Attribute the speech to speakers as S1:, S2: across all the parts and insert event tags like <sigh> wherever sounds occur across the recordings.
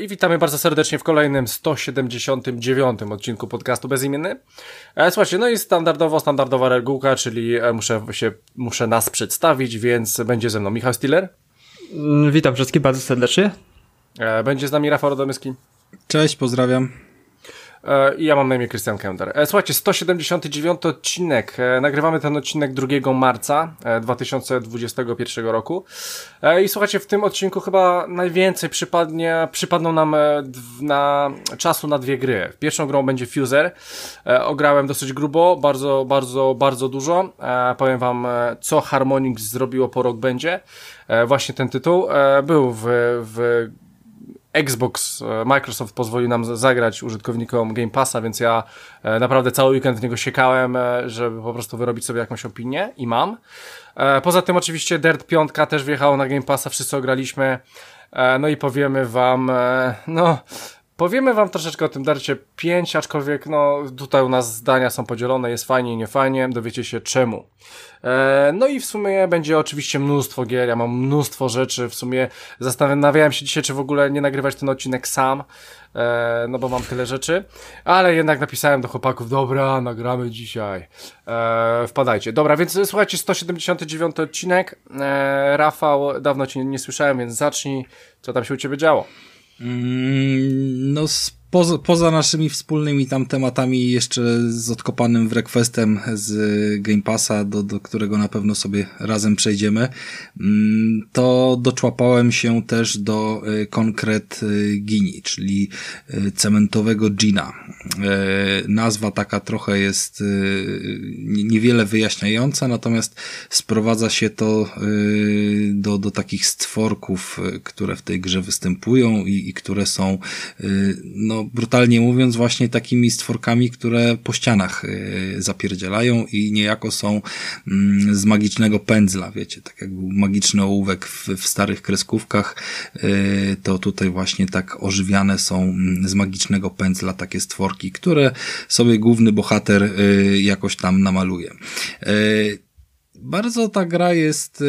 S1: I witamy bardzo serdecznie w kolejnym 179 odcinku podcastu Bezimienny. E, słuchajcie, no i standardowo, standardowa regułka, czyli e, muszę się, muszę nas przedstawić, więc będzie ze mną Michał Stiller.
S2: Mm, witam wszystkich bardzo serdecznie.
S1: E, będzie z nami Rafał Radomyski.
S3: Cześć, pozdrawiam.
S1: E, ja mam na imię Christian Kender. E, słuchajcie, 179 odcinek. E, nagrywamy ten odcinek 2 marca 2021 roku. I słuchajcie, w tym odcinku chyba najwięcej przypadnie, przypadną nam na czasu na dwie gry. Pierwszą grą będzie Fuser. Ograłem dosyć grubo, bardzo, bardzo, bardzo dużo. Powiem wam, co Harmonix zrobiło po rok będzie. Właśnie ten tytuł był w, w Xbox, e, Microsoft pozwolił nam zagrać użytkownikom Game Passa, więc ja e, naprawdę cały weekend w niego siekałem, e, żeby po prostu wyrobić sobie jakąś opinię i mam. Poza tym oczywiście Dirt 5 też wjechało na Game Passa, wszyscy ograliśmy. No i powiemy wam, no, Powiemy wam troszeczkę o tym Darcie 5, aczkolwiek no tutaj u nas zdania są podzielone, jest fajnie i nie fajnie, dowiecie się czemu. E, no i w sumie będzie oczywiście mnóstwo gier, ja mam mnóstwo rzeczy, w sumie zastanawiałem się dzisiaj, czy w ogóle nie nagrywać ten odcinek sam, e, no bo mam tyle rzeczy, ale jednak napisałem do chłopaków, dobra, nagramy dzisiaj, e, wpadajcie. Dobra, więc słuchajcie, 179 odcinek, e, Rafał, dawno cię nie, nie słyszałem, więc zacznij, co tam się u ciebie działo.
S3: Mm, no, poza, poza naszymi wspólnymi tam tematami, jeszcze z odkopanym wrequestem z Game Passa, do, do którego na pewno sobie razem przejdziemy, mm, to doczłapałem się też do y, konkret y, Gini, czyli y, cementowego Gina. Nazwa taka trochę jest niewiele wyjaśniająca, natomiast sprowadza się to do, do takich stworków, które w tej grze występują i, i które są no, brutalnie mówiąc, właśnie takimi stworkami, które po ścianach y, zapierdzielają i niejako są mm, z magicznego pędzla, wiecie, tak jak był magiczny ołówek w, w starych kreskówkach, y, to tutaj właśnie tak ożywiane są mm, z magicznego pędzla takie stworki, które sobie główny bohater y, jakoś tam namaluje. Bardzo ta gra jest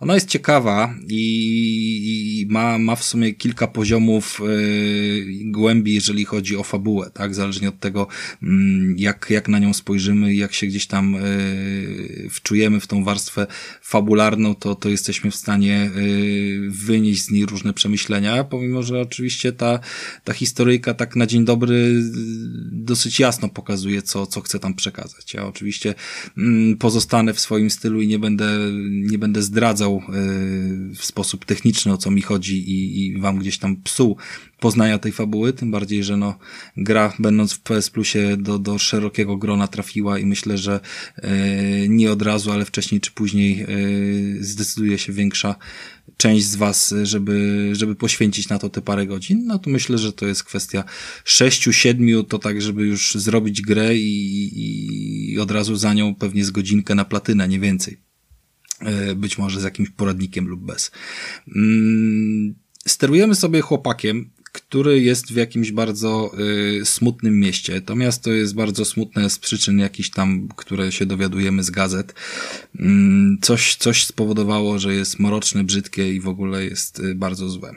S3: ona jest ciekawa i, ma, ma w sumie kilka poziomów yy, głębi, jeżeli chodzi o fabułę, tak? Zależnie od tego, yy, jak, jak na nią spojrzymy jak się gdzieś tam yy, wczujemy w tą warstwę fabularną, to, to jesteśmy w stanie yy, wynieść z niej różne przemyślenia, pomimo, że oczywiście ta, ta historyjka tak na dzień dobry yy, dosyć jasno pokazuje, co, co chce tam przekazać. Ja oczywiście yy, pozostanę w swoim stylu i nie będę, nie będę zdradzał y, w sposób techniczny, o co mi chodzi i, i wam gdzieś tam psuł poznania tej fabuły, tym bardziej, że no, gra będąc w PS Plusie do, do szerokiego grona trafiła i myślę, że y, nie od razu, ale wcześniej czy później y, zdecyduje się większa część z was, żeby, żeby poświęcić na to te parę godzin, no to myślę, że to jest kwestia sześciu, siedmiu, to tak, żeby już zrobić grę i, i od razu za nią pewnie z godzinkę na platynę, nie więcej. E, być może z jakimś poradnikiem lub bez. Mm, sterujemy sobie chłopakiem, który jest w jakimś bardzo y, smutnym mieście. To miasto jest bardzo smutne z przyczyn jakichś tam, które się dowiadujemy z gazet. Mm, coś, coś spowodowało, że jest mroczne, brzydkie i w ogóle jest y, bardzo złe.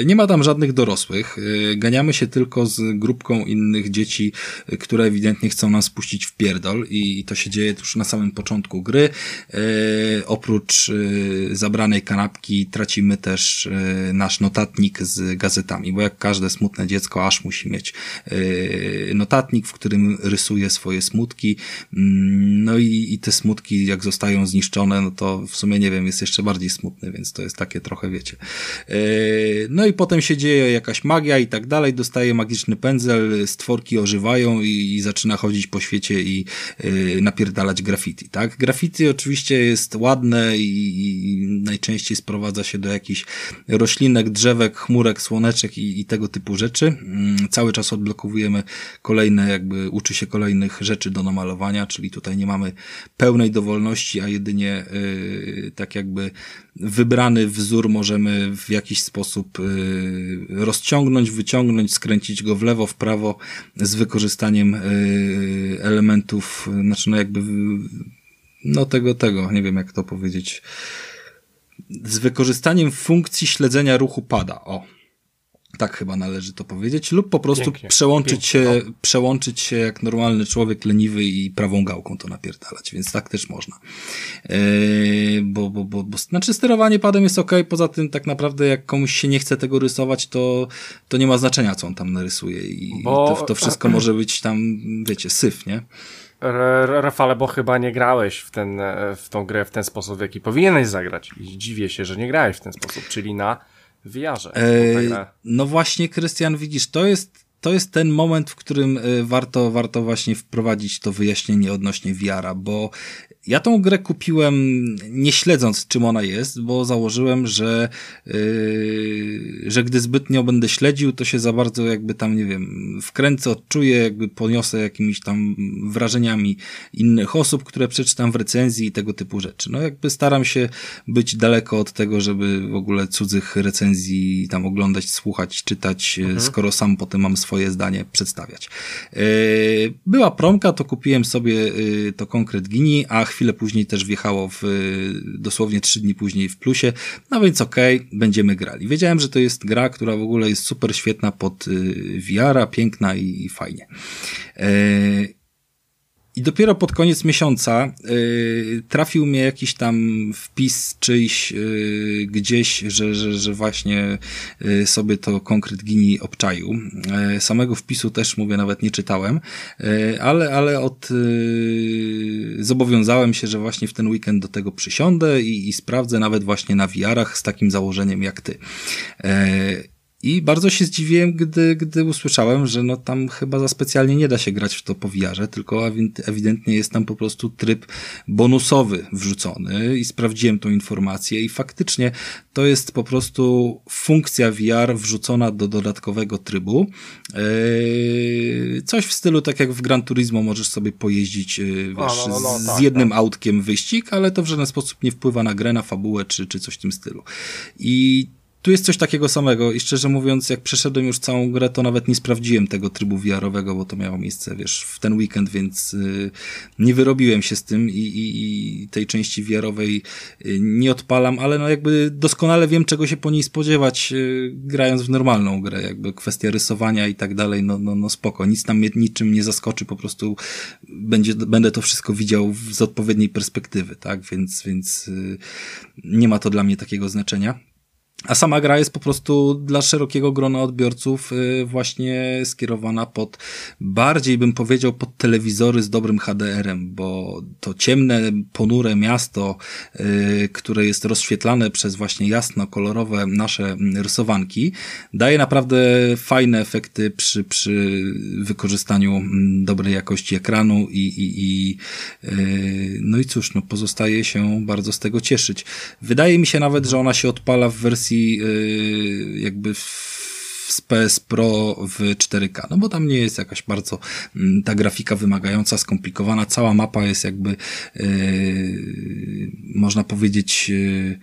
S3: Y, nie ma tam żadnych dorosłych. Y, ganiamy się tylko z grupką innych dzieci, y, które ewidentnie chcą nas puścić w pierdol i, i to się dzieje już na samym początku gry. Y, oprócz zabranej kanapki tracimy też nasz notatnik z gazetami, bo jak każde smutne dziecko aż musi mieć yy, notatnik, w którym rysuje swoje smutki. Mm, no i, i te smutki, jak zostają zniszczone, no to w sumie nie wiem, jest jeszcze bardziej smutny, więc to jest takie trochę, wiecie. Yy, no i potem się dzieje jakaś magia i tak dalej, dostaje magiczny pędzel, stworki ożywają i, i zaczyna chodzić po świecie i yy, napierdalać graffiti, tak? Graffiti oczywiście jest ładne i, i najczęściej sprowadza się do jakichś roślinek, drzewek, chmurek, słoneczek i, i tego typu rzeczy. Mm, cały czas odblokowujemy kolejne, jakby uczy się kolejnych rzeczy do namalowania, czyli tutaj nie mamy pełnej dowolności, a jedynie yy, tak jakby wybrany wzór możemy w jakiś sposób yy, rozciągnąć, wyciągnąć, skręcić go w lewo, w prawo z wykorzystaniem yy, elementów, znaczy no jakby no tego, tego, nie wiem jak to powiedzieć, z wykorzystaniem funkcji śledzenia ruchu pada. O, Tak chyba należy to powiedzieć, lub po prostu Pięknie. przełączyć Pięknie. się, no. przełączyć się jak normalny człowiek leniwy i prawą gałką to napierdalać, więc tak też można. Eee, bo, bo, bo, bo, znaczy sterowanie padem jest ok, poza tym tak naprawdę jak komuś się nie chce tego rysować, to, to nie ma znaczenia, co on tam narysuje i, bo... to, to wszystko <clears throat> może być tam, wiecie, syf, nie?
S1: Rafale, bo chyba nie grałeś w, ten, w tą grę w ten sposób, w jaki powinieneś zagrać. I dziwię się, że nie grałeś w ten sposób, czyli na VR-ze.
S3: E, no właśnie, Krystian, widzisz, to jest, to jest ten moment, w którym e, warto, warto właśnie wprowadzić to wyjaśnienie odnośnie VR-a, bo ja tą grę kupiłem nie śledząc czym ona jest, bo założyłem, że, yy, że gdy zbytnio będę śledził, to się za bardzo jakby tam, nie wiem, wkręcę, odczuję, jakby poniosę jakimiś tam wrażeniami innych osób, które przeczytam w recenzji i tego typu rzeczy. No jakby staram się być daleko od tego, żeby w ogóle cudzych recenzji tam oglądać, słuchać, czytać, mhm. skoro sam potem mam swoje zdanie przedstawiać. Yy, była promka, to kupiłem sobie yy, to konkret Gini, a chwilę później też wjechało w, dosłownie trzy dni później w plusie, no więc okej, okay, będziemy grali. Wiedziałem, że to jest gra, która w ogóle jest super świetna pod y, VR-a, piękna i, i fajnie. E, i dopiero pod koniec miesiąca y, trafił mnie jakiś tam wpis czyjś y, gdzieś, że, że, że właśnie y, sobie to konkret Gini obczaił. Y, samego wpisu też, mówię, nawet nie czytałem, y, ale, ale od, y, zobowiązałem się, że właśnie w ten weekend do tego przysiądę i, i sprawdzę nawet właśnie na VR-ach z takim założeniem jak ty. I bardzo się zdziwiłem, gdy, gdy usłyszałem, że no tam chyba za specjalnie nie da się grać w to po VR-ze, tylko ewidentnie jest tam po prostu tryb bonusowy wrzucony i sprawdziłem tą informację i faktycznie to jest po prostu funkcja VR wrzucona do dodatkowego trybu. Eee, coś w stylu tak jak w Gran Turismo możesz sobie pojeździć eee, wiesz, no, no, no, z tak, jednym tak. autkiem wyścig, ale to w żaden sposób nie wpływa na grę, na fabułę czy, czy coś w tym stylu. I tu jest coś takiego samego i szczerze mówiąc, jak przeszedłem już całą grę, to nawet nie sprawdziłem tego trybu VR-owego, bo to miało miejsce, wiesz, w ten weekend, więc yy, nie wyrobiłem się z tym i, i, i tej części VR-owej yy, nie odpalam, ale no jakby doskonale wiem, czego się po niej spodziewać, yy, grając w normalną grę, jakby kwestia rysowania i tak dalej, no, no, no spoko, nic tam mnie niczym nie zaskoczy, po prostu będzie, będę to wszystko widział z odpowiedniej perspektywy, tak, więc, więc y, nie ma to dla mnie takiego znaczenia. A sama gra jest po prostu dla szerokiego grona odbiorców y, właśnie skierowana pod bardziej bym powiedział pod telewizory z dobrym HDR-em, bo to ciemne, ponure miasto, y, które jest rozświetlane przez właśnie jasno kolorowe nasze rysowanki, daje naprawdę fajne efekty przy, przy wykorzystaniu mm, dobrej jakości ekranu i, i, i y, no i cóż, no pozostaje się bardzo z tego cieszyć. Wydaje mi się nawet, że ona się odpala w wersji wersji y, jakby z PS Pro w 4K, no bo tam nie jest jakaś bardzo mm, ta grafika wymagająca, skomplikowana, cała mapa jest jakby yy, można powiedzieć yy,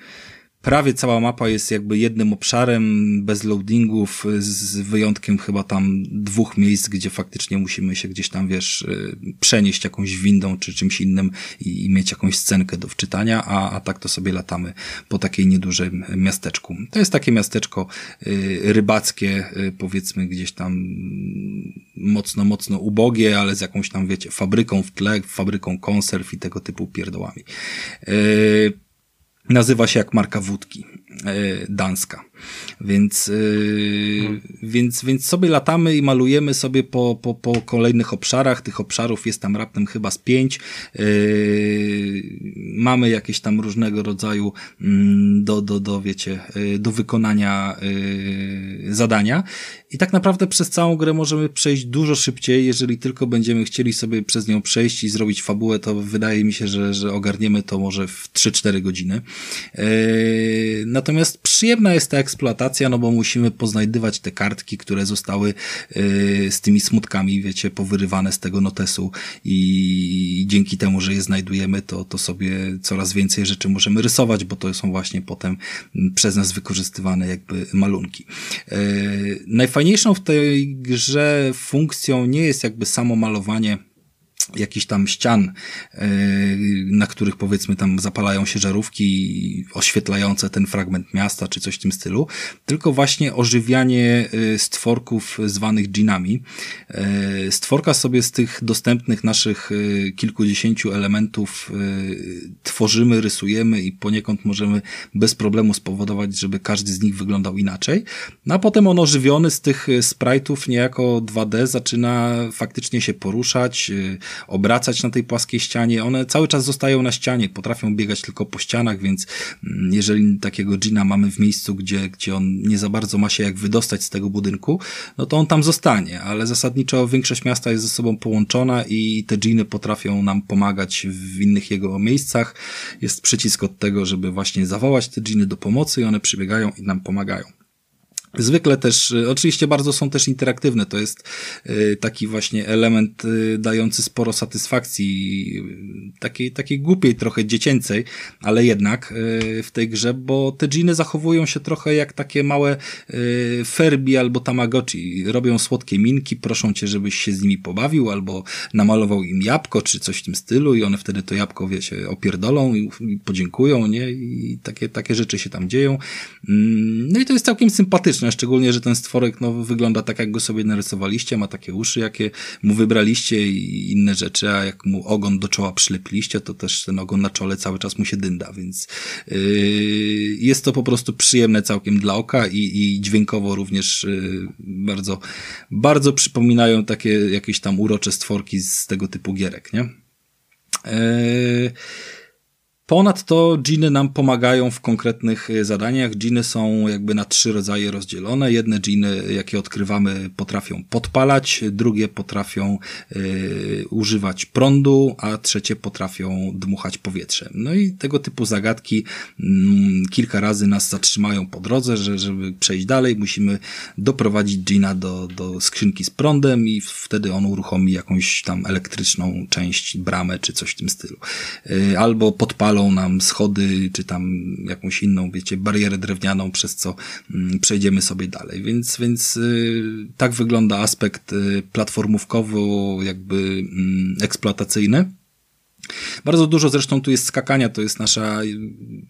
S3: prawie cała mapa jest jakby jednym obszarem, bez loadingów, z wyjątkiem chyba tam dwóch miejsc, gdzie faktycznie musimy się gdzieś tam, wiesz, y, przenieść jakąś windą czy czymś innym i, mieć jakąś scenkę do wczytania, a, a tak to sobie latamy po takiej niedużym miasteczku. To jest takie miasteczko y, rybackie, y, powiedzmy gdzieś tam mocno, mocno ubogie, ale z jakąś tam, wiecie, fabryką w tle, fabryką konserw i tego typu pierdołami. Nazywa się jak marka wódki, e, danska. Więc, hmm. więc, więc sobie latamy i malujemy sobie po, po, po kolejnych obszarach. Tych obszarów jest tam raptem chyba z pięć. Yy, mamy jakieś tam różnego rodzaju mm, do, do, do, wiecie, do wykonania yy, zadania. I tak naprawdę przez całą grę możemy przejść dużo szybciej, jeżeli tylko będziemy chcieli sobie przez nią przejść i zrobić fabułę, to wydaje mi się, że, że ogarniemy to może w 3-4 godziny. Yy, natomiast przyjemna jest ta eksploatacja, no bo musimy poznajdywać te kartki, które zostały yy, z tymi smutkami, wiecie, powyrywane z tego notesu i dzięki temu, że je znajdujemy, to, to sobie coraz więcej rzeczy możemy rysować, bo to są właśnie potem przez nas wykorzystywane jakby malunki. Yy, najfajniejszą w tej grze funkcją nie jest jakby samo malowanie jakichś tam ścian, e, na których powiedzmy tam zapalają się żarówki oświetlające ten fragment miasta, czy coś w tym stylu, tylko właśnie ożywianie e, stworków zwanych dżinami. E, stworka sobie z tych dostępnych naszych kilkudziesięciu elementów tworzymy, rysujemy i poniekąd możemy bez problemu spowodować, żeby każdy z nich wyglądał inaczej. No a potem on ożywiony z tych sprite'ów niejako 2D zaczyna faktycznie się poruszać, obracać na tej płaskiej ścianie. One cały czas zostają na ścianie, potrafią biegać tylko po ścianach, więc mm, jeżeli takiego Gina mamy w miejscu, gdzie, gdzie on nie za bardzo ma się jak wydostać z tego budynku, no to on tam zostanie, ale zasadniczo większość miasta jest ze sobą połączona i te Giny potrafią nam pomagać w innych jego miejscach. Jest przycisk od tego, żeby właśnie zawołać te Giny do pomocy i one przybiegają i nam pomagają. Zwykle też, y, oczywiście bardzo są też interaktywne, to jest y, taki właśnie element y, dający sporo satysfakcji, takiej, takiej głupiej trochę dziecięcej, ale jednak w tej grze, bo te dżiny zachowują się trochę jak takie małe Ferbi albo Tamagotchi. Robią słodkie minki, proszą cię, żebyś się z nimi pobawił, albo namalował im jabłko, czy coś w tym stylu i one wtedy to jabłko, wie, się opierdolą i podziękują, nie? I takie, takie rzeczy się tam dzieją. Mm, no i to jest całkiem sympatyczne szczególnie, że ten stworek no, wygląda tak, jak go sobie narysowaliście, ma takie uszy, jakie mu wybraliście i inne rzeczy, a jak mu ogon do czoła przylepiliście, to też ten ogon na czole cały czas mu się dynda, więc yy, jest to po prostu przyjemne całkiem dla oka i, i dźwiękowo również yy, bardzo, bardzo przypominają takie jakieś tam urocze stworki z tego typu gierek, nie? Yy, Ponadto dżiny nam pomagają w konkretnych e, zadaniach. Dżiny są jakby na trzy rodzaje rozdzielone. Jedne dżiny, jakie odkrywamy, potrafią podpalać, drugie potrafią y, używać prądu, a trzecie potrafią dmuchać powietrze. No i tego typu zagadki mm, kilka razy nas zatrzymają po drodze, że żeby przejść dalej, musimy doprowadzić dżina do, do skrzynki z prądem i wtedy on uruchomi jakąś tam elektryczną część, bramę czy coś w tym stylu. Y, albo podpala palą nam schody, czy tam jakąś inną, wiecie, barierę drewnianą, przez co mm, przejdziemy sobie dalej. Więc, więc y, tak wygląda aspekt y, platformówkowo, jakby mm, eksploatacyjny. Bardzo dużo zresztą tu jest skakania, to jest nasza y,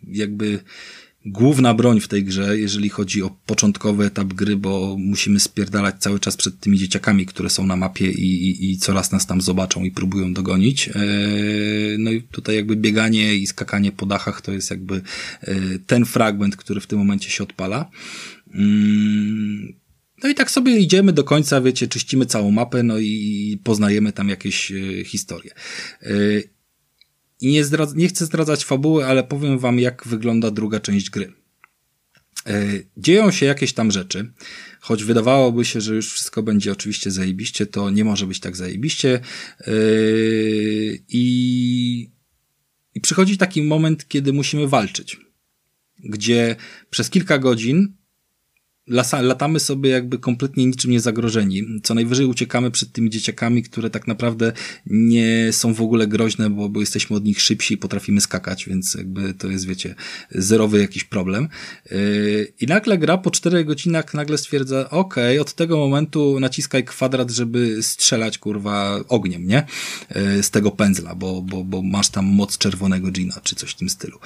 S3: jakby główna broń w tej grze, jeżeli chodzi o początkowy etap gry, bo musimy spierdalać cały czas przed tymi dzieciakami, które są na mapie i, i, i coraz nas tam zobaczą i próbują dogonić. Eee, no i tutaj jakby bieganie i skakanie po dachach to jest jakby e, ten fragment, który w tym momencie się odpala. Mm, no i tak sobie idziemy do końca, wiecie, czyścimy całą mapę, no i poznajemy tam jakieś e, historie. I nie, nie chcę zdradzać fabuły, ale powiem wam, jak wygląda druga część gry. E, dzieją się jakieś tam rzeczy, choć wydawałoby się, że już wszystko będzie oczywiście zajebiście, to nie może być tak zajebiście. E, I, i przychodzi taki moment, kiedy musimy walczyć, gdzie przez kilka godzin latamy sobie jakby kompletnie niczym nie zagrożeni. Co najwyżej uciekamy przed tymi dzieciakami, które tak naprawdę nie są w ogóle groźne, bo, bo jesteśmy od nich szybsi i potrafimy skakać, więc jakby to jest, wiecie, zerowy jakiś problem. Yy, I nagle gra po czterech godzinach nagle stwierdza, ok, od tego momentu naciskaj kwadrat, żeby strzelać, kurwa, ogniem, nie? Yy, z tego pędzla, bo, bo, bo masz tam moc czerwonego dżina, czy coś w tym stylu.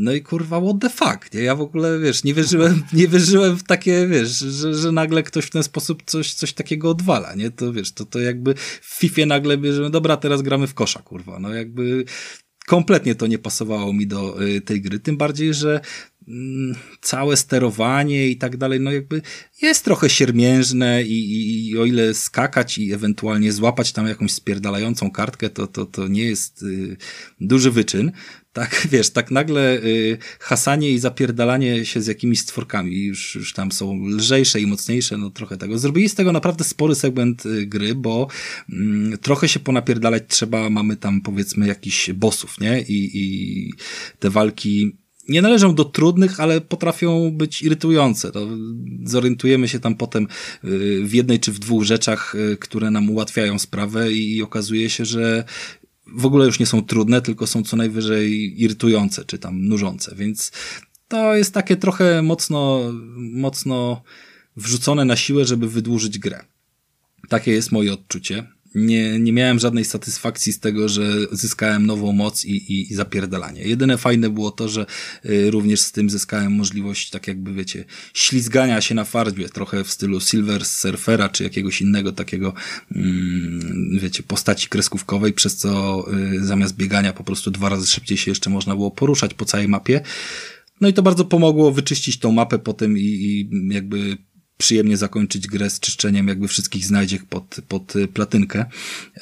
S3: No i kurwa, what the fuck, nie? Ja w ogóle, wiesz, nie wierzyłem, <laughs> nie wierzyłem w takie, wiesz, że, że nagle ktoś w ten sposób coś, coś takiego odwala, nie? To wiesz, to, to jakby w FIFA nagle bierzemy, dobra, teraz gramy w kosza, kurwa, no jakby kompletnie to nie pasowało mi do y, tej gry, tym bardziej, że mm, całe sterowanie i tak dalej, no jakby jest trochę siermiężne i, i, i, o ile skakać i ewentualnie złapać tam jakąś spierdalającą kartkę, to, to, to nie jest y, duży wyczyn tak, <laughs> wiesz, tak nagle y, hasanie i zapierdalanie się z jakimiś stworkami już, już tam są lżejsze i mocniejsze, no trochę tego. Zrobili z tego naprawdę spory segment y, gry, bo y, trochę się ponapierdalać trzeba, mamy tam powiedzmy jakiś bossów, nie? I, i te walki nie należą do trudnych, ale potrafią być irytujące. To zorientujemy się tam potem y, w jednej czy w dwóch rzeczach, y, które nam ułatwiają sprawę i okazuje się, że w ogóle już nie są trudne, tylko są co najwyżej irytujące, czy tam nużące, więc to jest takie trochę mocno, mocno wrzucone na siłę, żeby wydłużyć grę. Takie jest moje odczucie. Nie, nie miałem żadnej satysfakcji z tego, że zyskałem nową moc i, i, i zapierdalanie. Jedyne fajne było to, że y, również z tym zyskałem możliwość, tak jakby wiecie, ślizgania się na farbie, trochę w stylu Silver Surfera, czy jakiegoś innego takiego, mm, wiecie, postaci kreskówkowej, przez co y, zamiast biegania po prostu dwa razy szybciej się jeszcze można było poruszać po całej mapie. No i to bardzo pomogło wyczyścić tą mapę potem i, i jakby przyjemnie zakończyć grę z czyszczeniem jakby wszystkich znajdziek pod, pod platynkę,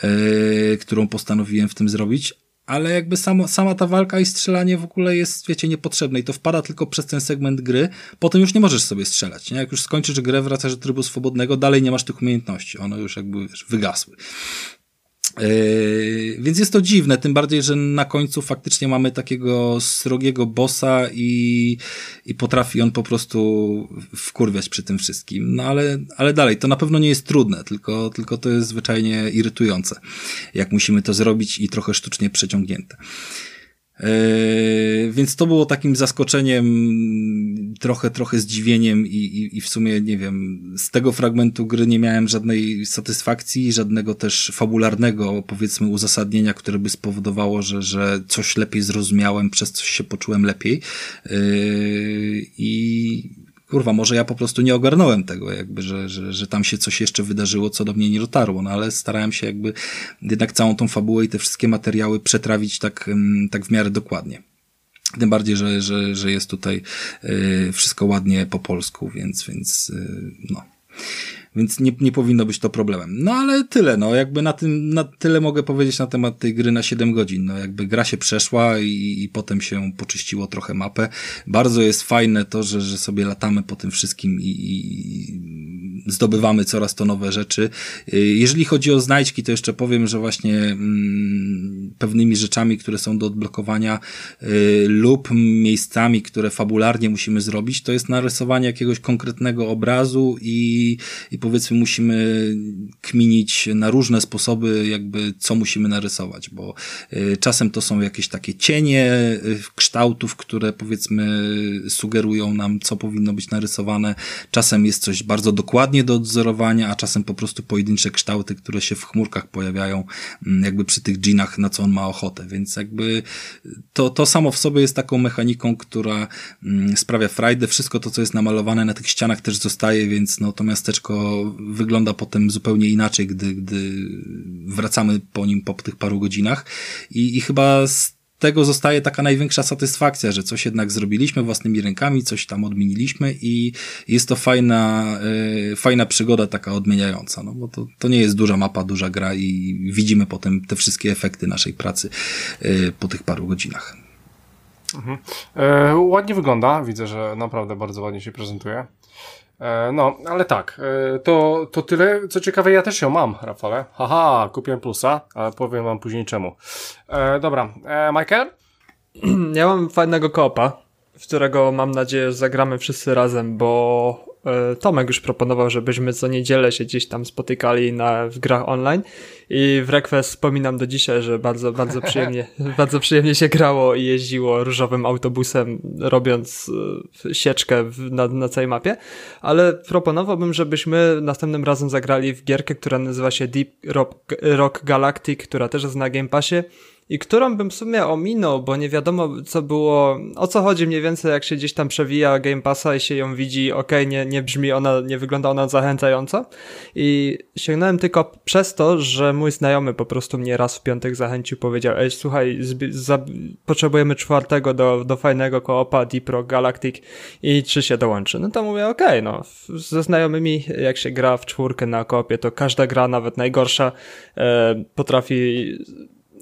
S3: yy, którą postanowiłem w tym zrobić. Ale jakby sama, sama ta walka i strzelanie w ogóle jest, wiecie, niepotrzebne i to wpada tylko przez ten segment gry. Potem już nie możesz sobie strzelać, nie? Jak już skończysz grę, wracasz do trybu swobodnego, dalej nie masz tych umiejętności. One już jakby wiesz, wygasły. Yy, więc jest to dziwne, tym bardziej, że na końcu faktycznie mamy takiego srogiego bossa i, i potrafi on po prostu wkurwiać przy tym wszystkim. No ale, ale dalej, to na pewno nie jest trudne, tylko, tylko to jest zwyczajnie irytujące, jak musimy to zrobić i trochę sztucznie przeciągnięte. Yy, więc to było takim zaskoczeniem, trochę, trochę zdziwieniem i, i, i w sumie, nie wiem, z tego fragmentu gry nie miałem żadnej satysfakcji, żadnego też fabularnego, powiedzmy, uzasadnienia, które by spowodowało, że, że coś lepiej zrozumiałem, przez coś się poczułem lepiej. Yy, I kurwa, może ja po prostu nie ogarnąłem tego, jakby, że, że, że tam się coś jeszcze wydarzyło, co do mnie nie dotarło, no ale starałem się jakby jednak całą tą fabułę i te wszystkie materiały przetrawić tak, mm, tak w miarę dokładnie. Tym bardziej, że, że, że jest tutaj y, wszystko ładnie po polsku, więc, więc y, no więc nie, nie powinno być to problemem. No ale tyle, no jakby na tym, na tyle mogę powiedzieć na temat tej gry na 7 godzin. No jakby gra się przeszła i, i potem się poczyściło trochę mapę. Bardzo jest fajne to, że, że sobie latamy po tym wszystkim i, i zdobywamy coraz to nowe rzeczy. Y, jeżeli chodzi o znajdźki, to jeszcze powiem, że właśnie mm, pewnymi rzeczami, które są do odblokowania y, lub miejscami, które fabularnie musimy zrobić, to jest narysowanie jakiegoś konkretnego obrazu i, i powiedzmy musimy kminić na różne sposoby, jakby co musimy narysować, bo y, czasem to są jakieś takie cienie kształtów, które powiedzmy sugerują nam, co powinno być narysowane. Czasem jest coś bardzo dokładnie do odzorowania, a czasem po prostu pojedyncze kształty, które się w chmurkach pojawiają, mm, jakby przy tych dżinach, na co on ma ochotę. Więc jakby to, to samo w sobie jest taką mechaniką, która mm, sprawia frajdę. Wszystko to, co jest namalowane na tych ścianach też zostaje, więc no to miasteczko wygląda potem zupełnie inaczej, gdy, gdy wracamy po nim po tych paru godzinach. I, i chyba z tego zostaje taka największa satysfakcja, że coś jednak zrobiliśmy własnymi rękami, coś tam odmieniliśmy i jest to fajna, yy, fajna przygoda taka odmieniająca, no bo to, to nie jest duża mapa, duża gra i widzimy potem te wszystkie efekty naszej pracy yy, po tych paru godzinach.
S1: Mhm. E, ładnie wygląda, widzę, że naprawdę bardzo ładnie się prezentuje. E, no, ale tak, e, to, to tyle. Co ciekawe, ja też ją mam, Rafale. Haha, kupiłem plusa, ale powiem wam później czemu. E, dobra, e, Michael? <clears throat>
S2: Ja mam fajnego kopa, w którego mam nadzieję zagramy wszyscy razem, bo Tomek już proponował, żebyśmy co niedzielę się gdzieś tam spotykali na, w grach online. I w Request wspominam do dzisiaj, że bardzo, bardzo przyjemnie, <laughs> bardzo przyjemnie się grało i jeździło różowym autobusem, robiąc e, sieczkę na, na całej mapie, ale proponowałbym, żebyśmy następnym razem zagrali w gierkę, która nazywa się Deep Rock, Rock Galactic, która też jest na Game Passie i którą bym w sumie ominął, bo nie wiadomo co było, o co chodzi mniej więcej jak się gdzieś tam przewija Game Passa i się ją widzi, ok, nie, nie brzmi ona, nie wygląda ona zachęcająco i sięgnąłem tylko przez to, że mój znajomy po prostu mnie raz w piątek zachęcił, powiedział, ej słuchaj, potrzebujemy czwartego do, do fajnego koopa Deep Rock Galactic i czy się dołączy? No to mówię, okay, no ze znajomymi jak się gra w czwórkę na koopie, to każda gra, nawet najgorsza, e, potrafi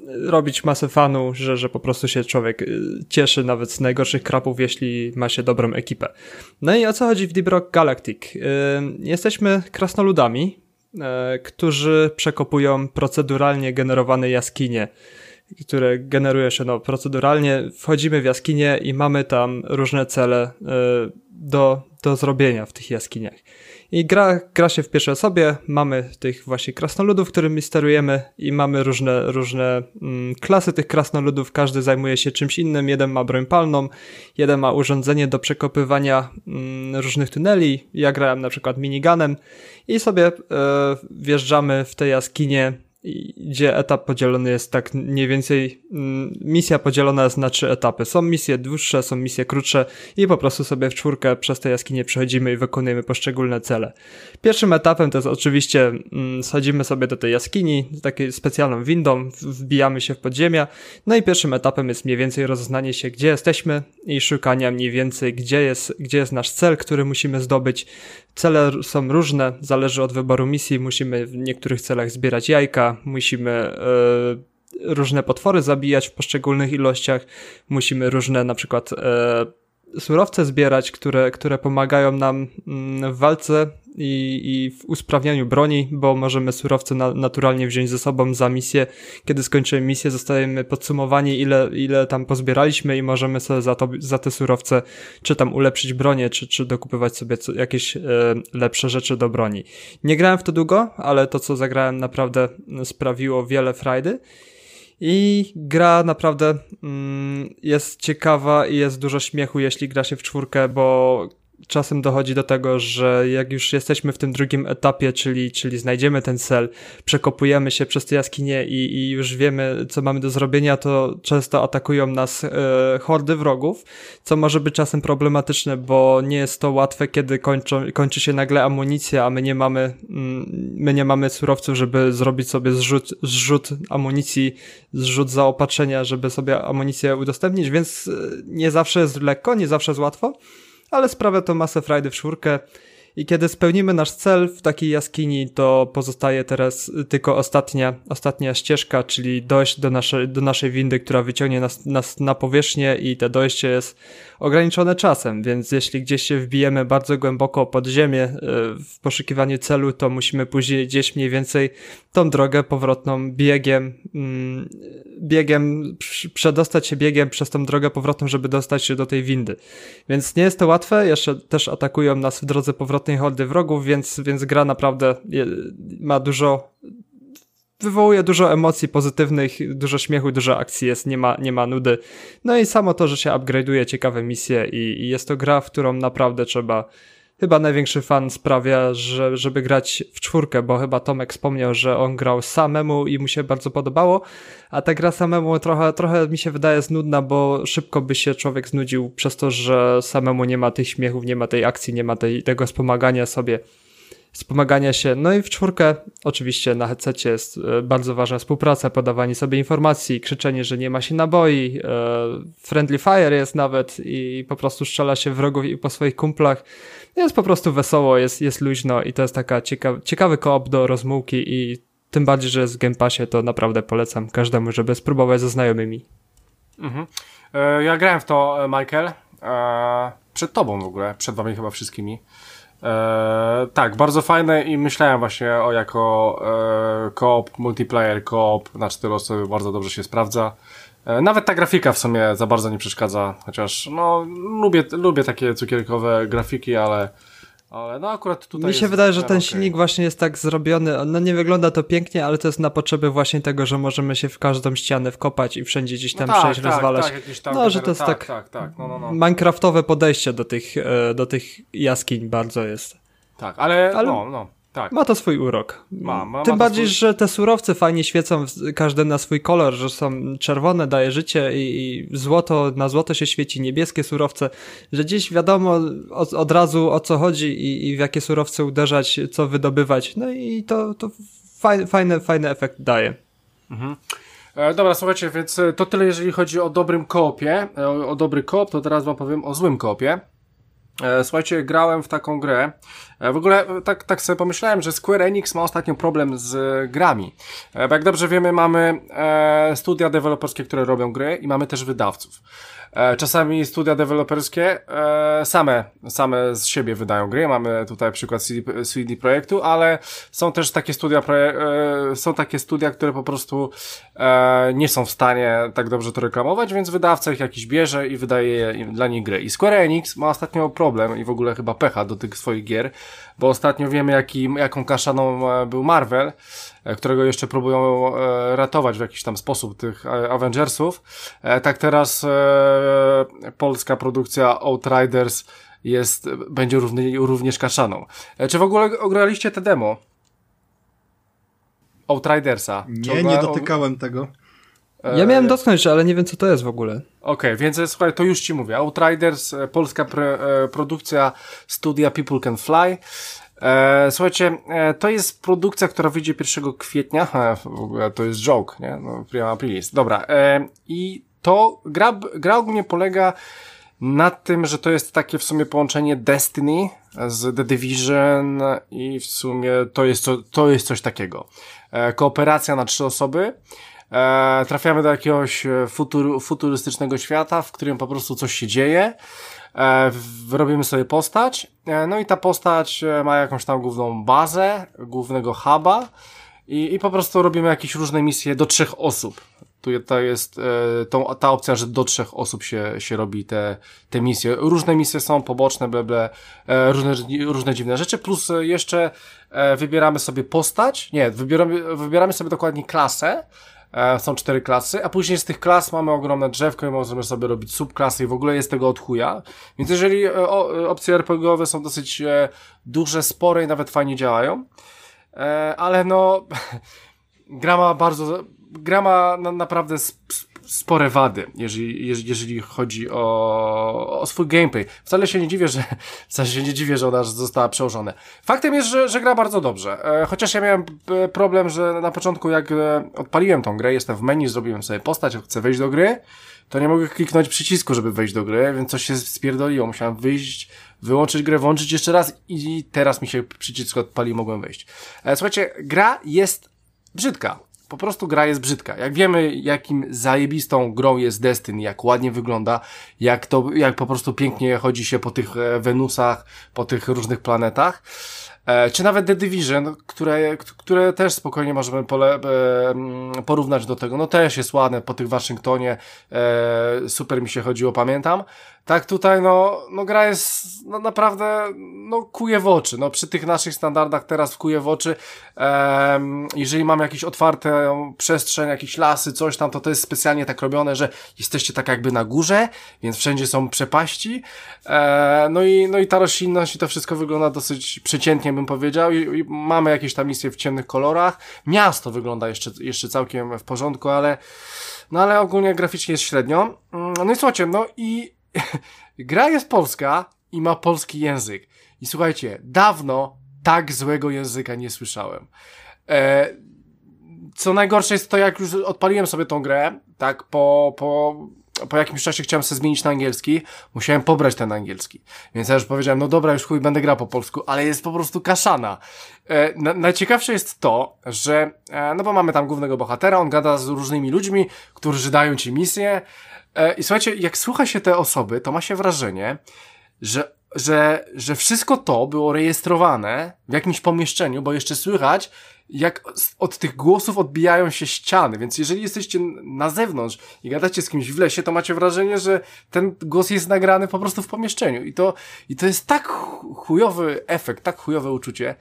S2: robić masę fanu, że, że po prostu się człowiek y, cieszy nawet z najgorszych krapów, jeśli ma się dobrą ekipę. No i o co chodzi w Deep Rock Galactic? Y, jesteśmy krasnoludami, y, którzy przekopują proceduralnie generowane jaskinie, które generuje się no, proceduralnie. Wchodzimy w jaskinie i mamy tam różne cele do, do zrobienia w tych jaskiniach. I gra, gra się w pierwszej osobie, mamy tych właśnie krasnoludów, którymi sterujemy i mamy różne, różne mm, klasy tych krasnoludów, każdy zajmuje się czymś innym, jeden ma broń palną, jeden ma urządzenie do przekopywania mm, różnych tuneli, ja grałem na przykład miniganem i sobie e, wjeżdżamy w te jaskinie gdzie etap podzielony jest tak mniej więcej, mm, misja podzielona jest na trzy etapy. Są misje dłuższe, są misje krótsze i po prostu sobie w czwórkę przez te jaskinie przechodzimy i wykonujemy poszczególne cele. Pierwszym etapem to jest oczywiście mm, schodzimy sobie do tej jaskini takiej specjalną windą, wbijamy się w podziemia, no i pierwszym etapem jest mniej więcej rozeznanie się, gdzie jesteśmy i szukania mniej więcej, gdzie jest, gdzie jest nasz cel, który musimy zdobyć. Cele są różne, zależy od wyboru misji, musimy w niektórych celach zbierać jajka, musimy yy, różne potwory zabijać w poszczególnych ilościach, musimy różne na przykład yy, surowce zbierać, które, które pomagają nam yy, w walce i, i w usprawnianiu broni, bo możemy surowce na, naturalnie wziąć ze sobą za misję. Kiedy skończymy misję, zostajemy podsumowani, ile, ile tam pozbieraliśmy i możemy sobie za, to, za te surowce czy tam ulepszyć bronię, czy, czy dokupywać sobie co, jakieś e, lepsze rzeczy do broni. Nie grałem w to długo, ale to, co zagrałem, naprawdę sprawiło wiele frajdy. I gra naprawdę mm, jest ciekawa i jest dużo śmiechu, jeśli gra się w czwórkę, bo czasem dochodzi do tego, że jak już jesteśmy w tym drugim etapie, czyli, czyli znajdziemy ten cel, przekopujemy się przez te jaskinie i, i już wiemy, co mamy do zrobienia, to często atakują nas e, hordy wrogów, co może być czasem problematyczne, bo nie jest to łatwe, kiedy kończą, kończy się nagle amunicja, a my nie mamy, mm, my nie mamy surowców, żeby zrobić sobie zrzut, zrzut amunicji, zrzut zaopatrzenia, żeby sobie amunicję udostępnić, więc e, nie zawsze jest lekko, nie zawsze jest łatwo ale sprawia to masę frajdy w czwórkę. I kiedy spełnimy nasz cel w takiej jaskini, to pozostaje teraz tylko ostatnia, ostatnia ścieżka, czyli dojść do naszej, do naszej windy, która wyciągnie nas, nas na powierzchnię i to dojście jest ograniczone czasem, więc jeśli gdzieś się wbijemy bardzo głęboko pod ziemię e, w poszukiwaniu celu, to musimy później gdzieś mniej więcej tą drogę powrotną biegiem, mm, biegiem, przedostać się biegiem przez tą drogę powrotną, żeby dostać się do tej windy. Więc nie jest to łatwe, jeszcze też atakują nas w drodze powrotnej hordy wrogów, więc, więc gra naprawdę ma dużo wywołuje dużo emocji pozytywnych, dużo śmiechu, dużo akcji jest, nie ma, nie ma nudy. No i samo to, że się upgrade'uje ciekawe misje i, i jest to gra, w którą naprawdę trzeba chyba największy fan sprawia, że, żeby grać w czwórkę, bo chyba Tomek wspomniał, że on grał samemu i mu się bardzo podobało, a ta gra samemu trochę, trochę mi się wydaje znudna, bo szybko by się człowiek znudził przez to, że samemu nie ma tych śmiechów, nie ma tej akcji, nie ma tej, tego wspomagania sobie wspomagania się. No i w czwórkę oczywiście na headsetie jest e, bardzo ważna współpraca, podawanie sobie informacji, krzyczenie, że nie ma się naboi, e, friendly fire jest nawet i po prostu strzela się wrogów i po swoich kumplach. Jest po prostu wesoło, jest, jest luźno i to jest taka ciekawy, ciekawy koop do rozmułki i tym bardziej, że jest w Game Passie, to naprawdę polecam każdemu, żeby spróbować ze znajomymi.
S1: Mhm. E, ja grałem w to, Michael, przed tobą w ogóle, przed wami chyba wszystkimi. E, tak, bardzo fajne i myślałem właśnie o jako e, multiplayer, koop na cztery osoby bardzo dobrze się sprawdza. E, nawet ta grafika w sumie za bardzo nie przeszkadza, chociaż no lubię, lubię takie cukierkowe grafiki, ale ale no akurat tutaj.
S2: Mi się wydaje, że ten okay. silnik właśnie jest tak zrobiony. No nie wygląda to pięknie, ale to jest na potrzeby właśnie tego, że możemy się w każdą ścianę wkopać i wszędzie gdzieś tam no tak, przejść, tak, rozwalać. Tak, tam no, że to jest tak, tak, tak, tak. No, no, no. Minecraftowe podejście do tych, e, do tych jaskiń bardzo jest.
S1: Tak, ale, ale... no, no. Tak.
S2: Ma to swój urok. Ma, ma, Tym ma bardziej, swój... że te surowce fajnie świecą, każdy na swój kolor, że są czerwone, daje życie i, i złoto, na złoto się świeci, niebieskie surowce, że gdzieś wiadomo od, od razu o co chodzi i, i, w jakie surowce uderzać, co wydobywać. No i to, to fajny, fajny, fajny efekt daje.
S1: Mhm. E, dobra, słuchajcie, więc e, to tyle, jeżeli chodzi o dobrym koopie. E, o, o dobry koop, to teraz wam powiem o złym koopie. E, słuchajcie, grałem w taką grę. E, w ogóle e, tak, tak sobie pomyślałem, że Square Enix ma ostatnio problem z grami. Bo jak dobrze wiemy, mamy studia deweloperskie, które robią gry i mamy też wydawców. E, czasami studia deweloperskie e, same, same z siebie wydają gry. Mamy tutaj przykład CD, Projektu, ale są też takie studia, e, są takie studia, które po prostu nie są w stanie tak dobrze to reklamować, więc wydawca ich jakiś bierze i wydaje dla nich gry. I Square Enix ma ostatnio problem i w ogóle chyba pecha do tych swoich gier, bo ostatnio wiemy, jaki, jaką kaszaną był Marvel, E, którego jeszcze próbują e, ratować w jakiś tam sposób tych e, Avengersów. Tak teraz polska produkcja Outriders jest, będzie równie, również kaszaną. Czy w ogóle ograliście te demo? Outridersa.
S3: Nie, nie dotykałem tego.
S2: Ja miałem dotknąć, ale nie wiem co to jest w ogóle.
S1: Okej, okay, więc słuchaj, to już ci mówię. Outriders, polska pre, produkcja studia People Can Fly. E, słuchajcie, e, to jest produkcja, która wyjdzie 1 kwietnia. <laughs> E, w ogóle to jest joke, nie? No, prima aprilis. Dobra. E, I to gra, gra ogólnie polega na tym, że to jest takie w sumie połączenie Destiny z The Division i w sumie to jest, to, to jest coś takiego. E, kooperacja na trzy osoby. E, trafiamy do jakiegoś futur, futurystycznego świata, w którym po prostu coś się dzieje. E, robimy sobie postać, e, no i ta postać e, ma jakąś tam główną bazę, głównego huba i, i po prostu robimy jakieś różne misje do trzech osób. Tu jest tą, ta opcja, że do trzech osób się, się robi te, te misje. Różne misje są poboczne, ble, ble, różne, różne dziwne rzeczy, plus jeszcze wybieramy sobie postać, nie, wybieramy, wybieramy sobie dokładnie klasę, E, są cztery klasy, a później z tych klas mamy ogromne drzewko i możemy sobie robić subklasy i w ogóle jest tego od chuja. Więc jeżeli e, e, opcje RPGowe są dosyć duże, spore i nawet fajnie działają, ale no <laughs> gra ma bardzo, gra ma naprawdę spore wady, jeżeli, jeżeli chodzi o, o swój gameplay. Wcale się nie dziwię, że, <laughs> wcale się nie dziwię, że ona została przełożona. Faktem jest, że, że gra bardzo dobrze. E, chociaż ja miałem e, problem, że na początku jak e, odpaliłem tą grę, jestem w menu, zrobiłem sobie postać, chcę wejść do gry, to nie mogę kliknąć przycisku, żeby wejść do gry, więc coś się spierdoliło. Musiałem wyjść, wyłączyć grę, włączyć jeszcze raz i teraz mi się przycisk odpalił, mogłem wejść. Słuchajcie, gra jest brzydka po prostu gra jest brzydka. Jak wiemy, jakim zajebistą grą jest Destiny, jak ładnie wygląda, jak to, jak po prostu pięknie chodzi się po tych e, Wenusach, po tych różnych planetach, e, czy nawet The Division, które, które też spokojnie możemy pole, e, porównać do tego. No też jest ładne po tych Waszyngtonie, super mi się chodziło, pamiętam. Tak, tutaj no, no gra jest no, naprawdę, no kuje w oczy. No przy tych naszych standardach teraz kuje w oczy. Ehm, jeżeli mamy jakieś otwarte przestrzeń, jakieś lasy, coś tam, to to jest specjalnie tak robione, że jesteście tak jakby na górze, więc wszędzie są przepaści. Ehm, no i, no i ta roślinność i to wszystko wygląda dosyć przeciętnie, bym powiedział. I, i mamy jakieś tam misje w ciemnych kolorach. Miasto wygląda jeszcze, jeszcze całkiem w porządku, ale, no ale ogólnie graficznie jest średnio. Mm, no i słuchajcie, no i <laughs> gra jest polska i ma polski język. I słuchajcie, dawno tak złego języka nie słyszałem. E, co najgorsze jest to, jak już odpaliłem sobie tą grę, tak po, po, po jakimś czasie chciałem sobie zmienić na angielski, musiałem pobrać ten angielski. Więc ja już powiedziałem, no dobra, już chuj, będę grał po polsku, ale jest po prostu kaszana. E, na, najciekawsze jest to, że, e, no bo mamy tam głównego bohatera, on gada z różnymi ludźmi, którzy dają ci misję, E, I słuchajcie, jak słucha się te osoby, to ma się wrażenie, że, że, że wszystko to było rejestrowane w jakimś pomieszczeniu, bo jeszcze słychać, jak od tych głosów odbijają się ściany, więc jeżeli jesteście na zewnątrz i gadacie z kimś w lesie, to macie wrażenie, że ten głos jest nagrany po prostu w pomieszczeniu i to, i to jest tak chujowy efekt, tak chujowe uczucie.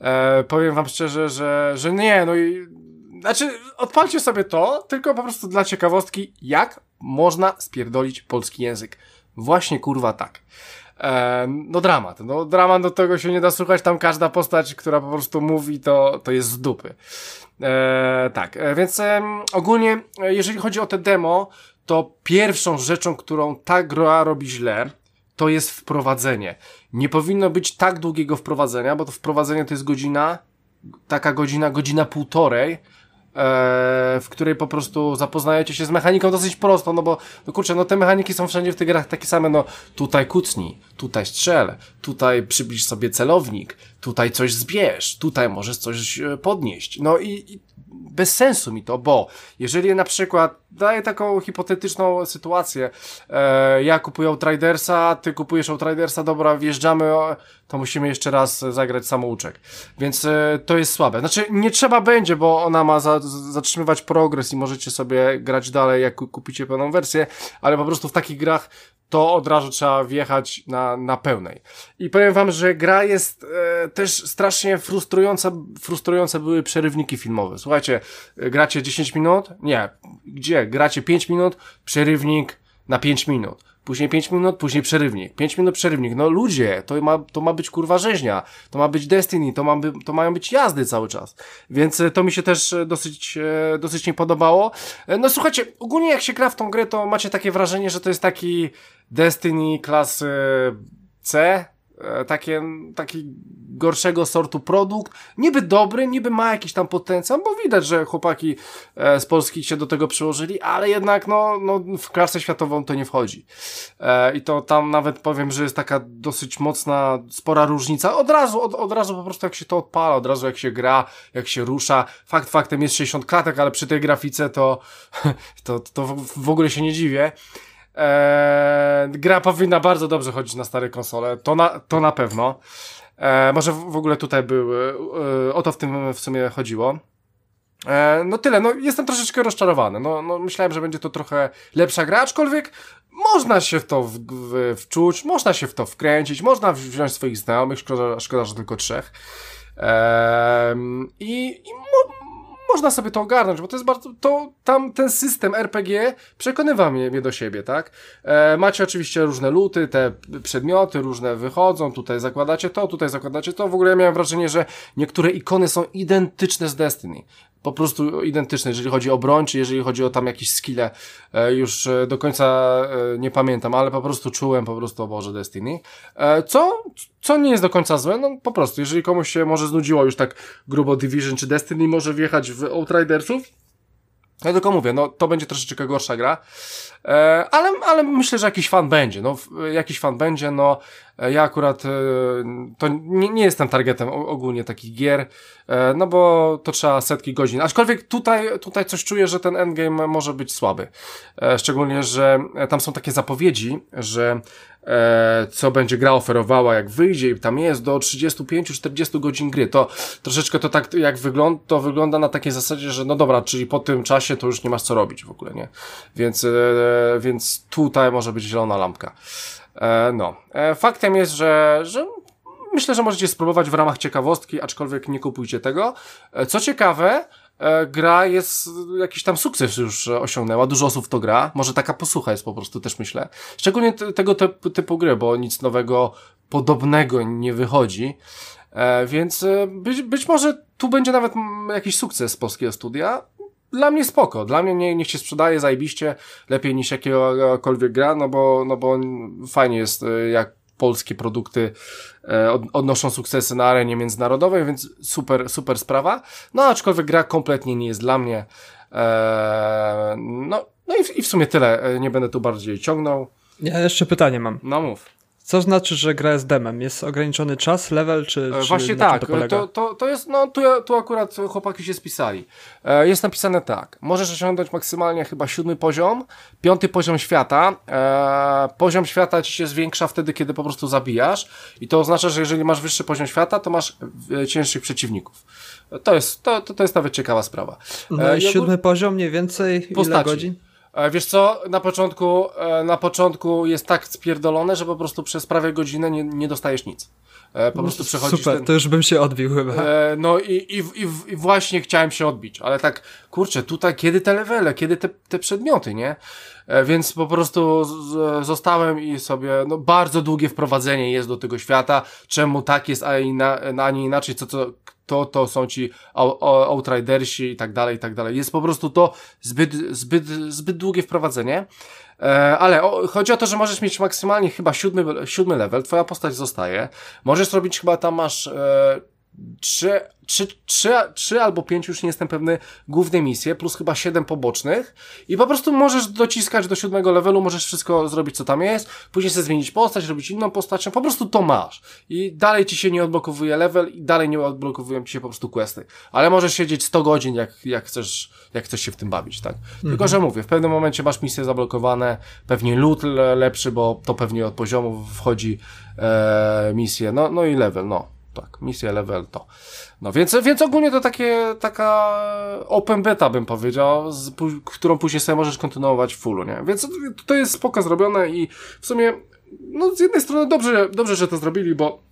S1: E, powiem wam szczerze, że, że nie, no i znaczy, odpalcie sobie to, tylko po prostu dla ciekawostki, jak można spierdolić polski język. Właśnie kurwa tak. E, no dramat. No dramat do tego się nie da słuchać. Tam każda postać, która po prostu mówi, to, to jest z dupy. E, tak, e, więc e, ogólnie, jeżeli chodzi o te demo, to pierwszą rzeczą, którą ta gra robi źle, to jest wprowadzenie. Nie powinno być tak długiego wprowadzenia, bo to wprowadzenie to jest godzina, taka godzina, godzina półtorej, w której po prostu zapoznajecie się z mechaniką dosyć prosto, no bo, no kurczę, no te mechaniki są wszędzie w tych grach takie same, no tutaj kucnij, tutaj strzel, tutaj przybliż sobie celownik, tutaj coś zbierz, tutaj możesz coś e, podnieść. No i, i bez sensu mi to, bo jeżeli na przykład daję taką hipotetyczną sytuację, e, ja kupuję Outridersa, ty kupujesz Outridersa, dobra, wjeżdżamy, to musimy jeszcze raz zagrać samouczek. Więc e, to jest słabe. Znaczy, nie trzeba będzie, bo ona ma za, zatrzymywać progres i możecie sobie grać dalej, jak kupicie pełną wersję, ale po prostu w takich grach to od razu trzeba wjechać na, na pełnej. I powiem wam, że gra jest e, też strasznie frustrująca, frustrujące były przerywniki filmowe. Słuchajcie, e, gracie 10 minut? Nie. Gdzie? Gracie 5 minut, przerywnik na 5 minut. później 5 minut, później przerywnik, 5 minut przerywnik. No ludzie, to ma, to ma być kurwa rzeźnia, to ma być Destiny, to, ma by, to mają być jazdy cały czas. Więc e, to mi się też e, dosyć, e, dosyć nie podobało. No słuchajcie, ogólnie jak się gra w tą grę, to macie takie wrażenie, że to jest taki Destiny klasy C, takie, taki gorszego sortu produkt. Niby dobry, niby ma jakiś tam potencjał, bo widać, że chłopaki e, z Polski się do tego przyłożyli, ale jednak no, no w klasę światową to nie wchodzi. E, I to tam nawet powiem, że jest taka dosyć mocna, spora różnica. Od razu, od, od razu po prostu jak się to odpala, od razu jak się gra, jak się rusza. Fakt faktem jest 60 klatek, ale przy tej grafice to, <laughs> to, to w ogóle się nie dziwię. Eee, gra powinna bardzo dobrze chodzić na stare konsole, to na, to na pewno. Eee, może w, w ogóle tutaj były, e, o to w tym w sumie chodziło. E, no tyle, no jestem troszeczkę rozczarowany. No, no myślałem, że będzie to trochę lepsza gra, aczkolwiek można się w to w, w, wczuć, można się w to wkręcić, można wziąć swoich znajomych, szkoda, szkoda że tylko trzech. E, I, i mo, można sobie to ogarnąć, bo to jest bardzo, to tam ten system RPG przekonywa mnie, mnie do siebie, tak? E, macie oczywiście różne luty, te przedmioty różne wychodzą, tutaj zakładacie to, tutaj zakładacie to, w ogóle ja miałem wrażenie, że niektóre ikony są identyczne z Destiny po prostu identyczne, jeżeli chodzi o broń, czy jeżeli chodzi o tam jakieś skille, e, już e, do końca e, nie pamiętam, ale po prostu czułem po prostu o Boże Destiny. Co, co nie jest do końca złe, no po prostu, jeżeli komuś się może znudziło już tak grubo Division czy Destiny, może wjechać w Outridersów, ja tylko mówię, no to będzie troszeczkę gorsza gra, e, ale, ale myślę, że jakiś fan będzie, no jakiś fan będzie, no. E, ja akurat e, to nie, nie jestem targetem ogólnie takich gier, e, no bo to trzeba setki godzin, aczkolwiek tutaj, tutaj coś czuję, że ten endgame może być słaby, e, szczególnie, że tam są takie zapowiedzi, że co będzie gra oferowała, jak wyjdzie i tam jest do 35-40 godzin gry. To troszeczkę to tak jak wygląda, to wygląda na takiej zasadzie, że no dobra, czyli po tym czasie to już nie masz co robić w ogóle, nie? Więc, e, więc tutaj może być zielona lampka. E, no. E, faktem jest, że, że myślę, że możecie spróbować w ramach ciekawostki, aczkolwiek nie kupujcie tego. E, co ciekawe, E, gra jest, jakiś tam sukces już osiągnęła, dużo osób to gra, może taka posłucha jest po prostu też myślę. Szczególnie tego typu, typu gry, bo nic nowego, podobnego nie wychodzi. E, więc e, być, być może tu będzie nawet jakiś sukces polskiego studia. Dla mnie spoko, dla mnie nie, niech się sprzedaje zajebiście, lepiej niż jakiegokolwiek gra, no bo, no bo fajnie jest, jak polskie produkty e, odnoszą sukcesy na arenie międzynarodowej, więc super, super sprawa. No aczkolwiek gra kompletnie nie jest dla mnie. E, no, no i w, i w sumie tyle. E, nie będę tu bardziej ciągnął.
S2: Ja jeszcze pytanie mam.
S1: No mów.
S2: Co znaczy, że gra jest demem? Jest ograniczony czas, level, czy,
S1: czy Właśnie tak, to, to, to, to, jest, no tu, tu akurat chłopaki się spisali. E, jest napisane tak, możesz osiągnąć maksymalnie chyba siódmy poziom, piąty poziom świata, e, poziom świata ci się zwiększa wtedy, kiedy po prostu zabijasz i to oznacza, że jeżeli masz wyższy poziom świata, to masz e, cięższych przeciwników. To jest, to, to, to jest nawet ciekawa sprawa.
S2: E, no i siódmy poziom mniej więcej, postaci. ile godzin?
S1: E, wiesz co, na początku, e, na początku jest tak spierdolone, że po prostu przez prawie godzinę nie, nie dostajesz nic. E, po no, prostu przechodzisz
S2: Super,
S1: ten...
S2: to już bym się odbił chyba.
S1: No i, i, i, i, właśnie chciałem się odbić, ale tak, kurczę, tutaj kiedy te levele, kiedy te, te przedmioty, nie? Więc po prostu zostałem i sobie, no bardzo długie wprowadzenie jest do tego świata, czemu tak jest, a, ina, a nie inaczej, co, co, to, to są ci Outridersi i tak dalej, i tak dalej. Jest po prostu to zbyt, zbyt, zbyt długie wprowadzenie. E, ale chodzi o to, że możesz mieć maksymalnie chyba siódmy, siódmy level, twoja postać zostaje. Możesz robić chyba tam masz e, trzy trzy, trzy, trzy albo pięć, już nie jestem pewny, główne misje, plus chyba siedem pobocznych i po prostu możesz dociskać do siódmego levelu, możesz wszystko zrobić, co tam jest, później sobie zmienić postać, robić inną postać, po prostu to masz. I dalej ci się nie odblokowuje level i dalej nie odblokowują ci się po prostu questy. Ale możesz siedzieć 100 godzin, jak, jak chcesz, jak chcesz się w tym bawić, tak? Mhm. Tylko, że mówię, w pewnym momencie masz misje zablokowane, pewnie loot lepszy, bo to pewnie od poziomu wchodzi e, misje, no, no i level, no. Tak, misja level to. No więc, więc ogólnie to takie, taka open beta bym powiedział, z, którą później sobie możesz kontynuować w fullu, nie? Więc to jest spoko zrobione i w sumie, no z jednej strony dobrze, dobrze, że to zrobili, bo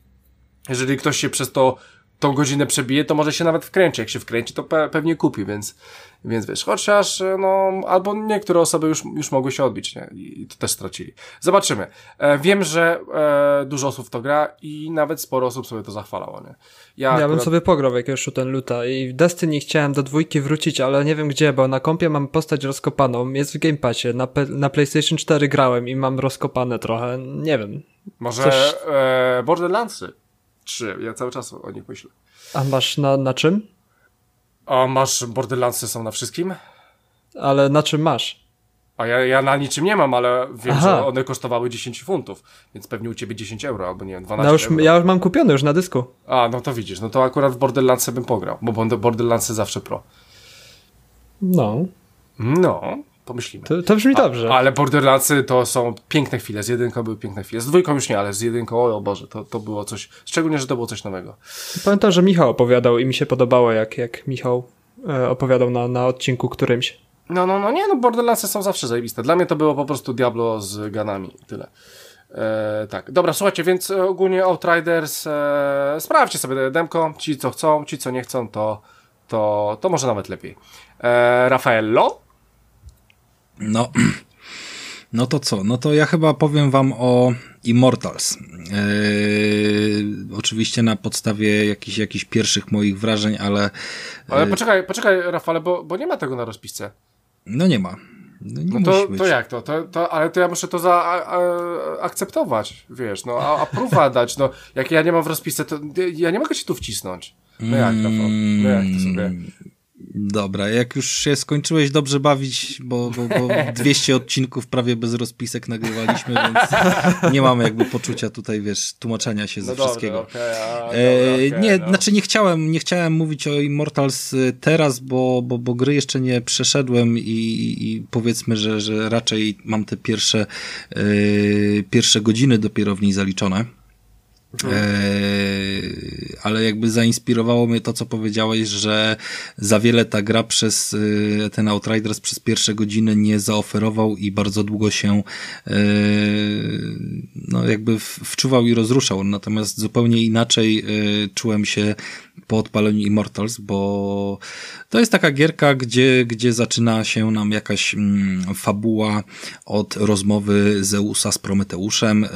S1: jeżeli ktoś się przez to tą godzinę przebije, to może się nawet wkręci. Jak się wkręci, to pe pewnie kupi, więc, więc wiesz, chociaż, no, albo niektóre osoby już, już mogły się odbić, nie? I to też stracili. Zobaczymy. E, wiem, że e, dużo osób to gra i nawet sporo osób sobie to zachwalało, nie?
S2: Ja, ja akurat... bym sobie pograł jakiegoś shoot luta i w Destiny chciałem do dwójki wrócić, ale nie wiem gdzie, bo na kompie mam postać rozkopaną, jest w Game Passie, na, na PlayStation 4 grałem i mam rozkopane trochę, nie wiem.
S1: Może Coś... e, Borderlandsy 3, ja cały czas o nich myślę.
S2: A masz na, na czym?
S1: A masz Borderlandsy są na wszystkim?
S2: Ale na czym masz?
S1: A ja, ja na niczym nie mam, ale wiem, Aha. że one kosztowały 10 funtów, więc pewnie u ciebie 10 euro, albo nie wiem, 12
S2: no już,
S1: euro.
S2: Ja już mam kupiony już na dysku.
S1: A, no to widzisz, no to akurat w Borderlandsy bym pograł, bo Borderlandsy zawsze pro.
S2: No.
S1: No, pomyślimy.
S2: To, to brzmi dobrze.
S1: A, ale Borderlandsy to są piękne chwile, z jedynką były piękne chwile, z dwójką już nie, ale z jedynką, o Boże, to, to było coś, szczególnie, że to było coś nowego.
S2: Pamiętam, że Michał opowiadał i mi się podobało, jak, jak Michał e, opowiadał na, na odcinku którymś.
S1: No, no, no nie, no Borderlandsy są zawsze zajebiste. Dla mnie to było po prostu Diablo z ganami. Tyle. E, tak, dobra, słuchajcie, więc ogólnie Outriders e, sprawdźcie sobie demko, ci co chcą, ci co nie chcą, to, to, to może nawet lepiej. E, Raffaello?
S3: No, <clears throat> no to co? No to ja chyba powiem wam o Immortals. Eee, oczywiście na podstawie jakichś, jakichś pierwszych moich wrażeń, ale...
S1: Ale poczekaj, poczekaj Rafale, bo, bo nie ma tego na rozpisce.
S3: No nie ma.
S1: No, nie no to, to jak to? to? To, Ale to ja muszę to zaakceptować, wiesz, no, a, a próba <laughs> dać, no, jak ja nie mam w rozpisce, to ja nie mogę się tu wcisnąć. No jak, Rafał? No jak to sobie?
S3: Dobra, jak już się skończyłeś dobrze bawić, bo, bo, bo <laughs> 200 odcinków prawie bez rozpisek nagrywaliśmy, więc nie mamy jakby poczucia tutaj, wiesz, tłumaczenia się ze no wszystkiego. Dobra, okay, a, dobra, okay, nie, no. znaczy nie chciałem, nie chciałem mówić o Immortals y, teraz, bo, bo, bo gry jeszcze nie przeszedłem i, i powiedzmy, że, że raczej mam te pierwsze, yy, pierwsze godziny dopiero w niej zaliczone. Eee, ale jakby zainspirowało mnie to, co powiedziałeś, że za wiele ta gra przez e, ten Outriders przez pierwsze godziny nie zaoferował i bardzo długo się e, no jakby wczuwał i rozruszał. Natomiast zupełnie inaczej e, czułem się po odpaleniu Immortals, bo to jest taka gierka, gdzie, gdzie zaczyna się nam jakaś mm, fabuła od rozmowy Zeusa z Prometeuszem, y,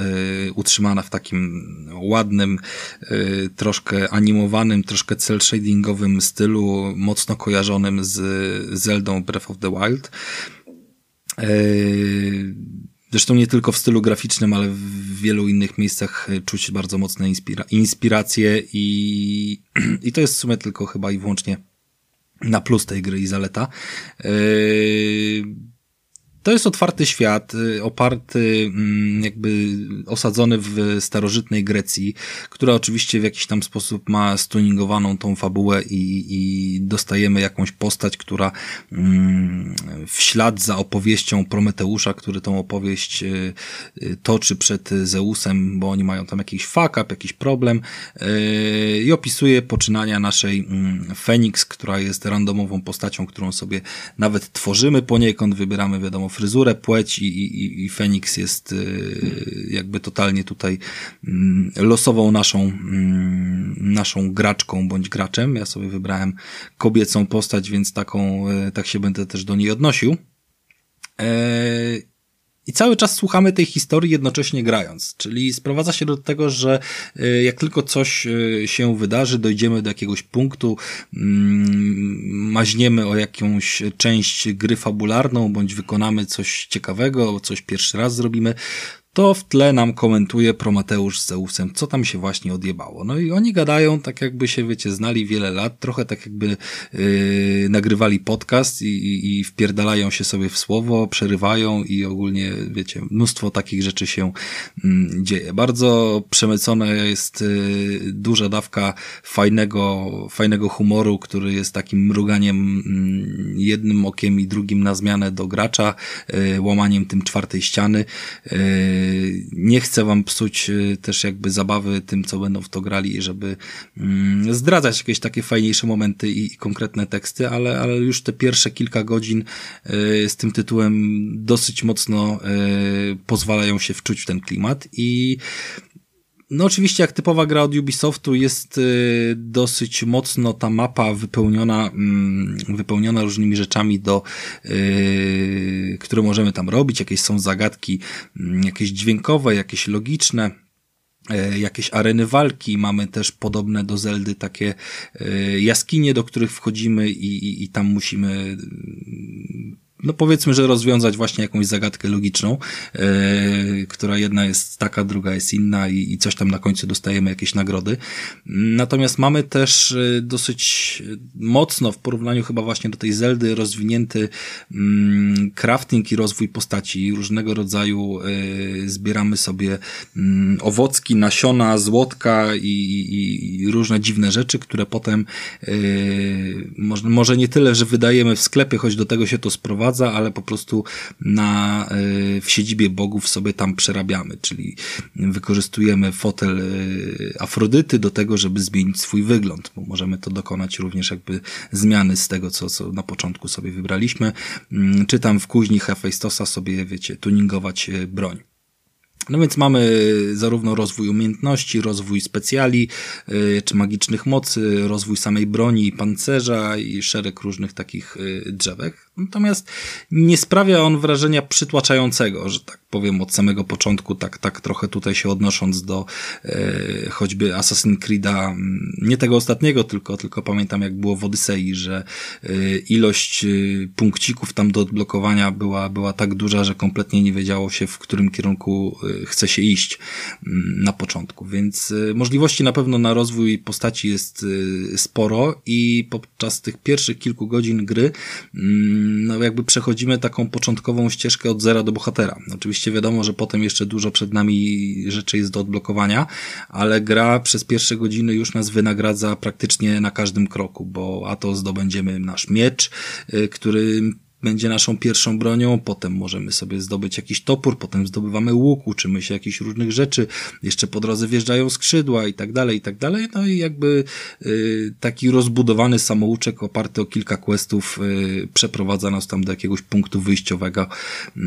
S3: utrzymana w takim ładnym, y, troszkę animowanym, troszkę cel shadingowym stylu, mocno kojarzonym z Zeldą Breath of the Wild. Y, zresztą nie tylko w stylu graficznym, ale w wielu innych miejscach czuć bardzo mocne inspira inspiracje i, <clears throat> i to jest w sumie tylko chyba i wyłącznie na plus tej gry i zaleta. Yy, to jest otwarty świat, y, oparty, mm, jakby osadzony w starożytnej Grecji, która oczywiście w jakiś tam sposób ma stuningowaną tą fabułę i, i dostajemy jakąś postać, która mm, w ślad za opowieścią Prometeusza, który tą opowieść y, y, toczy przed Zeusem, bo oni mają tam jakiś fuck up, jakiś problem i opisuje poczynania naszej mm, Feniks, która jest randomową postacią, którą sobie nawet tworzymy poniekąd, wybieramy wiadomo fryzurę, płeć i, i, i Feniks jest y, jakby totalnie tutaj mm, losową naszą, mm, naszą graczką bądź graczem. Ja sobie wybrałem kobiecą postać, więc taką, y, tak się będę też do niej odnosił. I cały czas słuchamy tej historii jednocześnie grając, czyli sprowadza się do tego, że y, jak tylko coś y, się wydarzy, dojdziemy do jakiegoś punktu, mm, maźniemy o jakąś część gry fabularną, bądź wykonamy coś ciekawego, coś pierwszy raz zrobimy, to w tle nam komentuje Prometeusz z Zeusem, co tam się właśnie odjebało. No i oni gadają tak jakby się, wiecie, znali wiele lat, trochę tak jakby yy, nagrywali podcast i, i, wpierdalają się sobie w słowo, przerywają i ogólnie, wiecie, mnóstwo takich rzeczy się yy, dzieje. Bardzo przemycona jest yy, duża dawka fajnego, fajnego humoru, który jest takim mruganiem yy, jednym okiem i drugim na zmianę do gracza, yy, łamaniem tym czwartej ściany, yy, nie chcę wam psuć y, też jakby zabawy tym, co będą w to grali, żeby mm, zdradzać jakieś takie fajniejsze momenty i, konkretne teksty, ale, ale już te pierwsze kilka godzin y, z tym tytułem dosyć mocno y, pozwalają się wczuć w ten klimat i No oczywiście jak typowa gra od Ubisoftu jest y, dosyć mocno ta mapa wypełniona, mm, wypełniona różnymi rzeczami do, y, które możemy tam robić. Jakieś są zagadki, mm, jakieś dźwiękowe, jakieś logiczne y, jakieś areny walki, mamy też podobne do Zeldy takie jaskinie, do których wchodzimy i, i, i tam musimy no powiedzmy, że rozwiązać właśnie jakąś zagadkę logiczną, yy, która jedna jest taka, druga jest inna i, i coś tam na końcu dostajemy jakieś nagrody. Natomiast mamy też e, dosyć mocno w porównaniu chyba właśnie do tej Zeldy rozwinięty mm, crafting i rozwój postaci. Różnego rodzaju zbieramy sobie mm, owocki, nasiona, złotka i, i, i, różne dziwne rzeczy, które potem może, może nie tyle, że wydajemy w sklepie, choć do tego się to sprowadza, ale po prostu na, e, w siedzibie bogów sobie tam przerabiamy, czyli wykorzystujemy fotel e, Afrodyty do tego, żeby zmienić swój wygląd, bo możemy to dokonać również jakby zmiany z tego, co, co na początku sobie wybraliśmy, mm, czy tam w kuźni Hefestosa sobie, wiecie, tuningować e, broń. No więc mamy zarówno rozwój umiejętności, rozwój specjali, y, czy magicznych mocy, rozwój samej broni i pancerza i szereg różnych takich y, drzewek. Natomiast nie sprawia on wrażenia przytłaczającego, że tak powiem od samego początku, tak, tak trochę tutaj się odnosząc do e, choćby Assassin's Creed'a, mm, nie tego ostatniego, tylko, tylko pamiętam jak było w Odysei, że e, ilość e, punkcików tam do odblokowania była, była tak duża, że kompletnie nie wiedziało się w którym kierunku e, chce się iść mm, na początku, więc e, możliwości na pewno na rozwój postaci jest sporo i podczas tych pierwszych kilku godzin gry mm, no jakby przechodzimy taką początkową ścieżkę od zera do bohatera. Oczywiście wiadomo, że potem jeszcze dużo przed nami rzeczy jest do odblokowania, ale gra przez pierwsze godziny już nas wynagradza praktycznie na każdym kroku, bo a to zdobędziemy nasz miecz, y, który będzie naszą pierwszą bronią, potem możemy sobie zdobyć jakiś topór, potem zdobywamy łuk, uczymy się jakichś różnych rzeczy, jeszcze po drodze wjeżdżają skrzydła i tak dalej, i tak dalej, no i jakby y, taki rozbudowany samouczek oparty o kilka questów y, przeprowadza nas tam do jakiegoś punktu wyjściowego y,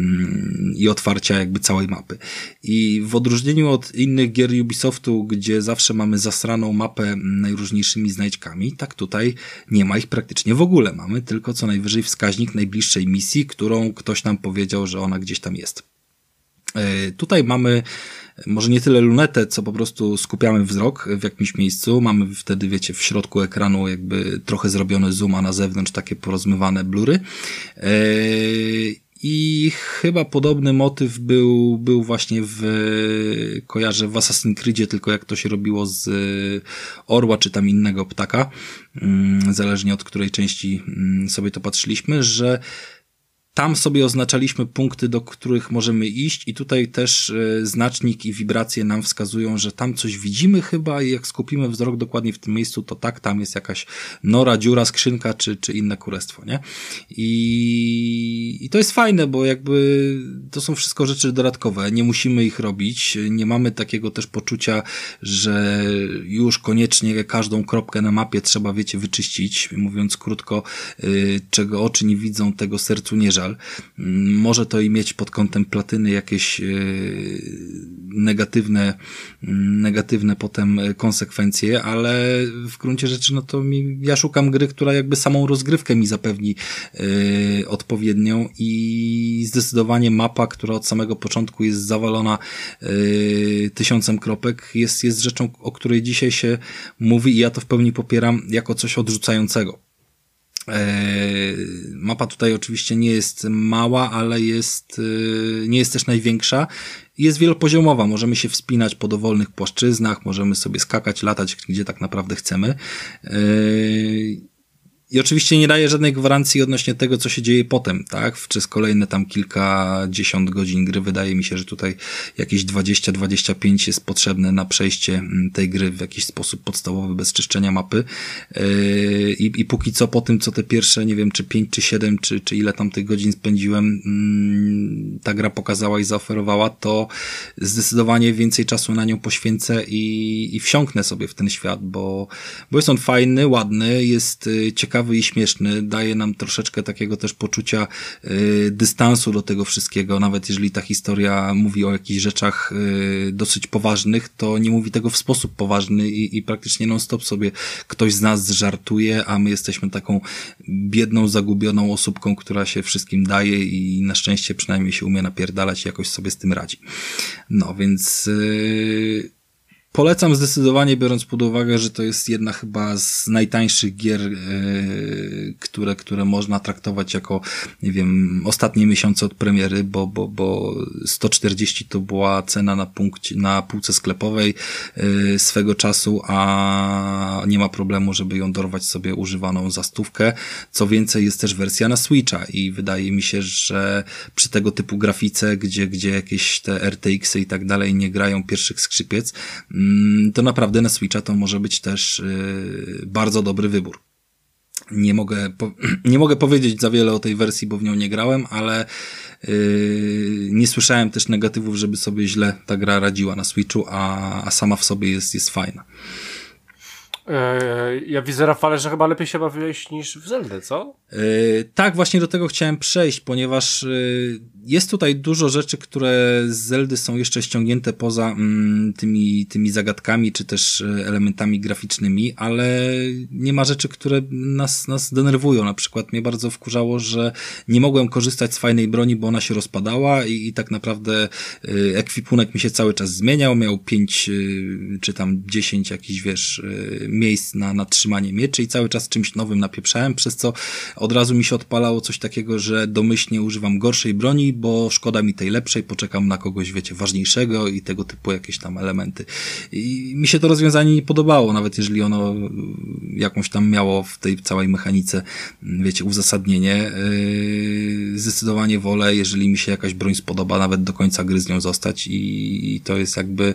S3: i otwarcia jakby całej mapy. I w odróżnieniu od innych gier Ubisoftu, gdzie zawsze mamy zasraną mapę najróżniejszymi znajdźkami, tak tutaj nie ma ich praktycznie w ogóle. Mamy tylko co najwyżej wskaźnik najbliższy najbliższej misji, którą ktoś nam powiedział, że ona gdzieś tam jest. E, tutaj mamy może nie tyle lunetę, co po prostu skupiamy wzrok w jakimś miejscu. Mamy wtedy, wiecie, w środku ekranu jakby trochę zrobiony zoom, a na zewnątrz takie porozmywane blury. E, I chyba podobny motyw był, był właśnie w, kojarzę w Assassin's Creedzie, tylko jak to się robiło z orła, czy tam innego ptaka. Mm, zależnie od której części mm, sobie to patrzyliśmy, że tam sobie oznaczaliśmy punkty, do których możemy iść i tutaj też e, znacznik i wibracje nam wskazują, że tam coś widzimy chyba i jak skupimy wzrok dokładnie w tym miejscu, to tak, tam jest jakaś nora, dziura, skrzynka czy, czy inne kurestwo, nie? I, I to jest fajne, bo jakby to są wszystko rzeczy dodatkowe, nie musimy ich robić, nie mamy takiego też poczucia, że już koniecznie każdą kropkę na mapie trzeba, wiecie, wyczyścić, mówiąc krótko, yy, czego oczy nie widzą, tego sercu nie żal może to i mieć pod kątem platyny jakieś e, negatywne, negatywne potem konsekwencje, ale w gruncie rzeczy, no to mi, ja szukam gry, która jakby samą rozgrywkę mi zapewni yy, odpowiednią i zdecydowanie mapa, która od samego początku jest zawalona tysiącem kropek, jest, jest rzeczą, o której dzisiaj się mówi i ja to w pełni popieram jako coś odrzucającego. E, mapa tutaj oczywiście nie jest mała, ale jest, e, nie jest też największa. Jest wielopoziomowa, możemy się wspinać po dowolnych płaszczyznach, możemy sobie skakać, latać, gdzie tak naprawdę chcemy. I oczywiście nie daje żadnej gwarancji odnośnie tego, co się dzieje potem, tak? Przez kolejne tam kilkadziesiąt godzin gry wydaje mi się, że tutaj jakieś 20-25 jest potrzebne na przejście mm, tej gry w jakiś sposób podstawowy, bez czyszczenia mapy. Yy, I, i póki co po tym, co te pierwsze, nie wiem, czy 5 czy 7, czy, czy ile tam tych godzin spędziłem, mm, ta gra pokazała i zaoferowała, to zdecydowanie więcej czasu na nią poświęcę i, i wsiąknę sobie w ten świat, bo, bo jest on fajny, ładny, jest y, ciekawy ciekawy i śmieszny, daje nam troszeczkę takiego też poczucia y, dystansu do tego wszystkiego, nawet jeżeli ta historia mówi o jakichś rzeczach y, dosyć poważnych, to nie mówi tego w sposób poważny i, i praktycznie non-stop sobie ktoś z nas żartuje, a my jesteśmy taką biedną, zagubioną osóbką, która się wszystkim daje i na szczęście przynajmniej się umie napierdalać i jakoś sobie z tym radzi. No więc yy, Polecam zdecydowanie, biorąc pod uwagę, że to jest jedna chyba z najtańszych gier, yy, które, które można traktować jako, nie wiem, ostatnie miesiące od premiery, bo, bo, bo 140 to była cena na punkcie, na półce sklepowej yy, swego czasu, a nie ma problemu, żeby ją dorwać sobie używaną za stówkę. Co więcej, jest też wersja na Switcha i wydaje mi się, że przy tego typu grafice, gdzie, gdzie jakieś te RTX-y i tak dalej nie grają pierwszych skrzypiec, Mm, to naprawdę na Switcha to może być też y, bardzo dobry wybór. Nie mogę, <clears throat> nie mogę powiedzieć za wiele o tej wersji, bo w nią nie grałem, ale y, nie słyszałem też negatywów, żeby sobie źle ta gra radziła na Switchu, a, a sama w sobie jest, jest fajna.
S1: E, ja widzę, Rafale, że chyba lepiej się bawiłeś niż w Zeldę, co?
S3: Yy, tak, właśnie do tego chciałem przejść, ponieważ yy, jest tutaj dużo rzeczy, które z Zeldy są jeszcze ściągnięte poza mm, tymi, tymi zagadkami, czy też elementami graficznymi, ale nie ma rzeczy, które nas, nas denerwują. Na przykład mnie bardzo wkurzało, że nie mogłem korzystać z fajnej broni, bo ona się rozpadała i, i tak naprawdę yy, ekwipunek mi się cały czas zmieniał, miał pięć czy tam dziesięć jakichś, wiesz, miejsc na, na trzymanie mieczy i cały czas czymś nowym napieprzałem, przez co od razu mi się odpalało coś takiego, że domyślnie używam gorszej broni, bo szkoda mi tej lepszej, poczekam na kogoś, wiecie, ważniejszego i tego typu jakieś tam elementy. I mi się to rozwiązanie nie podobało, nawet jeżeli ono jakąś tam miało w tej całej mechanice, wiecie, uzasadnienie. Yy, zdecydowanie wolę, jeżeli mi się jakaś broń spodoba, nawet do końca gry z nią zostać i, i to jest jakby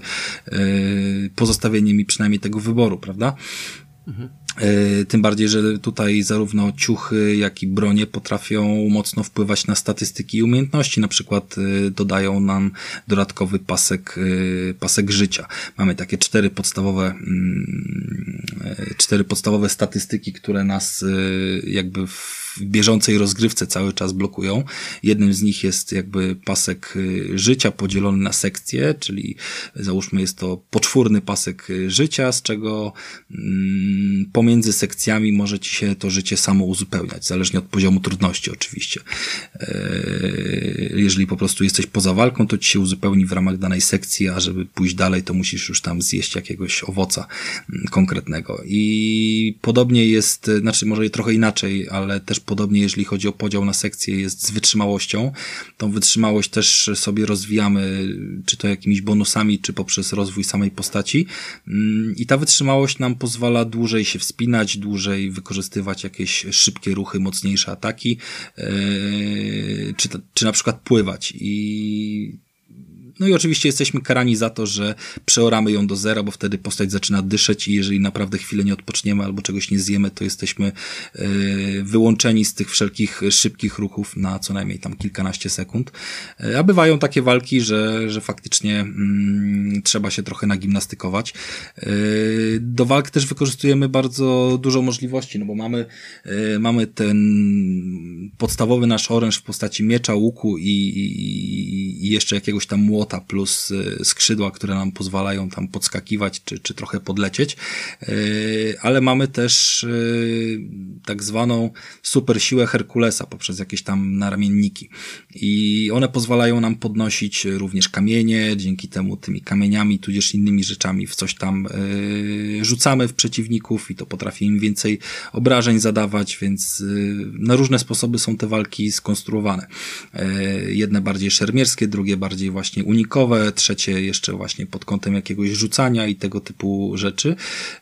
S3: yy, pozostawienie mi przynajmniej tego wyboru, prawda? Mhm. Tym bardziej, że tutaj zarówno ciuchy, jak i bronie potrafią mocno wpływać na statystyki i umiejętności. Na przykład e, dodają nam dodatkowy pasek, e, pasek życia. Mamy takie cztery podstawowe, mm, cztery podstawowe statystyki, które nas jakby w bieżącej rozgrywce cały czas blokują. Jednym z nich jest jakby pasek życia podzielony na sekcje, czyli załóżmy jest to poczwórny pasek życia, z czego mm, pomiędzy sekcjami może ci się to życie samo uzupełniać, zależnie od poziomu trudności oczywiście. E, jeżeli po prostu jesteś poza walką, to ci się uzupełni w ramach danej sekcji, a żeby pójść dalej, to musisz już tam zjeść jakiegoś owoca mm, konkretnego. I podobnie jest, znaczy może trochę inaczej, ale też podobnie jeżeli chodzi o podział na sekcje jest z wytrzymałością. Tą wytrzymałość też sobie rozwijamy, czy to jakimiś bonusami, czy poprzez rozwój samej postaci. Mm, I ta wytrzymałość nam pozwala dłużej się wspinać, dłużej wykorzystywać jakieś szybkie ruchy, mocniejsze ataki, e, czy, czy na przykład pływać. I no i oczywiście jesteśmy karani za to, że przeoramy ją do zera, bo wtedy postać zaczyna dyszeć i jeżeli naprawdę chwilę nie odpoczniemy albo czegoś nie zjemy, to jesteśmy e, wyłączeni z tych wszelkich szybkich ruchów na co najmniej tam kilkanaście sekund. E, a bywają takie walki, że, że faktycznie mm, trzeba się trochę nagimnastykować. E, do walk też wykorzystujemy bardzo dużo możliwości, no bo mamy, mamy ten podstawowy nasz oręż w postaci miecza, łuku i, i, i jeszcze jakiegoś tam młota, plus y, skrzydła, które nam pozwalają tam podskakiwać czy, czy trochę podlecieć, y, ale mamy też y, tak zwaną super siłę Herkulesa poprzez jakieś tam naramienniki i one pozwalają nam podnosić również kamienie, dzięki temu tymi kamieniami tudzież innymi rzeczami w coś tam rzucamy w przeciwników i to potrafi im więcej obrażeń zadawać, więc na różne sposoby są te walki skonstruowane. Jedne bardziej szermierskie, drugie bardziej właśnie unikacyjne unikowe, trzecie jeszcze właśnie pod kątem jakiegoś rzucania i tego typu rzeczy,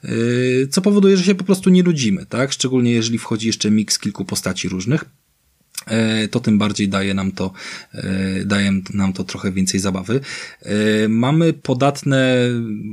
S3: yy, co powoduje, że się po prostu nie nudzimy, tak? Szczególnie jeżeli wchodzi jeszcze miks kilku postaci różnych yy, to tym bardziej daje nam to, yy, daje nam to trochę więcej zabawy. Mamy podatne,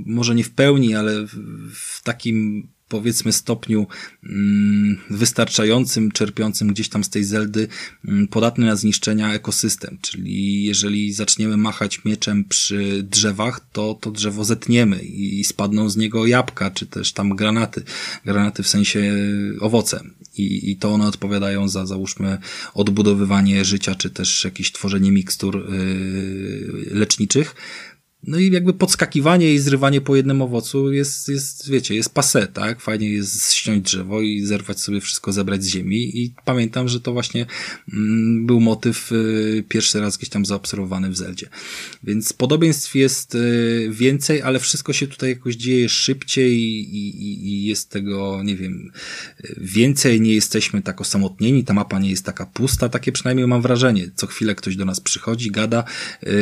S3: może nie w pełni, ale w takim powiedzmy stopniu mm, wystarczającym, czerpiącym gdzieś tam z tej Zeldy, mm, podatny na zniszczenia ekosystem. Czyli jeżeli zaczniemy machać mieczem przy drzewach, to to drzewo zetniemy i spadną z niego jabłka, czy też tam granaty. Granaty w sensie owoce. I, i to one odpowiadają za, załóżmy, odbudowywanie życia, czy też jakieś tworzenie mikstur yy, leczniczych no i jakby podskakiwanie i zrywanie po jednym owocu jest, jest, wiecie, jest pase, tak? Fajnie jest ściąć drzewo i zerwać sobie wszystko, zebrać z ziemi i pamiętam, że to właśnie mm, był motyw y, pierwszy raz gdzieś tam zaobserwowany w Zeldzie. Więc podobieństw jest y, więcej, ale wszystko się tutaj jakoś dzieje szybciej i, i, i jest tego, nie wiem, więcej, nie jesteśmy tak osamotnieni, ta mapa nie jest taka pusta, takie przynajmniej mam wrażenie. Co chwilę ktoś do nas przychodzi, gada, yy,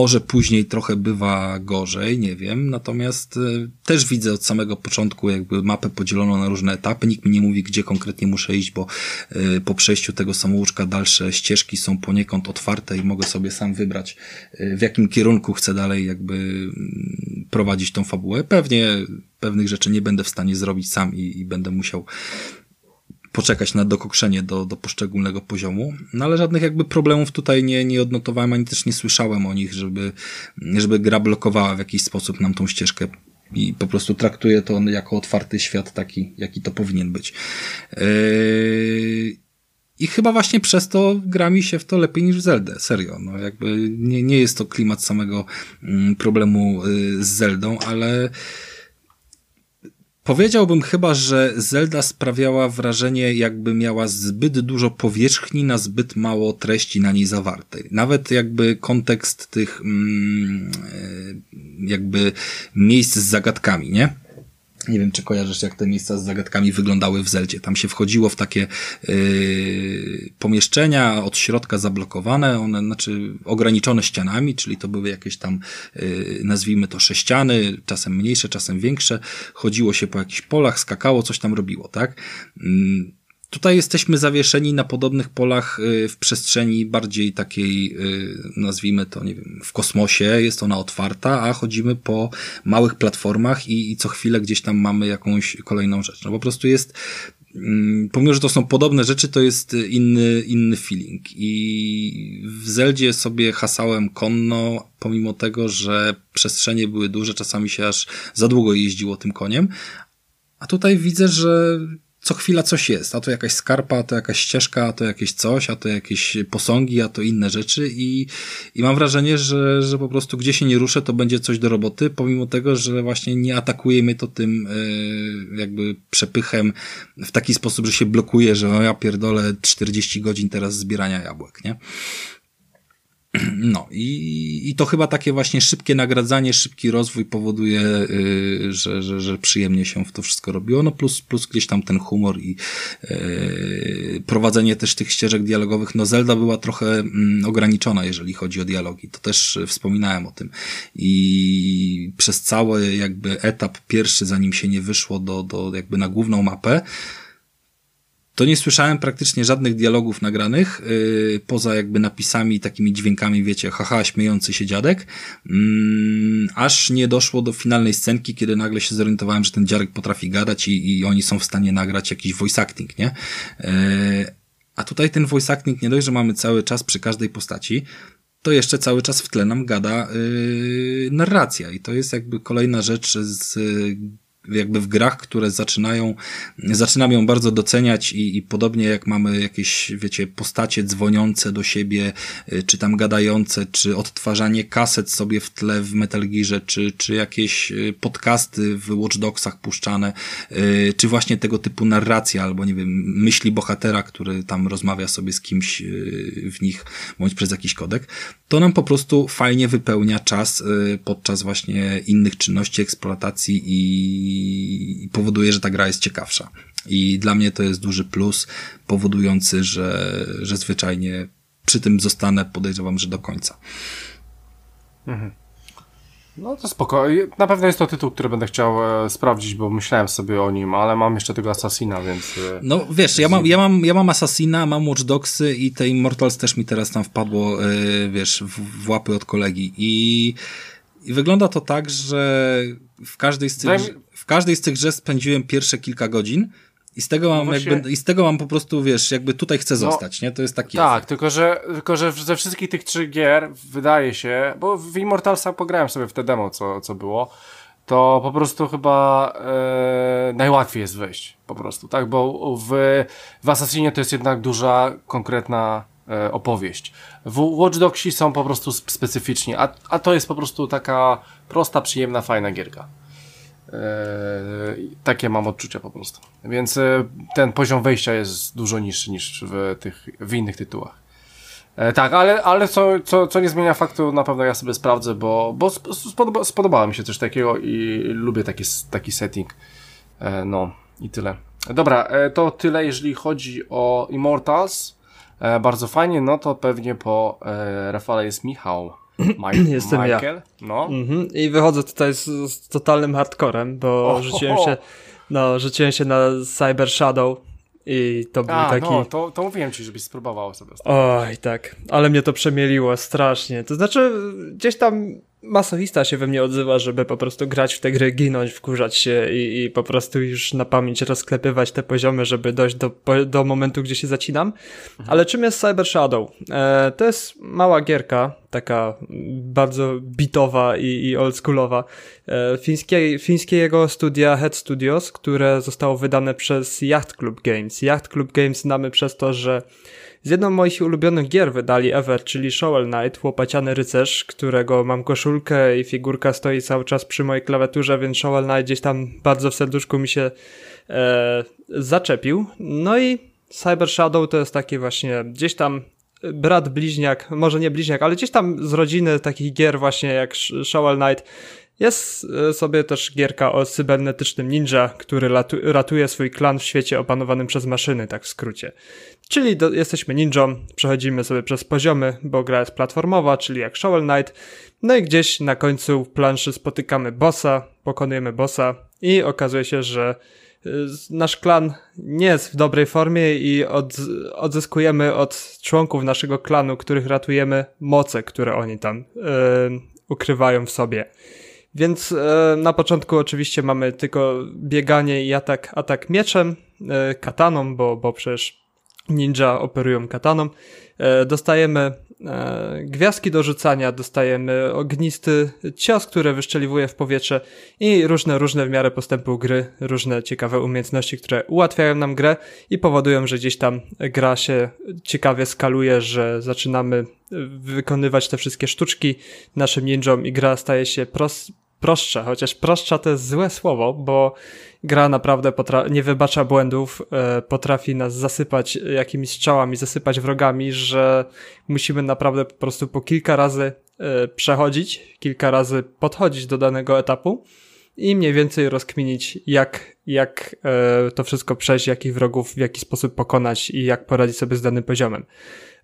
S3: może później trochę bywa gorzej, nie wiem, natomiast e, też widzę od samego początku jakby mapę podzieloną na różne etapy. Nikt mi nie mówi, gdzie konkretnie muszę iść, bo e, po przejściu tego samouczka dalsze ścieżki są poniekąd otwarte i mogę sobie sam wybrać, e, w jakim kierunku chcę dalej jakby mm, prowadzić tą fabułę. Pewnie pewnych rzeczy nie będę w stanie zrobić sam i, i będę musiał poczekać na dokokszenie do, do poszczególnego poziomu, no ale żadnych jakby problemów tutaj nie, nie odnotowałem, ani też nie słyszałem o nich, żeby, żeby gra blokowała w jakiś sposób nam tą ścieżkę i po prostu traktuję to jako otwarty świat taki, jaki to powinien być. Yy... I chyba właśnie przez to gra mi się w to lepiej niż w Zeldę, serio. No jakby nie, nie jest to klimat samego mm, problemu yy, z Zeldą, ale Powiedziałbym chyba, że Zelda sprawiała wrażenie, jakby miała zbyt dużo powierzchni na zbyt mało treści na niej zawartej. Nawet jakby kontekst tych mm, e, jakby miejsc z zagadkami, nie? Nie wiem, czy kojarzysz, jak te miejsca z zagadkami wyglądały w Zeldzie. Tam się wchodziło w takie yy, pomieszczenia od środka zablokowane, one znaczy ograniczone ścianami, czyli to były jakieś tam, yy, nazwijmy to sześciany, czasem mniejsze, czasem większe. Chodziło się po jakichś polach, skakało, coś tam robiło, tak? Yy, Tutaj jesteśmy zawieszeni na podobnych polach y, w przestrzeni bardziej takiej, y, nazwijmy to, nie wiem, w kosmosie, jest ona otwarta, a chodzimy po małych platformach i, i co chwilę gdzieś tam mamy jakąś kolejną rzecz. No po prostu jest, mm, pomimo, że to są podobne rzeczy, to jest inny, inny feeling. I w Zeldzie sobie hasałem konno, pomimo tego, że przestrzenie były duże, czasami się aż za długo jeździło tym koniem, a tutaj widzę, że co chwila coś jest, a to jakaś skarpa, a to jakaś ścieżka, a to jakieś coś, a to jakieś posągi, a to inne rzeczy i, i mam wrażenie, że, że po prostu gdzie się nie ruszę, to będzie coś do roboty, pomimo tego, że właśnie nie atakuje mnie to tym yy, jakby przepychem w taki sposób, że się blokuje, że no ja pierdolę 40 godzin teraz zbierania jabłek, nie? <clears throat> No i, i to chyba takie właśnie szybkie nagradzanie, szybki rozwój powoduje, yy, że, że, że przyjemnie się w to wszystko robiło. No plus, plus gdzieś tam ten humor i yy, prowadzenie też tych ścieżek dialogowych. No Zelda była trochę mm, ograniczona, jeżeli chodzi o dialogi. To też wspominałem o tym. I przez cały jakby etap pierwszy, zanim się nie wyszło do, do jakby na główną mapę, to nie słyszałem praktycznie żadnych dialogów nagranych, yy, poza jakby napisami, takimi dźwiękami, wiecie, haha, śmiejący się dziadek, yy, aż nie doszło do finalnej scenki, kiedy nagle się zorientowałem, że ten dziadek potrafi gadać i, i oni są w stanie nagrać jakiś voice acting, nie? Yy, a tutaj ten voice acting nie dość, że mamy cały czas przy każdej postaci, to jeszcze cały czas w tle nam gada yy, narracja i to jest jakby kolejna rzecz z jakby w grach, które zaczynają, zaczynam ją bardzo doceniać i, i podobnie jak mamy jakieś, wiecie, postacie dzwoniące do siebie, y, czy tam gadające, czy odtwarzanie kaset sobie w tle w Metal Gearze, czy, czy jakieś y, podcasty w Watch Dogsach puszczane, y, czy właśnie tego typu narracja, albo nie wiem, myśli bohatera, który tam rozmawia sobie z kimś w nich, bądź przez jakiś kodek, to nam po prostu fajnie wypełnia czas podczas właśnie innych czynności, eksploatacji i i powoduje, że ta gra jest ciekawsza. I dla mnie to jest duży plus, powodujący, że, że zwyczajnie przy tym zostanę, podejrzewam, że do końca.
S1: Mhm. No to spoko. Na pewno jest to tytuł, który będę chciał e, sprawdzić, bo myślałem sobie o nim, ale mam jeszcze tego Assassina, więc...
S3: E, no wiesz, ja mam, ja mam, ja mam Assassina, mam Watch Dogsy i te Immortals też mi teraz tam wpadło, e, wiesz, w, w łapy od kolegi i I wygląda to tak, że w każdej z tych, w każdej z tych grze spędziłem pierwsze kilka godzin i z tego mam no właśnie... jakby, i z tego mam po prostu, wiesz, jakby tutaj chcę no, zostać, nie? To jest taki
S1: Tak, tylko że, tylko że ze wszystkich tych trzech gier wydaje się, bo w Immortalsa pograłem sobie w te demo, co, co było, to po prostu chyba e, najłatwiej jest wejść, po prostu, tak? Bo w, w Assassinie to jest jednak duża, konkretna e, opowieść. W Watch Dogsi są po prostu specyficzni, a, a to jest po prostu taka prosta, przyjemna, fajna gierka. E, takie mam odczucia po prostu. Więc e, ten poziom wejścia jest dużo niższy niż w tych w innych tytułach. E, tak, ale, ale co, co, co nie zmienia faktu, na pewno ja sobie sprawdzę, bo, bo spodoba, spodobało mi się coś takiego i lubię taki, taki setting. No i tyle. Dobra, to tyle, jeżeli chodzi o Immortals. Bardzo fajnie, no to pewnie po Rafale jest Michał. <clears throat>
S2: Mike, Jestem Michael, ja. No. Mhm. I wychodzę tutaj z, z totalnym hardcorem, bo oh, rzuciłem oh. się no, rzuciłem się na Cyber Shadow i to był A, taki... no,
S1: to, to mówiłem ci, żebyś spróbował sobie.
S2: Oj, tak. Ale mnie to przemieliło strasznie. To znaczy, gdzieś tam masochista się we mnie odzywa, żeby po prostu grać w te gry, ginąć, wkurzać się i, i po prostu już na pamięć rozklepywać te poziomy, żeby dojść do, do momentu, gdzie się zacinam. Mhm. Ale czym jest Cyber Shadow? E, to jest mała gierka, taka bardzo bitowa i, i oldschoolowa, e, fińskie, fińskiego studia Head Studios, które zostało wydane przez Yacht Club Games. Yacht Club Games znamy przez to, że z jedną moich ulubionych gier wydali ever, czyli Shovel Knight, łopaciany rycerz, którego mam koszulkę i figurka stoi cały czas przy mojej klawiaturze, więc Shovel Knight gdzieś tam bardzo w serduszku mi się e, zaczepił. No i Cyber Shadow to jest taki właśnie gdzieś tam brat bliźniak, może nie bliźniak, ale gdzieś tam z rodziny takich gier właśnie jak Shovel Knight, jest e, sobie też gierka o cybernetycznym ninja, który ratuje swój klan w świecie opanowanym przez maszyny, tak w skrócie. Czyli do, jesteśmy ninją, przechodzimy sobie przez poziomy, bo gra jest platformowa, czyli jak Shovel Knight. No i gdzieś na końcu planszy spotykamy bossa, pokonujemy bossa i okazuje się, że nasz klan nie jest w dobrej formie i od, odzyskujemy od członków naszego klanu, których ratujemy, moce, które oni tam yy, ukrywają w sobie. Więc e, na początku oczywiście mamy tylko bieganie i atak, atak mieczem, e, kataną, bo, bo przecież ninja operują kataną. E, dostajemy e, gwiazdki do rzucania, dostajemy ognisty cios, który wyszczeliwuje w powietrze i różne, różne w miarę postępu gry, różne ciekawe umiejętności, które ułatwiają nam grę i powodują, że gdzieś tam gra się ciekawie skaluje, że zaczynamy wykonywać te wszystkie sztuczki naszym ninjom i gra staje się prost, prostsza, chociaż prostsza to jest złe słowo, bo gra naprawdę nie wybacza błędów, e, potrafi nas zasypać jakimiś strzałami, zasypać wrogami, że musimy naprawdę po prostu po kilka razy e, przechodzić, kilka razy podchodzić do danego etapu i mniej więcej rozkminić, jak, jak e, to wszystko przejść, jakich wrogów w jaki sposób pokonać i jak poradzić sobie z danym poziomem.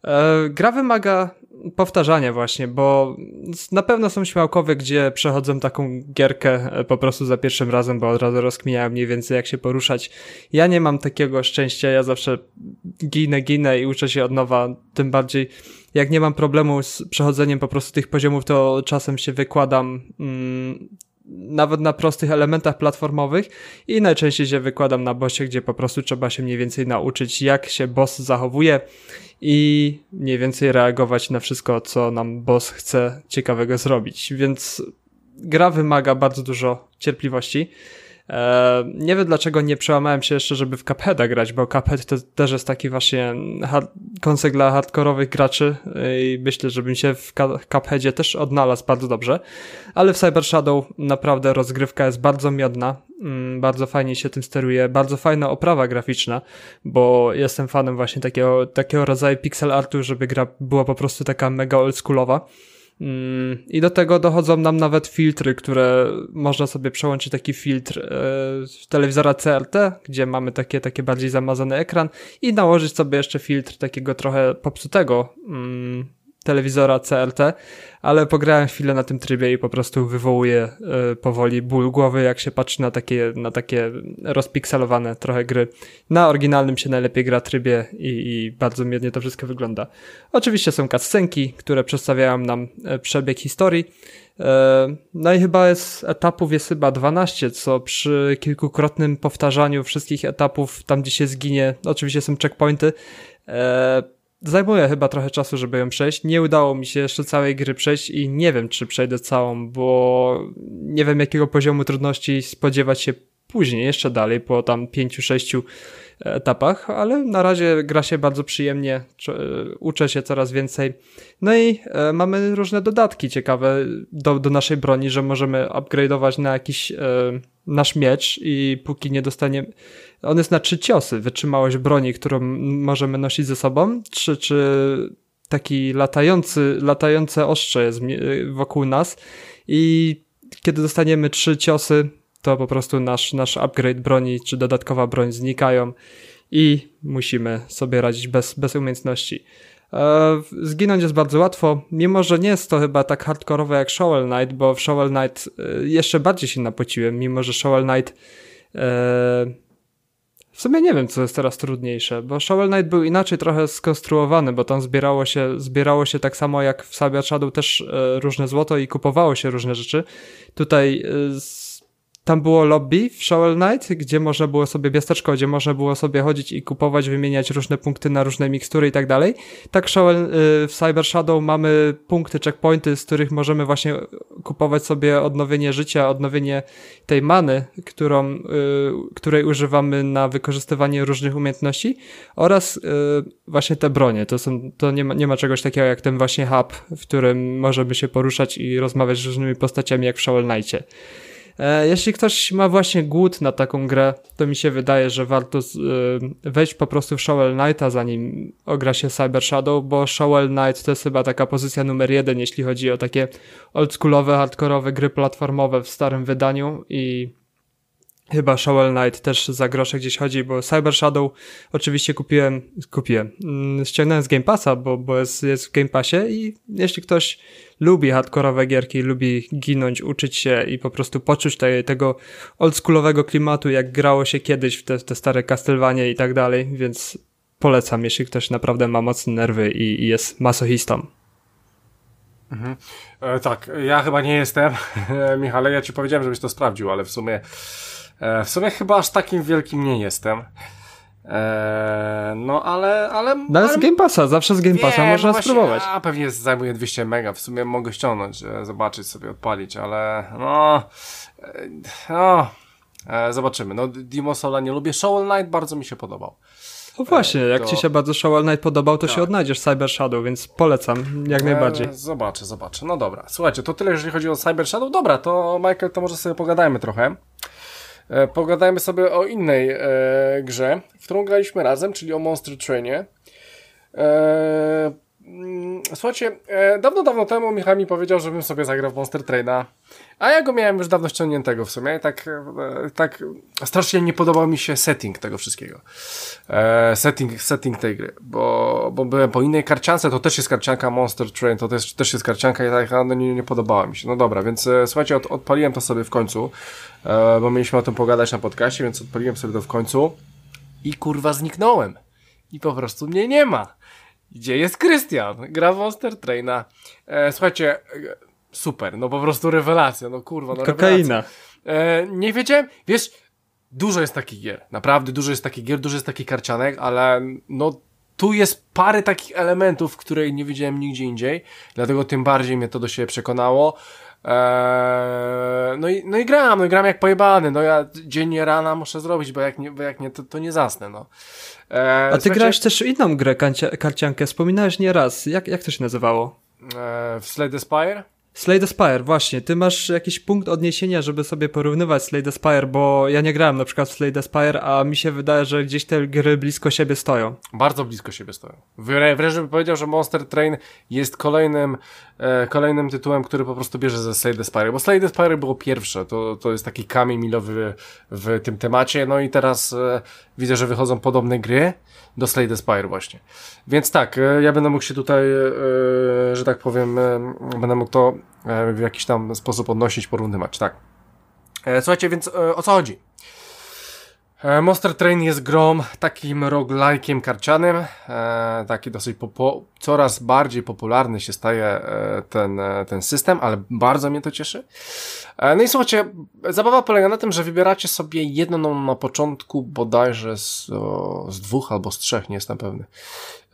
S2: E, gra wymaga powtarzania właśnie, bo na pewno są śmiałkowie, gdzie przechodzą taką gierkę e, po prostu za pierwszym razem, bo od razu rozkminiają mniej więcej jak się poruszać. Ja nie mam takiego szczęścia, ja zawsze ginę, ginę i uczę się od nowa, tym bardziej jak nie mam problemu z przechodzeniem po prostu tych poziomów, to czasem się wykładam mm, nawet na prostych elementach platformowych i najczęściej się wykładam na bossie, gdzie po prostu trzeba się mniej więcej nauczyć, jak się boss zachowuje i mniej więcej reagować na wszystko, co nam boss chce ciekawego zrobić. Więc gra wymaga bardzo dużo cierpliwości. E, nie wiem dlaczego nie przełamałem się jeszcze, żeby w Cupheada grać, bo Cuphead to też jest taki właśnie konsek dla hardkorowych graczy i myślę, żebym się w Cupheadzie też odnalazł bardzo dobrze, ale w Cyber Shadow naprawdę rozgrywka jest bardzo miodna, mm, bardzo fajnie się tym steruje, bardzo fajna oprawa graficzna, bo jestem fanem właśnie takiego, takiego rodzaju pixel artu, żeby gra była po prostu taka mega oldschoolowa. Mm, I do tego dochodzą nam nawet filtry, które można sobie przełączyć taki filtr e, telewizora CRT, gdzie mamy takie, takie bardziej zamazany ekran i nałożyć sobie jeszcze filtr takiego trochę popsutego mm, telewizora CRT, ale pograłem chwilę na tym trybie i po prostu wywołuje y, powoli ból głowy, jak się patrzy na takie, na takie rozpikselowane trochę gry. Na oryginalnym się najlepiej gra trybie i, i bardzo miednie to wszystko wygląda. Oczywiście są cutscenki, które przedstawiają nam e, przebieg historii, e, no i chyba jest etapów jest chyba 12, co przy kilkukrotnym powtarzaniu wszystkich etapów, tam gdzie się zginie, oczywiście są checkpointy, zajmuje chyba trochę czasu, żeby ją przejść. Nie udało mi się jeszcze całej gry przejść i nie wiem, czy przejdę całą, bo nie wiem, jakiego poziomu trudności spodziewać się później, jeszcze dalej, po tam pięciu, sześciu etapach, ale na razie gra się bardzo przyjemnie, uczę się coraz więcej. No i e, mamy różne dodatki ciekawe do, do naszej broni, że możemy upgrade'ować na jakiś e, nasz miecz i póki nie dostaniemy... On jest na trzy ciosy, wytrzymałość broni, którą możemy nosić ze sobą, czy, czy taki latający, latające ostrze jest wokół nas? I kiedy dostaniemy trzy ciosy, to po prostu nasz, nasz upgrade broni czy dodatkowa broń znikają i musimy sobie radzić bez, bez umiejętności. E, zginąć jest bardzo łatwo, mimo że nie jest to chyba tak hardkorowe jak Shovel Knight, bo w Shovel Knight e, jeszcze bardziej się napociłem, mimo że Shovel Knight e, w sumie nie wiem, co jest teraz trudniejsze, bo Shovel Knight był inaczej trochę skonstruowany, bo tam zbierało się, zbierało się tak samo jak w Sabia Shadow też różne złoto i kupowało się różne rzeczy. Tutaj tam było lobby w Shovel Knight, gdzie można było sobie miasteczko, gdzie można było sobie chodzić i kupować, wymieniać różne punkty na różne mikstury i tak dalej. Tak Shovel, y, w Cyber Shadow mamy punkty, checkpointy, z których możemy właśnie kupować sobie odnowienie życia, odnowienie tej many, którą, y, której używamy na wykorzystywanie różnych umiejętności oraz y, właśnie te bronie. To, są, to nie, ma, nie ma czegoś takiego jak ten właśnie hub, w którym możemy się poruszać i rozmawiać z różnymi postaciami jak w Shovel Knightie. E, jeśli ktoś ma właśnie głód na taką grę, to mi się wydaje, że warto e, wejść po prostu w Shovel Knighta, zanim ogra się Cyber Shadow, bo Shovel Knight to jest chyba taka pozycja numer jeden, jeśli chodzi o takie oldschoolowe, hardkorowe gry platformowe w starym wydaniu i Chyba Shovel Knight też za grosze gdzieś chodzi, bo Cyber Shadow oczywiście kupiłem, kupiłem, mm, ściągnąłem z Game Passa, bo, bo jest, jest w Game Passie i jeśli ktoś lubi hardkorowe gierki, lubi ginąć, uczyć się i po prostu poczuć te, tego oldschoolowego klimatu, jak grało się kiedyś w te, te stare Castlevania i tak dalej, więc polecam, jeśli ktoś naprawdę ma mocne nerwy i, i jest masochistą.
S1: Mhm. E, tak, ja chyba nie jestem, <laughs> Michale, ja ci powiedziałem, żebyś to sprawdził, ale w sumie E, w sumie chyba aż takim wielkim nie jestem. Eee, no ale, ale...
S2: No ale z Game Passa, zawsze z Game Passa można no spróbować.
S1: A pewnie zajmuje 200 mega, w sumie mogę ściągnąć, zobaczyć sobie, odpalić, ale no... E, no... E, zobaczymy. No Demo Sola nie lubię, Shovel Knight bardzo mi się podobał.
S2: No właśnie, jak to... ci się bardzo Shovel Knight podobał, to tak. się odnajdziesz Cyber Shadow, więc polecam, jak najbardziej.
S1: Zobaczę, zobaczę. No dobra, słuchajcie, to tyle jeżeli chodzi o Cyber Shadow. Dobra, to Michael, to może sobie pogadajmy trochę. E, pogadajmy sobie o innej e, grze, w którą graliśmy razem, czyli o Monster Trainie. E, słuchajcie, e, dawno, dawno temu Michał mi powiedział, żebym sobie zagrał w Monster Traina, a ja go miałem już dawno ściągniętego w sumie. Tak, e, tak strasznie nie podobał mi się setting tego wszystkiego. E, setting, setting tej gry, bo, bo byłem po innej karciance, to też jest karcianka Monster Train, to też, też jest karcianka i tak no, nie, nie podobała mi się. No dobra, więc słuchajcie, od, odpaliłem to sobie w końcu, bo mieliśmy o tym pogadać na podcaście, więc odpaliłem sobie to w końcu i kurwa zniknąłem. I po prostu mnie nie ma. Gdzie jest Krystian? Gra Monster Traina. E, słuchajcie, super, no po prostu rewelacja, no kurwa, no
S2: Kokaina.
S1: E, nie wiedziałem, wiesz, dużo jest takich gier, naprawdę dużo jest takich gier, dużo jest takich karcianek, ale no tu jest parę takich elementów, które nie widziałem nigdzie indziej, dlatego tym bardziej mnie to do siebie przekonało. Eee, no, i, no i gram, no i gram jak pojebany, no ja dziennie rana muszę zrobić, bo jak nie, bo jak nie to, to nie zasnę, no.
S2: Eee, A ty grałeś też inną grę karciankę, wspominałeś nie raz, jak, jak to się nazywało?
S1: Eee, w Slade Spire?
S2: Slade Spire, właśnie. Ty masz jakiś punkt odniesienia, żeby sobie porównywać Slade Spire, bo ja nie grałem na przykład w Slade Spire, a mi się wydaje, że gdzieś te gry blisko siebie stoją.
S1: Bardzo blisko siebie stoją. Wręcz bym powiedział, że Monster Train jest kolejnym e, kolejnym tytułem, który po prostu bierze ze Slay the Spire, bo Slay the Spire było pierwsze, to, to jest taki kamień milowy w tym temacie, no i teraz e, widzę, że wychodzą podobne gry do Slay the Spire właśnie. Więc tak, e, ja będę mógł się tutaj, e, że tak powiem, e, będę mógł to e, w jakiś tam sposób odnosić, porównywać, tak. E, słuchajcie, więc e, o co chodzi? E, Monster Train jest grom takim roguelike'iem karcianym, e, taki dosyć coraz bardziej popularny się staje e, ten, e, ten system, ale bardzo mnie to cieszy. E, no i słuchajcie, zabawa polega na tym, że wybieracie sobie jedną na początku bodajże z, z dwóch albo z trzech, nie jestem pewny.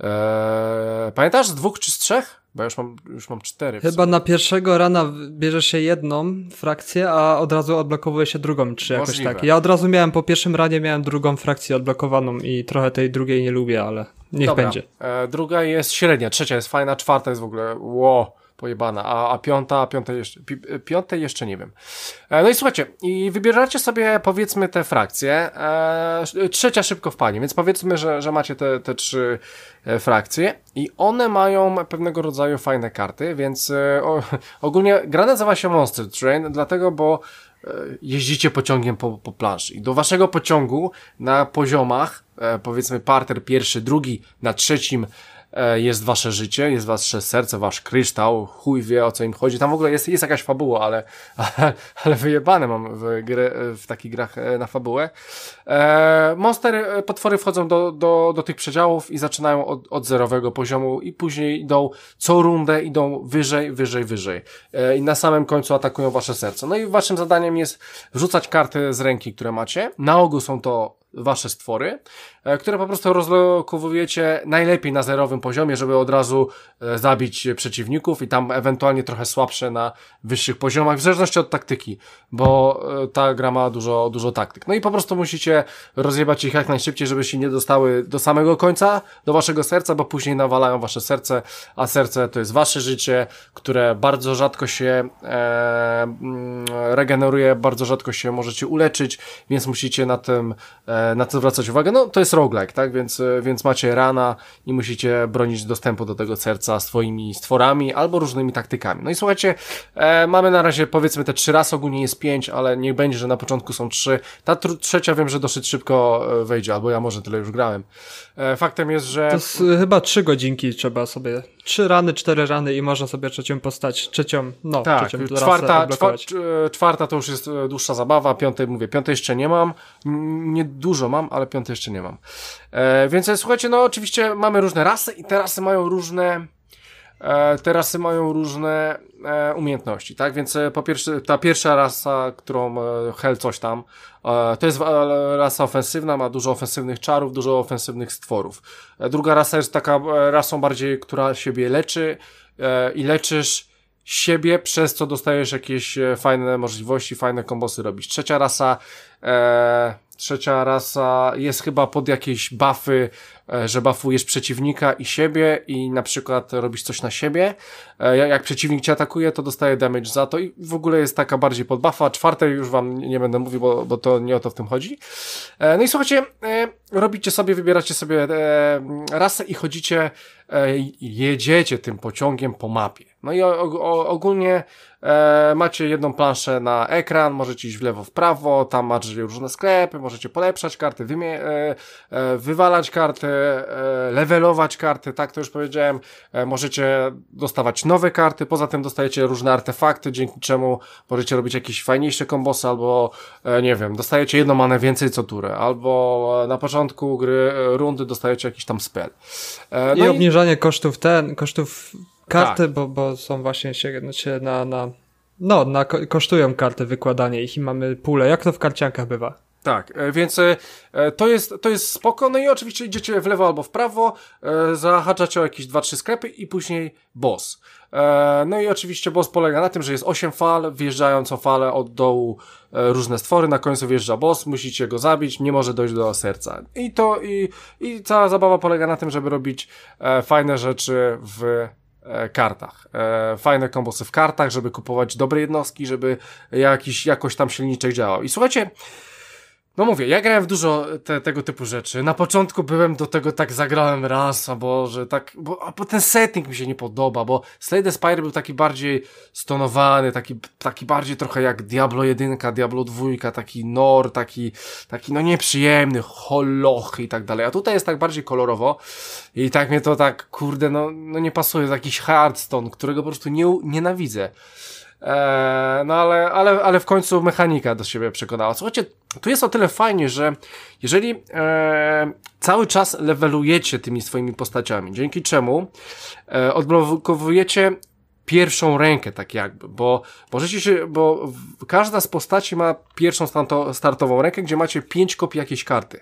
S1: E, pamiętasz z dwóch czy z trzech? Bo ja już mam, już mam cztery.
S2: Chyba na pierwszego rana bierze się jedną frakcję, a od razu odblokowuje się drugą, czy jakoś
S1: Możliwe.
S2: tak. Ja od razu miałem, po pierwszym ranie miałem drugą frakcję odblokowaną i trochę tej drugiej nie lubię, ale niech
S1: Dobra.
S2: będzie.
S1: E, druga jest średnia, trzecia jest fajna, czwarta jest w ogóle ło, pojebana, a, a piąta, a piąta jeszcze, pi, piątej jeszcze nie wiem. E, no i słuchajcie, i wybieracie sobie powiedzmy te frakcje, e, trzecia szybko wpadnie, więc powiedzmy, że, że macie te, te trzy e, frakcje i one mają pewnego rodzaju fajne karty, więc e, o, ogólnie gra nazywa się Monster Train, dlatego, bo e, jeździcie pociągiem po, po planszy. I do waszego pociągu na poziomach, powiedzmy parter pierwszy, drugi, na trzecim jest wasze życie, jest wasze serce, wasz kryształ, chuj wie o co im chodzi. Tam w ogóle jest, jest jakaś fabuła, ale, ale, <laughs> ale wyjebane mam w, gry, w takich grach e, na fabułę. E, monstery, e, potwory wchodzą do, do, do tych przedziałów i zaczynają od, od zerowego poziomu i później idą co rundę, idą wyżej, wyżej, wyżej. E, I na samym końcu atakują wasze serce. No i waszym zadaniem jest wrzucać karty z ręki, które macie. Na ogół są to wasze stwory, e, które po prostu rozlokowujecie najlepiej na zerowym poziomie, żeby od razu e, zabić przeciwników i tam ewentualnie trochę słabsze na wyższych poziomach, w zależności od taktyki, bo e, ta gra ma dużo, dużo taktyk. No i po prostu musicie rozjebać ich jak najszybciej, żeby się nie dostały do samego końca, do waszego serca, bo później nawalają wasze serce, a serce to jest wasze życie, które bardzo rzadko się e, mm, regeneruje, bardzo rzadko się możecie uleczyć, więc musicie na tym, e, na to zwracać uwagę. No to jest roguelike, tak? Więc, e, więc macie rana i musicie bronić dostępu do tego serca swoimi stworami albo różnymi taktykami. No i słuchajcie, e, mamy na razie powiedzmy te trzy raz, ogólnie jest pięć, ale niech będzie, że na początku są trzy. Ta tr- trzecia wiem, że dosyć szybko e, wejdzie, albo ja może tyle już grałem. E, faktem jest, że...
S2: To jest, chyba trzy godzinki trzeba sobie, trzy rany, cztery rany i można sobie trzecią postać, trzecią, no,
S1: Tak,
S2: trzecią
S1: czwarta, czwa, cz- czwarta to już jest e, dłuższa zabawa, piątej mówię, piątej jeszcze nie mam, nie dużo mam, ale piątej jeszcze nie mam. E, więc e, słuchajcie, no oczywiście mamy różne rasy i te rasy mają różne e, te rasy mają różne e, umiejętności, tak? Więc e, po pierwsze, ta pierwsza rasa, którą e, Hell coś tam, e, to jest e, rasa ofensywna, ma dużo ofensywnych czarów, dużo ofensywnych stworów. E, druga rasa jest taka e, rasą bardziej, która siebie leczy e, i leczysz siebie, przez co dostajesz jakieś e, fajne możliwości, fajne kombosy robisz. Trzecia rasa, e, trzecia rasa jest chyba pod jakieś buffy, e, że buffujesz przeciwnika i siebie i na przykład robisz coś na siebie. E, jak, przeciwnik cię atakuje, to dostaje damage za to i w ogóle jest taka bardziej pod buffa. Czwartej już wam nie, będę mówił, bo, bo to nie o to w tym chodzi. E, no i słuchajcie, e, robicie sobie, wybieracie sobie e, rasę i chodzicie, e, jedziecie tym pociągiem po mapie. No i ogólnie e, macie jedną planszę na ekran, możecie iść w lewo, w prawo, tam macie różne sklepy, możecie polepszać karty, e, e, wywalać karty, e, levelować karty, tak to już powiedziałem, e, możecie dostawać nowe karty, poza tym dostajecie różne artefakty, dzięki czemu możecie robić jakieś fajniejsze kombosy, albo e, nie wiem, dostajecie jedną manę więcej co turę, albo e, na początku gry, e, rundy dostajecie jakiś tam spell. E,
S2: I obniżanie kosztów ten, kosztów karty,
S1: Tak.
S2: bo, bo są właśnie się, się na, na, no, na, ko- kosztują karty wykładanie ich i mamy pulę, jak to w karciankach bywa.
S1: Tak, e, więc e, e, to jest, to jest spoko, no i oczywiście idziecie w lewo albo w prawo, zahaczacie o jakieś 2-3 sklepy i później boss. No i oczywiście boss polega na tym, że jest 8 fal, wjeżdżają co falę od dołu różne stwory, na końcu wjeżdża boss, musicie go zabić, nie może dojść do serca. I to, i, i cała zabawa polega na tym, żeby robić fajne rzeczy w kartach. Fajne kombosy w kartach, żeby kupować dobre jednostki, żeby jakiś, jakoś tam silniczek działał. I słuchajcie, no mówię, ja grałem w dużo te, tego typu rzeczy. Na początku byłem do tego tak zagrałem raz, albo że tak, bo, a bo ten setting mi się nie podoba, bo Slay the Spire był taki bardziej stonowany, taki, taki bardziej trochę jak Diablo 1, Diablo 2, taki nor, taki, taki no nieprzyjemny, holochy i tak dalej. A tutaj jest tak bardziej kolorowo i tak mnie to tak, kurde, no, no nie pasuje, jakiś Hearthstone, którego po prostu nie, nienawidzę. Eee, no ale, ale, ale w końcu mechanika do siebie przekonała. Słuchajcie, tu jest o tyle fajnie, że jeżeli e, cały czas levelujecie tymi swoimi postaciami, dzięki czemu e, odblokowujecie pierwszą rękę, tak jakby, bo możecie się, bo każda z postaci ma pierwszą startową rękę, gdzie macie pięć kopii jakiejś karty.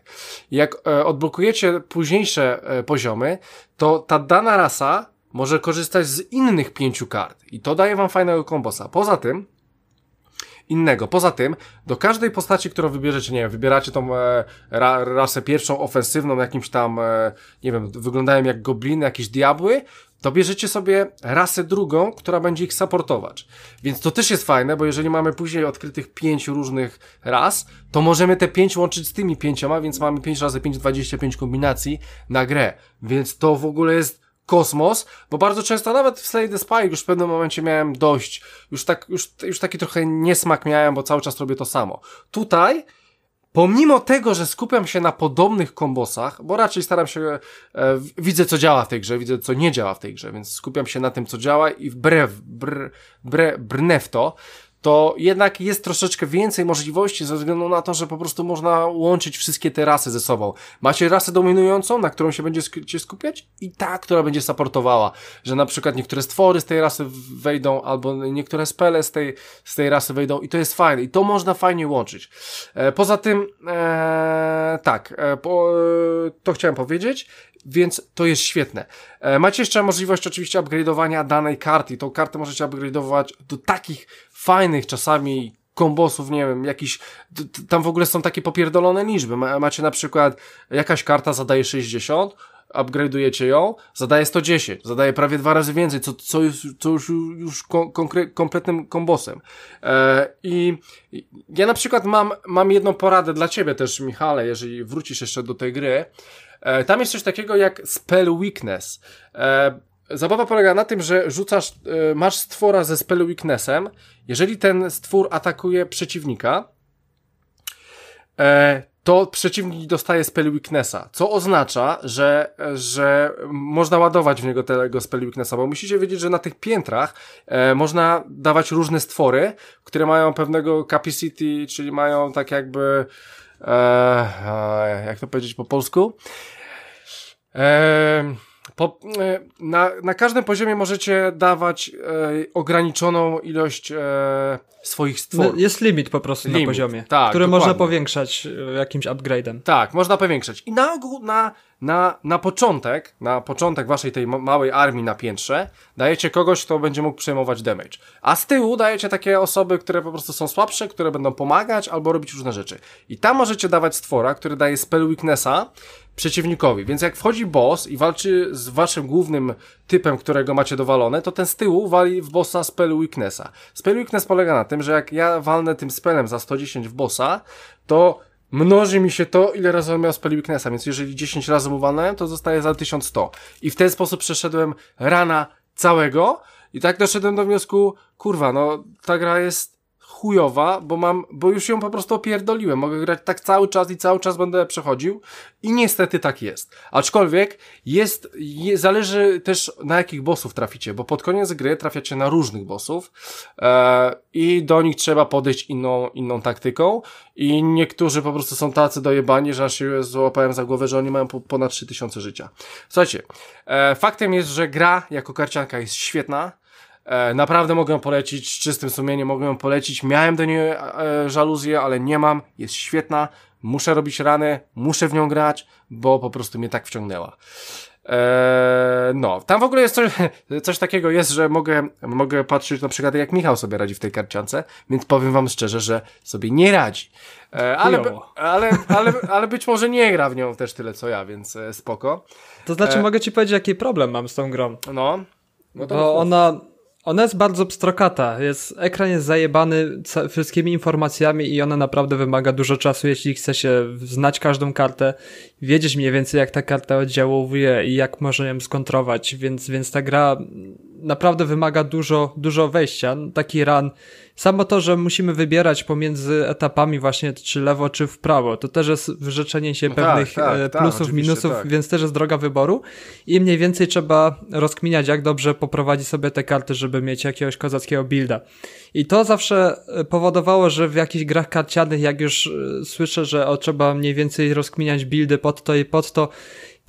S1: Jak e, odblokujecie późniejsze e, poziomy, to ta dana rasa może korzystać z innych pięciu kart i to daje wam fajnego kombosa. Poza tym, innego. Poza tym, do każdej postaci, którą wybierzecie, nie wiem, wybieracie tą e, ra, rasę pierwszą, ofensywną, jakimś tam, e, nie wiem, wyglądają jak gobliny, jakieś diabły, to bierzecie sobie rasę drugą, która będzie ich supportować. Więc to też jest fajne, bo jeżeli mamy później odkrytych pięć różnych ras, to możemy te pięć łączyć z tymi pięcioma, więc mamy 5 razy 5, 25 kombinacji na grę. Więc to w ogóle jest kosmos, bo bardzo często nawet w Slay the Spy już w pewnym momencie miałem dość, już tak, już, już taki trochę niesmak miałem, bo cały czas robię to samo. Tutaj, pomimo tego, że skupiam się na podobnych kombosach, bo raczej staram się, e, widzę co działa w tej grze, widzę co nie działa w tej grze, więc skupiam się na tym co działa i wbrew, br, bre, brnę w to, to jednak jest troszeczkę więcej możliwości ze względu na to, że po prostu można łączyć wszystkie te rasy ze sobą. Macie rasę dominującą, na którą się będziecie skupiać i ta, która będzie supportowała, że na przykład niektóre stwory z tej rasy wejdą, albo niektóre spele z tej, z tej rasy wejdą i to jest fajne i to można fajnie łączyć. E, poza tym, e, tak, e, po, e, to chciałem powiedzieć więc to jest świetne. E, macie jeszcze możliwość oczywiście upgrade'owania danej karty. Tą kartę możecie upgrade'ować do takich fajnych czasami kombosów, nie wiem, jakiś, tam w ogóle są takie popierdolone liczby. Macie na przykład, jakaś karta zadaje 60, upgrade'ujecie ją, zadaje 110, zadaje prawie dwa razy więcej, co, co, jest, co już, już kompletnym kombosem. E, I ja na przykład mam, mam jedną poradę dla ciebie też, Michale, jeżeli wrócisz jeszcze do tej gry. E, tam jest coś takiego jak spell weakness. E, zabawa polega na tym, że rzucasz, e, masz stwora ze spell weaknessem. Jeżeli ten stwór atakuje przeciwnika, to przeciwnik dostaje spell weaknessa, co oznacza, że, że można ładować w niego tego spell weaknessa, bo musicie wiedzieć, że na tych piętrach e, można dawać różne stwory, które mają pewnego capacity, czyli mają tak jakby e, jak to powiedzieć po polsku? E, po, e, na, na każdym poziomie możecie dawać e, ograniczoną ilość e, swoich stworów.
S2: No, jest limit po prostu limit, na poziomie, tak, który dokładnie. można powiększać e, jakimś upgrade'em.
S1: Tak, można powiększać. I na, na, na, na początek, na początek waszej tej małej armii na piętrze, dajecie kogoś, kto będzie mógł przejmować damage. A z tyłu dajecie takie osoby, które po prostu są słabsze, które będą pomagać albo robić różne rzeczy. I tam możecie dawać stwora, który daje spell weaknessa, przeciwnikowi. Więc jak wchodzi boss i walczy z waszym głównym typem, którego macie dowalone, to ten z tyłu wali w bossa spell weaknessa. Spell weakness polega na tym, że jak ja walnę tym spellem za 110 w bossa, to mnoży mi się to, ile razy on miał spell weaknessa, więc jeżeli 10 razy mu walnąłem, to zostaje za 1100. I w ten sposób przeszedłem rana całego i tak doszedłem do wniosku, kurwa, no ta gra jest chujowa, bo mam, bo już ją po prostu opierdoliłem. Mogę grać tak cały czas i cały czas będę przechodził i niestety tak jest. Aczkolwiek jest, je, zależy też na jakich bossów traficie, bo pod koniec gry trafiacie na różnych bossów e, i do nich trzeba podejść inną, inną taktyką i niektórzy po prostu są tacy dojebani, że aż się złapałem za głowę, że oni mają po, ponad 3000 życia. Słuchajcie, e, faktem jest, że gra jako karcianka jest świetna, naprawdę mogę polecić, z czystym sumieniem mogę polecić. Miałem do niej e, żaluzję, ale nie mam. Jest świetna. Muszę robić rany, muszę w nią grać, bo po prostu mnie tak wciągnęła. Eee, no, tam w ogóle jest coś, <laughs> coś takiego jest, że mogę, mogę patrzeć na przykład jak Michał sobie radzi w tej karciance, więc powiem wam szczerze, że sobie nie radzi. Eee, ale, ale, ale, ale być może nie gra w nią też tyle co ja, więc e, spoko.
S2: To znaczy eee, mogę ci powiedzieć jaki problem mam z tą grą.
S1: No.
S2: no to Bo ona ona jest bardzo pstrokata. Jest, ekran jest zajebany wszystkimi informacjami i ona naprawdę wymaga dużo czasu, jeśli chce się znać każdą kartę, wiedzieć mniej więcej jak ta karta oddziałuje i jak można ją skontrować, więc, więc ta gra naprawdę wymaga dużo, dużo wejścia. Taki run Samo to, że musimy wybierać pomiędzy etapami właśnie czy lewo, czy w prawo, to też jest wyrzeczenie się no pewnych tak, tak, tak plusów, tak, minusów, tak. więc też jest droga wyboru i mniej więcej trzeba rozkminiać, jak dobrze poprowadzić sobie te karty, żeby mieć jakiegoś kozackiego builda. I to zawsze e, powodowało, że w jakichś grach karcianych, jak już e, słyszę, że o, trzeba mniej więcej rozkminiać buildy pod to i pod to,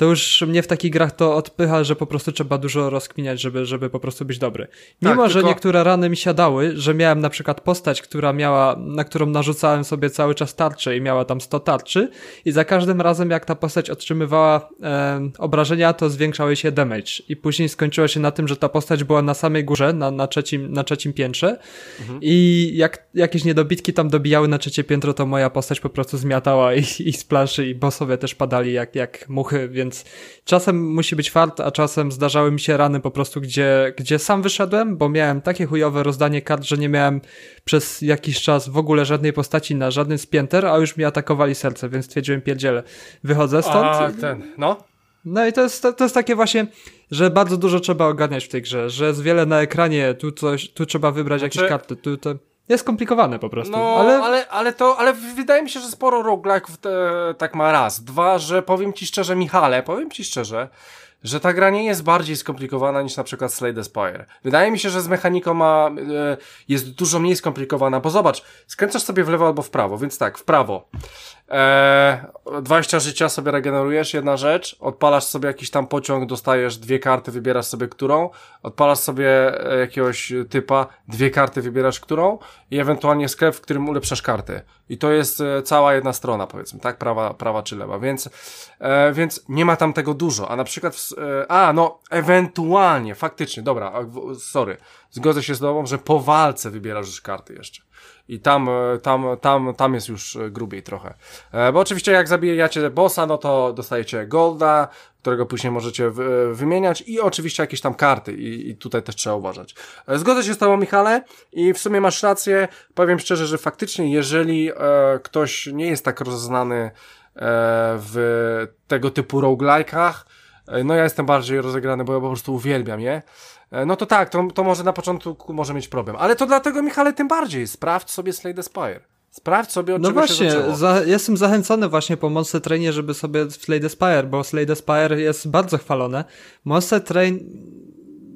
S2: to już mnie w takich grach to odpycha, że po prostu trzeba dużo rozkminiać, żeby, żeby po prostu być dobry. Mimo, tak, że niektóre rany mi siadały, że miałem na przykład postać, która miała, na którą narzucałem sobie cały czas tarczę i miała tam 100 tarczy i za każdym razem jak ta postać otrzymywała e, obrażenia, to zwiększały się damage i później skończyło się na tym, że ta postać była na samej górze, na, na, trzecim, na trzecim piętrze mhm. i jak jakieś niedobitki tam dobijały na trzecie piętro, to moja postać po prostu zmiatała i, i z planszy i bossowie też padali jak, jak muchy, więc więc czasem musi być fart, a czasem zdarzały mi się rany po prostu, gdzie, gdzie sam wyszedłem, bo miałem takie chujowe rozdanie kart, że nie miałem przez jakiś czas w ogóle żadnej postaci na żadnym z pięter, a już mi atakowali serce, więc stwierdziłem pierdziele, wychodzę stąd.
S1: A, ten, no.
S2: No i to jest, to, to jest takie właśnie, że bardzo dużo trzeba ogarniać w tej grze, że jest wiele na ekranie, tu coś, tu trzeba wybrać znaczy... jakieś karty, tu to jest skomplikowane po prostu.
S1: No, ale... ale, ale to, ale wydaje mi się, że sporo roguelike'ów tak ma raz. Dwa, że powiem ci szczerze, Michale, powiem ci szczerze, że ta gra nie jest bardziej skomplikowana niż na przykład Slay the Spire. Wydaje mi się, że z mechaniką ma, e, jest dużo mniej skomplikowana, bo zobacz, skręcasz sobie w lewo albo w prawo, więc tak, w prawo. E, 20 życia sobie regenerujesz, jedna rzecz, odpalasz sobie jakiś tam pociąg, dostajesz dwie karty, wybierasz sobie którą, odpalasz sobie e, jakiegoś typa, dwie karty, wybierasz którą i ewentualnie sklep, w którym ulepszasz karty. I to jest e, cała jedna strona, powiedzmy, tak? Prawa, prawa czy lewa, więc, e, więc nie ma tam tego dużo, a na przykład, w, e, a no, ewentualnie, faktycznie, dobra, sorry, zgodzę się z tobą, że po walce wybierasz już karty jeszcze. I tam, e, tam, tam, tam jest już e, grubiej trochę. E, bo oczywiście jak zabijacie bossa, no to dostajecie golda, którego później możecie wymieniać i oczywiście jakieś tam karty i, i tutaj też trzeba uważać. Zgodzę się z tobą, Michale, i w sumie masz rację. Powiem szczerze, że faktycznie jeżeli ktoś nie jest tak rozeznany e, w tego typu roguelike'ach, no ja jestem bardziej rozegrany, bo ja po prostu uwielbiam je. E, no to tak, to, to może na początku może mieć problem. Ale to dlatego, Michale, tym bardziej. Sprawdź sobie Slay the Spire. Sprawdź sobie, od
S2: no właśnie, za, jestem zachęcony właśnie po Monster Trainie, żeby sobie Slay the Spire, bo Slay the Spire jest bardzo chwalone. Monster Train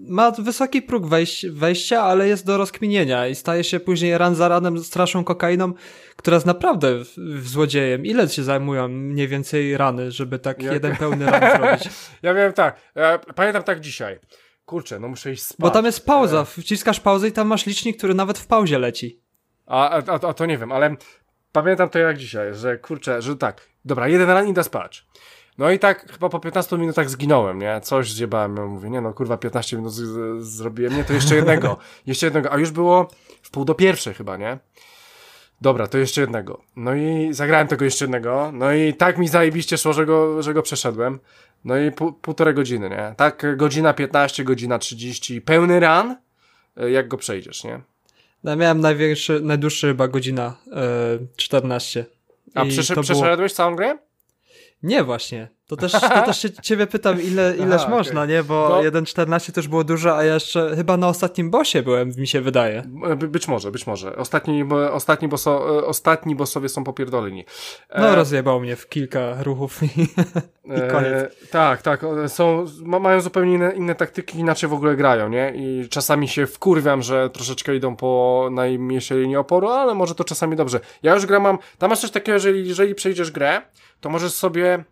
S2: ma wysoki próg wejś, wejścia, ale jest do rozkminienia i staje się później ran za ranem straszną kokainą, która jest naprawdę w, w złodziejem. Ile się zajmują mniej więcej rany, żeby tak Jak... jeden pełny <laughs> ran zrobić?
S1: Ja wiem tak, ja pamiętam tak dzisiaj kurczę, no muszę iść spać.
S2: Bo tam jest pauza, wciskasz pauzę i tam masz licznik, który nawet w pauzie leci.
S1: A, a, a to nie wiem, ale pamiętam to jak dzisiaj, że kurczę, że tak, dobra, jeden ran idę spać. No i tak chyba po 15 minutach zginąłem, nie? Coś zjebałem, ja mówię, nie no, kurwa, 15 minut zrobiłem, nie, to jeszcze jednego, <laughs> jeszcze jednego, a już było w pół do pierwszej chyba, nie? Dobra, to jeszcze jednego. No i zagrałem tego jeszcze jednego, no i tak mi zajebiście szło, że go, że go przeszedłem. No i pół, półtorej godziny, nie? Tak, godzina 15, godzina 30, pełny ran, e, jak go przejdziesz, nie?
S2: No, miałem największy, najdłuższy chyba godzina e, 14.
S1: A przeszedłeś było... całą grę?
S2: Nie, właśnie. To też, to też się ciebie pytam, ile, <laughs> ileż Aha, można, okay. nie? Bo no. 1.14 też było dużo, a ja jeszcze chyba na ostatnim bosie byłem, mi się wydaje.
S1: By, być może, być może. Ostatni, ostatni, boso, e, ostatni bossowie są popierdoleni.
S2: E... No, rozjebał mnie w kilka ruchów i, <laughs> i koniec. E,
S1: tak, tak. Są, mają zupełnie inne, inne taktyki, inaczej w ogóle grają, nie? I czasami się wkurwiam, że troszeczkę idą po najmniejszej linii oporu, ale może to czasami dobrze. Ja już gram mam, tam masz coś takiego, jeżeli, jeżeli przejdziesz grę, to możesz sobie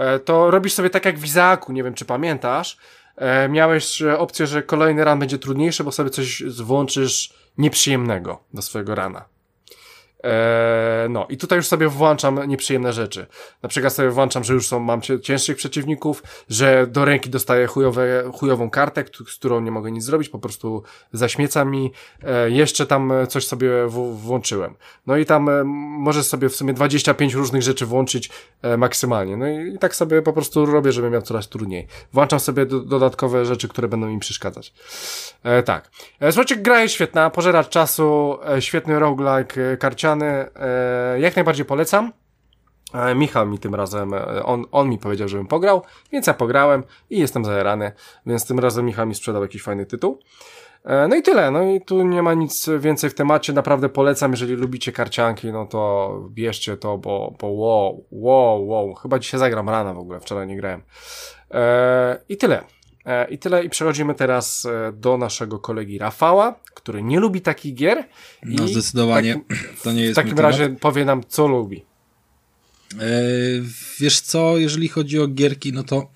S1: E, to robisz sobie tak jak w Izaaku, nie wiem czy pamiętasz, e, miałeś opcję, że kolejny ran będzie trudniejszy, bo sobie coś włączysz nieprzyjemnego do swojego rana. Eee, no i tutaj już sobie włączam nieprzyjemne rzeczy. Na przykład sobie włączam, że już są, mam cięższych przeciwników, że do ręki dostaję chujowe, chujową kartę, z którą nie mogę nic zrobić, po prostu zaśmieca mi. Eee, jeszcze tam coś sobie włączyłem. No i tam e, możesz sobie w sumie 25 różnych rzeczy włączyć e, maksymalnie. No i, tak sobie po prostu robię, żeby miał coraz trudniej. Włączam sobie do, dodatkowe rzeczy, które będą mi przeszkadzać. E, tak. E, słuchajcie, gra jest świetna, pożeracz czasu, e, świetny roguelike, e, karciany, e, jak najbardziej polecam. E, Michał mi tym razem, e, on, on mi powiedział, żebym pograł, więc ja pograłem i jestem zajarany, więc tym razem Michał mi sprzedał jakiś fajny tytuł. No i tyle, no i tu nie ma nic więcej w temacie, naprawdę polecam, jeżeli lubicie karcianki, no to bierzcie to, bo, bo wow, wow, wow, chyba dzisiaj zagram rano w ogóle, wczoraj nie grałem. E, I tyle. E, I tyle, i przechodzimy teraz e, do naszego kolegi Rafała, który nie lubi takich gier.
S3: No zdecydowanie, takim, to nie jest
S1: W takim razie powie nam, co lubi.
S3: E, wiesz co, jeżeli chodzi o gierki, no to <clears throat>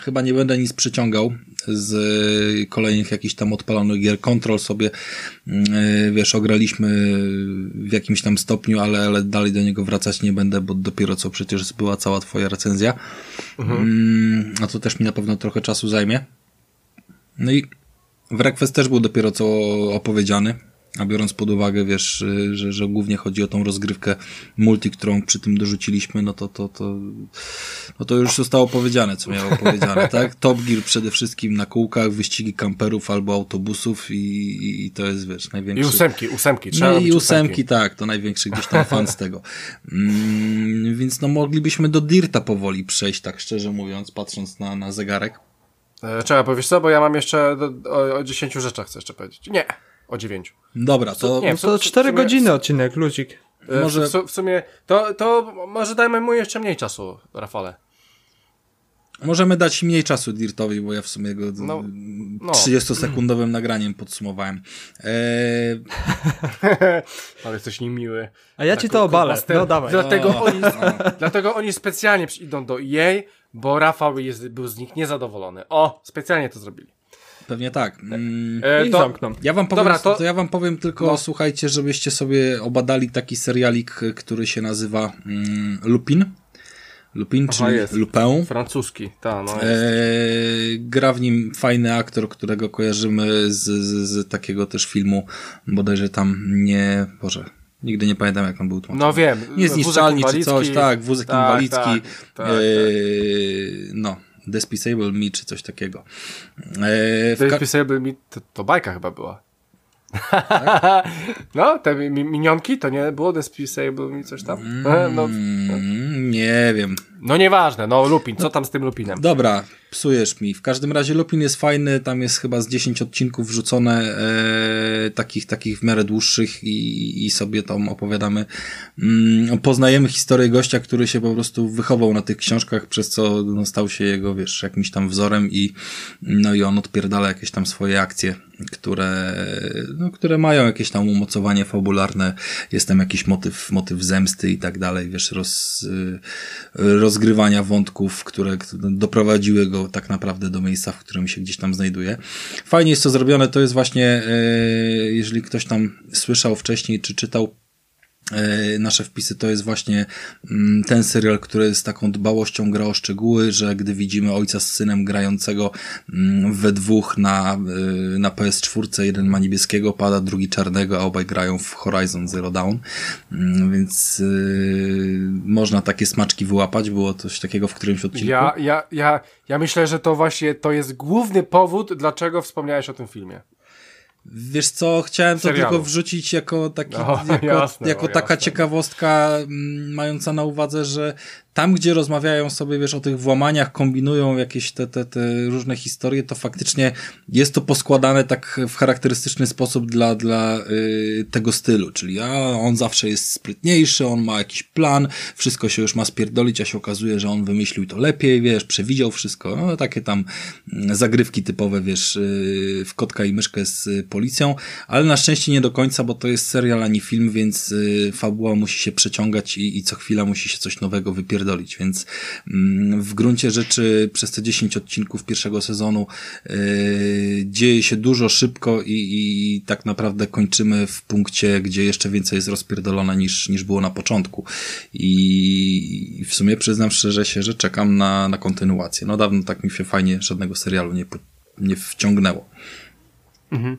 S3: chyba nie będę nic przyciągał z kolejnych jakichś tam odpalonych gier. Control sobie, mm, wiesz, ograliśmy w jakimś tam stopniu, ale, ale dalej do niego wracać nie będę, bo dopiero co przecież była cała twoja recenzja. Mhm. Mm, a to też mi na pewno trochę czasu zajmie. No i Wrequest też był dopiero co opowiedziany. A biorąc pod uwagę, wiesz, y, że, że głównie chodzi o tą rozgrywkę multi, którą przy tym dorzuciliśmy, no to, to, to, no to już zostało powiedziane, co miało powiedziane, tak? <laughs> Top Gear przede wszystkim na kółkach, wyścigi kamperów albo autobusów i, i to jest, wiesz, największy...
S1: I ósemki, ósemki.
S3: Trzeba no i ósemki, ósemki, tak, to największy gdzieś tam fan z tego. Mm, więc no moglibyśmy do Dirta powoli przejść, tak szczerze mówiąc, patrząc na, na zegarek.
S1: E, trzeba powiedzieć co, bo ja mam jeszcze o, o 10 rzeczach chcę jeszcze powiedzieć. Nie o dziewięciu.
S3: Dobra, to...
S2: Nie, to 4 sumie, godziny odcinek, lucik.
S1: E, może... W, w, sumie, to, to może dajmy mu jeszcze mniej czasu, Rafale.
S3: Możemy dać mniej czasu Dirtowi, bo ja w sumie go no, no. 30-sekundowym <clears throat> nagraniem podsumowałem. Eee... <laughs>
S1: Ale jesteś niemiły.
S2: A ja tak, ci to obalę, no dawaj.
S1: Dlatego, o, oni, <laughs> dlatego oni specjalnie idą do EA, bo Rafał jest, był z nich niezadowolony. O, specjalnie to zrobili.
S3: Pewnie tak. Mm,
S2: e, to, zamkną.
S3: Ja wam powiem, Dobra, to... to... ja wam powiem tylko, no. słuchajcie, żebyście sobie obadali taki serialik, który się nazywa mm, Lupin. Lupin, Aha, czyli jest. Lupin.
S1: Francuski, tak. No
S3: e, gra w nim fajny aktor, którego kojarzymy z, z, z, takiego też filmu, bodajże tam nie, Boże, nigdy nie pamiętam jak on był tłumaczony.
S1: No wiem.
S3: Niezniszczalni czy coś, tak, wózek tak, inwalidzki. Tak, tak, e, no, Despisable Me czy coś takiego.
S1: E, Despisable Me to, to bajka chyba była. Tak? <laughs> no, te minionki to nie było Despisable Me coś tam?
S3: Mm, no, nie wiem.
S1: No nieważne, no Lupin, co tam z tym Lupinem?
S3: Dobra, psujesz mi. W każdym razie Lupin jest fajny, tam jest chyba z 10 odcinków wrzucone e, takich, takich w miarę dłuższych i, i sobie tam opowiadamy. Mm, poznajemy historię gościa, który się po prostu wychował na tych książkach, przez co no, stał się jego, wiesz, jakimś tam wzorem i no i on odpierdala jakieś tam swoje akcje, które, no, które mają jakieś tam umocowanie fabularne, jest tam jakiś motyw, motyw zemsty i tak dalej, wiesz, roz, y, rozgrywania wątków, które doprowadziły go tak naprawdę do miejsca, w którym się gdzieś tam znajduje. Fajnie jest to zrobione, to jest właśnie, e, jeżeli ktoś tam słyszał wcześniej, czy czytał nasze wpisy to jest właśnie mm, ten serial, który z taką dbałością gra o szczegóły, że gdy widzimy ojca z synem grającego mm, we dwóch na, e, na PS4, jeden ma niebieskiego pada, drugi czarnego, a obaj grają w Horizon Zero Dawn, mm, więc yy, można takie smaczki wyłapać, było coś takiego w którymś odcinku.
S1: Ja, ja, ja, ja myślę, że to właśnie to jest główny powód, dlaczego wspomniałeś o tym filmie.
S3: Wiesz co, chciałem to tylko wrzucić jako, taki, no, <laughs> jako, jasne, jako no, taka jasne. ciekawostka, mm, mająca na uwadze, że tam, gdzie rozmawiają sobie, wiesz, o tych włamaniach, kombinują jakieś te, te, te różne historie, to faktycznie jest to poskładane tak w charakterystyczny sposób dla, dla y, tego stylu, czyli a, on zawsze jest sprytniejszy, on ma jakiś plan, wszystko się już ma spierdolić, a się okazuje, że on wymyślił to lepiej, wiesz, przewidział wszystko, no takie tam mm, zagrywki typowe, wiesz, y, w kotka i myszkę z y, policją, ale na szczęście nie do końca, bo to jest serial, ani film, więc y, fabuła musi się przeciągać i, i co chwila musi się coś nowego wypierdolić rozpierdolić, więc mm, w gruncie rzeczy przez te 10 odcinków pierwszego sezonu yy, dzieje się dużo szybko i, i tak naprawdę kończymy w punkcie, gdzie jeszcze więcej jest rozpierdolone niż, niż było na początku. I, i w sumie przyznam szczerze się, że czekam na, na kontynuację. No dawno tak mi się fajnie żadnego serialu nie, nie wciągnęło.
S1: Mhm.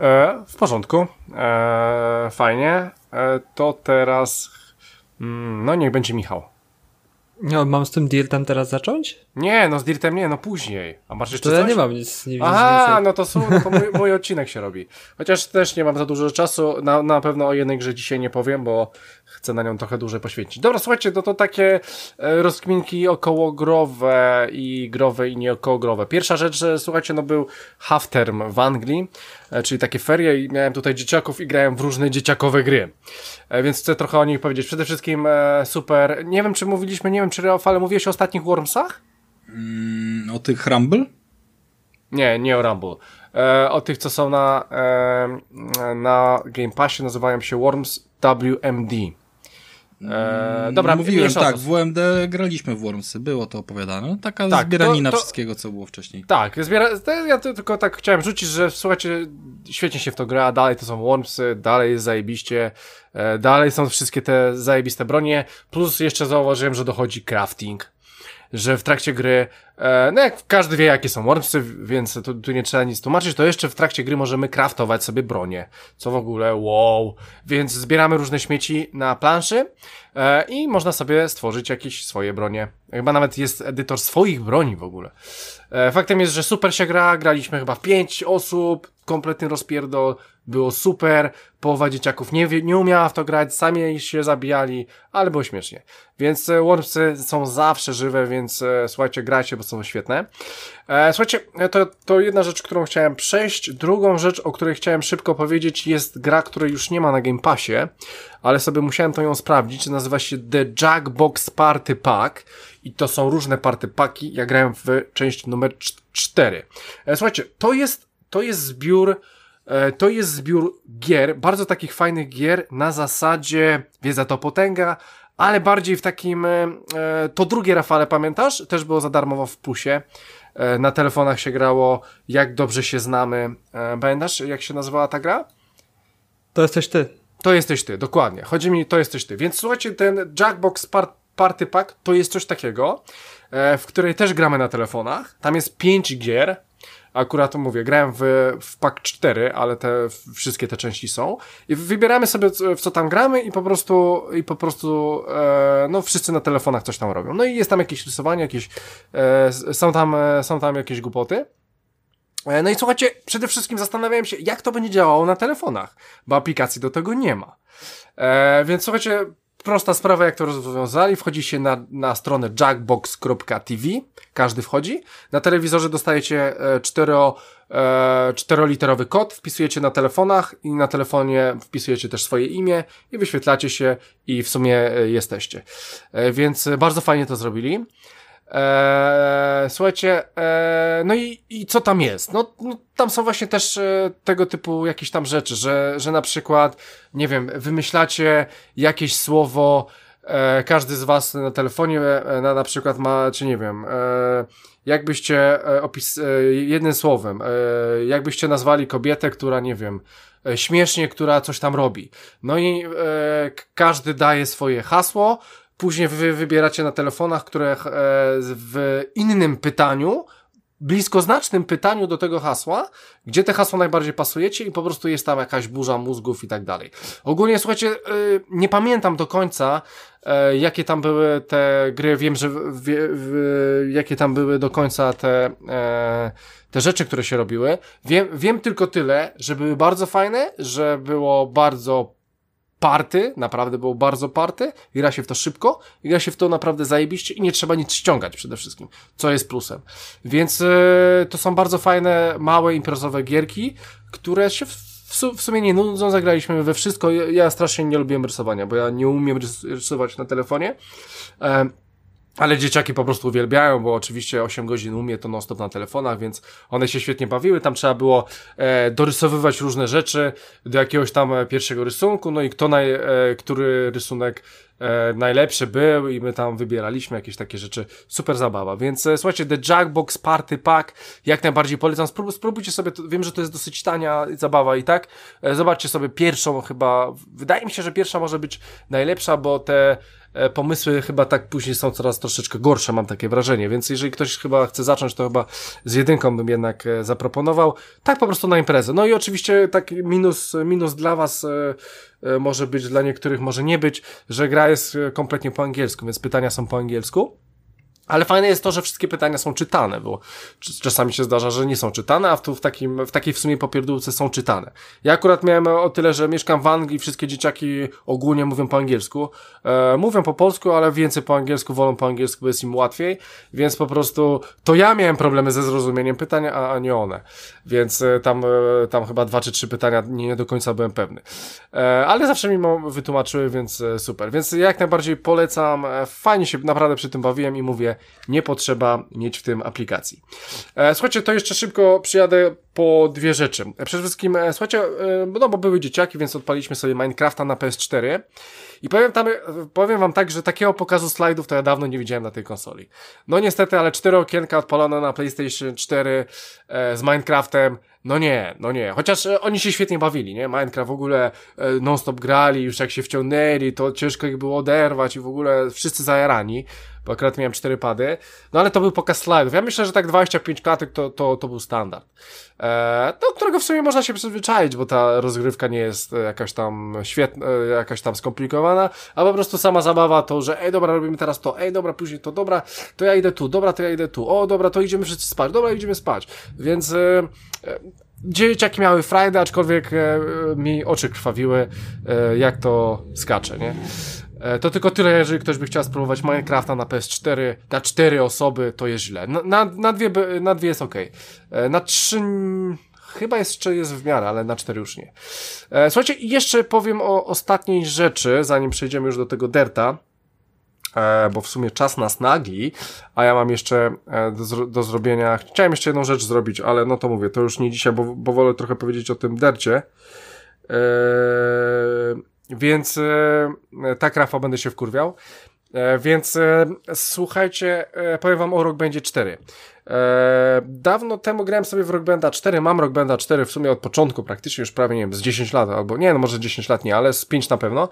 S1: E, w porządku. E, fajnie. E, to teraz. Mm, no niech będzie Michał.
S2: No, mam z tym Dirtem teraz zacząć?
S1: Nie, no z Dirtem nie, no później. A masz jeszcze
S2: to
S1: coś?
S2: ja nie mam nic, nie
S1: Aha, no to, są, no to mój, mój odcinek się robi. Chociaż też nie mam za dużo czasu. Na, na pewno o jednej grze dzisiaj nie powiem, bo chcę na nią trochę dłużej poświęcić. Dobra, słuchajcie, to, to takie e, rozkminki okołogrowe i growe i nieokołogrowe. Pierwsza rzecz, że słuchajcie, no był half term w Anglii, e, czyli takie ferie i miałem tutaj dzieciaków i grałem w różne dzieciakowe gry. E, więc chcę trochę o nich powiedzieć. Przede wszystkim super, nie wiem czy mówiliśmy, nie wiem czy Rafale mówiłeś o ostatnich Wormsach?
S3: Mm, o tych Rumble?
S1: Nie, nie o Rumble. E, o tych, co są na, e, na Game Passie, nazywają się Worms WMD.
S3: E, dobra, Mówiłem, tak, w WMD graliśmy w Wormsy, było to opowiadane. No, taka tak, zbieranina to, to, wszystkiego, co było wcześniej.
S1: Tak, zbiera, ja tylko tak chciałem rzucić, że słuchajcie, świetnie się w to gra, dalej to są Wormsy, dalej jest zajebiście, e, dalej są wszystkie te zajebiste bronie, plus jeszcze zauważyłem, że dochodzi crafting, że w trakcie gry, e, no jak każdy wie jakie są wormsy, więc tu, tu nie trzeba nic tłumaczyć, to jeszcze w trakcie gry możemy craftować sobie bronię, co w ogóle wow, więc zbieramy różne śmieci na planszy e, i można sobie stworzyć jakieś swoje bronie. Chyba nawet jest edytor swoich broni w ogóle. E, faktem jest, że super się gra, graliśmy chyba w pięć osób, kompletny rozpierdol, było super, połowa dzieciaków nie, nie umiała w to grać, sami się zabijali, ale było śmiesznie. Więc e, Wormsy są zawsze żywe, więc e, słuchajcie, grajcie, bo są świetne. Słuchajcie, to, to jedna rzecz, którą chciałem przejść. Drugą rzecz, o której chciałem szybko powiedzieć, jest gra, której już nie ma na Game Passie, ale sobie musiałem to ją sprawdzić. Nazywa się The Jackbox Party Pack i to są różne party paki. Ja grałem w część numer 4. E, słuchajcie, to jest, to jest zbiór E, to jest zbiór gier, bardzo takich fajnych gier na zasadzie wiedza to potęga, ale bardziej w takim, e, to drugie Rafale pamiętasz? Też było za darmowo w plusie. E, na telefonach się grało Jak dobrze się znamy. Pamiętasz jak się nazywała ta gra?
S2: To jesteś ty.
S1: To jesteś ty, dokładnie. Chodzi mi, to jesteś ty. Więc słuchajcie, ten Jackbox Party Pack to jest coś takiego, w której też gramy na telefonach. Tam jest pięć gier, Akurat mówię, grałem w, w PAK 4, ale te wszystkie te części są. I wybieramy sobie, w co tam gramy i po prostu, i po prostu, e, no wszyscy na telefonach coś tam robią. No i jest tam jakieś rysowanie, jakieś, e, są tam, e, są tam jakieś głupoty. E, no i słuchajcie, przede wszystkim zastanawiałem się, jak to będzie działało na telefonach, bo aplikacji do tego nie ma. E, więc słuchajcie, prosta sprawa, jak to rozwiązali. Wchodzi się na, na stronę jackbox.tv. Każdy wchodzi. Na telewizorze dostajecie e, cztero, e, czteroliterowy kod, wpisujecie na telefonach i na telefonie wpisujecie też swoje imię i wyświetlacie się i w sumie e, jesteście. E, więc bardzo fajnie to zrobili. Eee, słuchajcie, eee, no i, i co tam jest? No, no tam są właśnie też e, tego typu jakieś tam rzeczy, że, że na przykład, nie wiem, wymyślacie jakieś słowo, e, każdy z was na telefonie e, na, na przykład ma, czy nie wiem, e, jakbyście e, opis, e, jednym słowem, e, jakbyście nazwali kobietę, która, nie wiem, e, śmiesznie, która coś tam robi. No i e, każdy daje swoje hasło, Później wy wybieracie na telefonach, które e, w innym pytaniu, bliskoznacznym pytaniu do tego hasła, gdzie te hasło najbardziej pasujecie i po prostu jest tam jakaś burza mózgów i tak dalej. Ogólnie, słuchajcie, e, nie pamiętam do końca, e, jakie tam były te gry, wiem, że jakie tam były do końca te, te rzeczy, które się robiły. Wiem, wiem tylko tyle, że były bardzo fajne, że było bardzo party, naprawdę było bardzo party, gra się w to szybko, gra się w to naprawdę zajebiście i nie trzeba nic ściągać przede wszystkim, co jest plusem. Więc yy, to są bardzo fajne, małe, imprezowe gierki, które się w, w sumie nie nudzą, zagraliśmy we wszystko. Ja, strasznie nie lubiłem rysowania, bo ja nie umiem rysować na telefonie. E, ale dzieciaki po prostu uwielbiają, bo oczywiście 8 godzin umie to non-stop na telefonach, więc one się świetnie bawiły. Tam trzeba było e, dorysowywać różne rzeczy do jakiegoś tam e, pierwszego rysunku, no i kto naj, e, który rysunek e, najlepszy był i my tam wybieraliśmy jakieś takie rzeczy. Super zabawa. Więc e, słuchajcie, The Jackbox Party Pack jak najbardziej polecam. Sprób, spróbujcie sobie, to, wiem, że to jest dosyć tania zabawa i tak. E, zobaczcie sobie pierwszą chyba. Wydaje mi się, że pierwsza może być najlepsza, bo te pomysły chyba tak później są coraz troszeczkę gorsze, mam takie wrażenie, więc jeżeli ktoś chyba chce zacząć, to chyba z jedynką bym jednak e, zaproponował. Tak po prostu na imprezę. No i oczywiście taki minus, minus dla was e, e, może być, dla niektórych może nie być, że gra jest e, kompletnie po angielsku, więc pytania są po angielsku. Ale fajne jest to, że wszystkie pytania są czytane, bo cz- czasami się zdarza, że nie są czytane, a tu w, takim, w takiej w sumie popierdółce są czytane. Ja akurat miałem o tyle, że mieszkam w Anglii, wszystkie dzieciaki ogólnie mówią po angielsku. E, mówią po polsku, ale więcej po angielsku, wolą po angielsku, bo jest im łatwiej, więc po prostu to ja miałem problemy ze zrozumieniem pytania, a, a nie one. Więc e, tam, e, tam chyba dwa czy trzy pytania nie do końca byłem pewny. E, ale zawsze mi wytłumaczyły, więc super. Więc jak najbardziej polecam. Fajnie się naprawdę przy tym bawiłem i mówię, nie potrzeba mieć w tym aplikacji. E, słuchajcie, to jeszcze szybko przyjadę po dwie rzeczy. E, Przede wszystkim, e, słuchajcie, no bo były dzieciaki, więc odpaliśmy sobie Minecrafta na PS4 i powiem, tam, powiem wam tak, że takiego pokazu slajdów to ja dawno nie widziałem na tej konsoli. No niestety, ale cztery okienka odpalone na PlayStation 4 e, z Minecraftem, no nie, no nie. Chociaż oni się świetnie bawili, nie? Minecraft w ogóle non-stop grali, już jak się wciągnęli, to ciężko ich było oderwać i w ogóle wszyscy zajarani, bo akurat miałem cztery pady. No ale to był pokaz slajdów. Ja myślę, że tak 25 klatek to, to, to był standard. E, do którego w sumie można się przyzwyczaić, bo ta rozgrywka nie jest e, jakaś tam świetna, e, jakaś tam skomplikowana, a po prostu sama zabawa to, że ej dobra, robimy teraz to, ej dobra, później to, dobra, to ja idę tu, dobra, to ja idę tu, o dobra, to idziemy wszyscy spać, dobra, idziemy spać. Więc e, e, dzieciaki miały frajdę, aczkolwiek e, mi oczy krwawiły, e, jak to skacze, nie? E, To tylko tyle, jeżeli ktoś by chciał spróbować Minecrafta na PS4, na cztery osoby, to jest źle. Na, na, na, dwie, na dwie jest ok. Na trzy mm, chyba jeszcze jest w miarę, ale na cztery już nie. E, Słuchajcie, jeszcze powiem o ostatniej rzeczy, zanim przejdziemy już do tego derta. E, bo w sumie czas nas nagli, a ja mam jeszcze e, do, do zrobienia. Chciałem jeszcze jedną rzecz zrobić, ale no to mówię, to już nie dzisiaj, bo, bo wolę trochę powiedzieć o tym dercie. E, więc e, tak, Rafa, będę się wkurwiał. E, więc e, słuchajcie, e, powiem wam o Rock Bandzie 4. E, dawno temu grałem sobie w Rock Banda 4, mam Rock Banda 4 w sumie od początku, praktycznie już prawie, nie wiem, z 10 lat, albo nie, no może 10 lat nie, ale z 5 na pewno.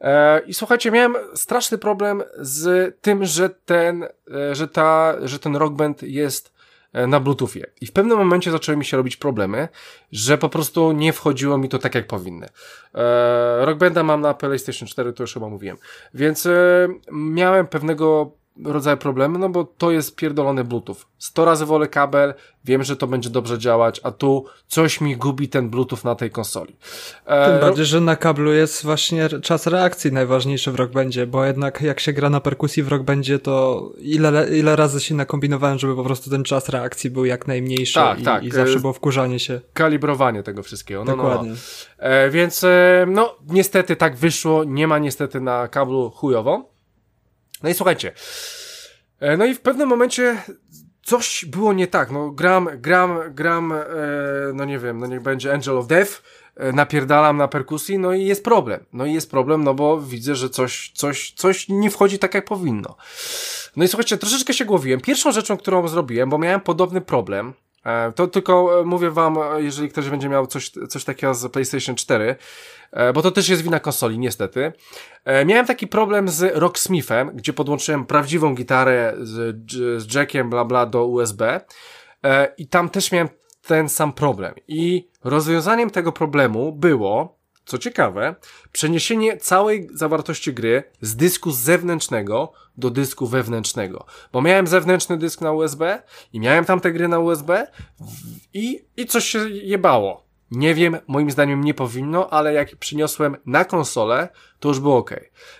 S1: E, I słuchajcie, miałem straszny problem z tym, że ten, e, że ta, że ten Rock Band jest e, na Bluetoothie. I w pewnym momencie zaczęły mi się robić problemy, że po prostu nie wchodziło mi to tak jak powinny. E, Rock Banda mam na PlayStation 4, to już chyba mówiłem. Więc e, miałem pewnego rodzaju problemy, no bo to jest pierdolony Bluetooth. 100 razy wolę kabel, wiem, że to będzie dobrze działać, a tu coś mi gubi ten Bluetooth na tej konsoli. E,
S2: Tym bardziej, że na kablu jest właśnie czas reakcji najważniejszy w Rock Bandzie, bo jednak jak się gra na perkusji w Rock Bandzie, to ile, ile razy się nakombinowałem, żeby po prostu ten czas reakcji był jak najmniejszy
S1: Tak,
S2: i,
S1: tak.
S2: i zawsze
S1: E,
S2: było wkurzanie się.
S1: kalibrowanie tego wszystkiego. No, no, no.
S2: Dokładnie.
S1: E, więc e, no niestety tak wyszło, nie ma niestety na kablu chujowo. No i słuchajcie, e, no i w pewnym momencie coś było nie tak, no gram, gram, gram, e, no nie wiem, no niech będzie Angel of Death, e, napierdalam na perkusji, no i jest problem, no i jest problem, no bo widzę, że coś, coś, coś nie wchodzi tak jak powinno. No i słuchajcie, troszeczkę się głowiłem. Pierwszą rzeczą, którą zrobiłem, bo miałem podobny problem, to tylko mówię wam, jeżeli ktoś będzie miał coś, coś takiego z PlayStation 4, e, bo to też jest wina konsoli, niestety. E, Miałem taki problem z Rocksmithem, gdzie podłączyłem prawdziwą gitarę z, z jackiem, bla bla, do USB e, i tam też miałem ten sam problem. I rozwiązaniem tego problemu było, co ciekawe, przeniesienie całej zawartości gry z dysku zewnętrznego do dysku wewnętrznego. Bo miałem zewnętrzny dysk na USB i miałem tam te gry na USB i, i coś się jebało. Nie wiem, moim zdaniem nie powinno, ale jak przyniosłem na konsolę, to już było ok.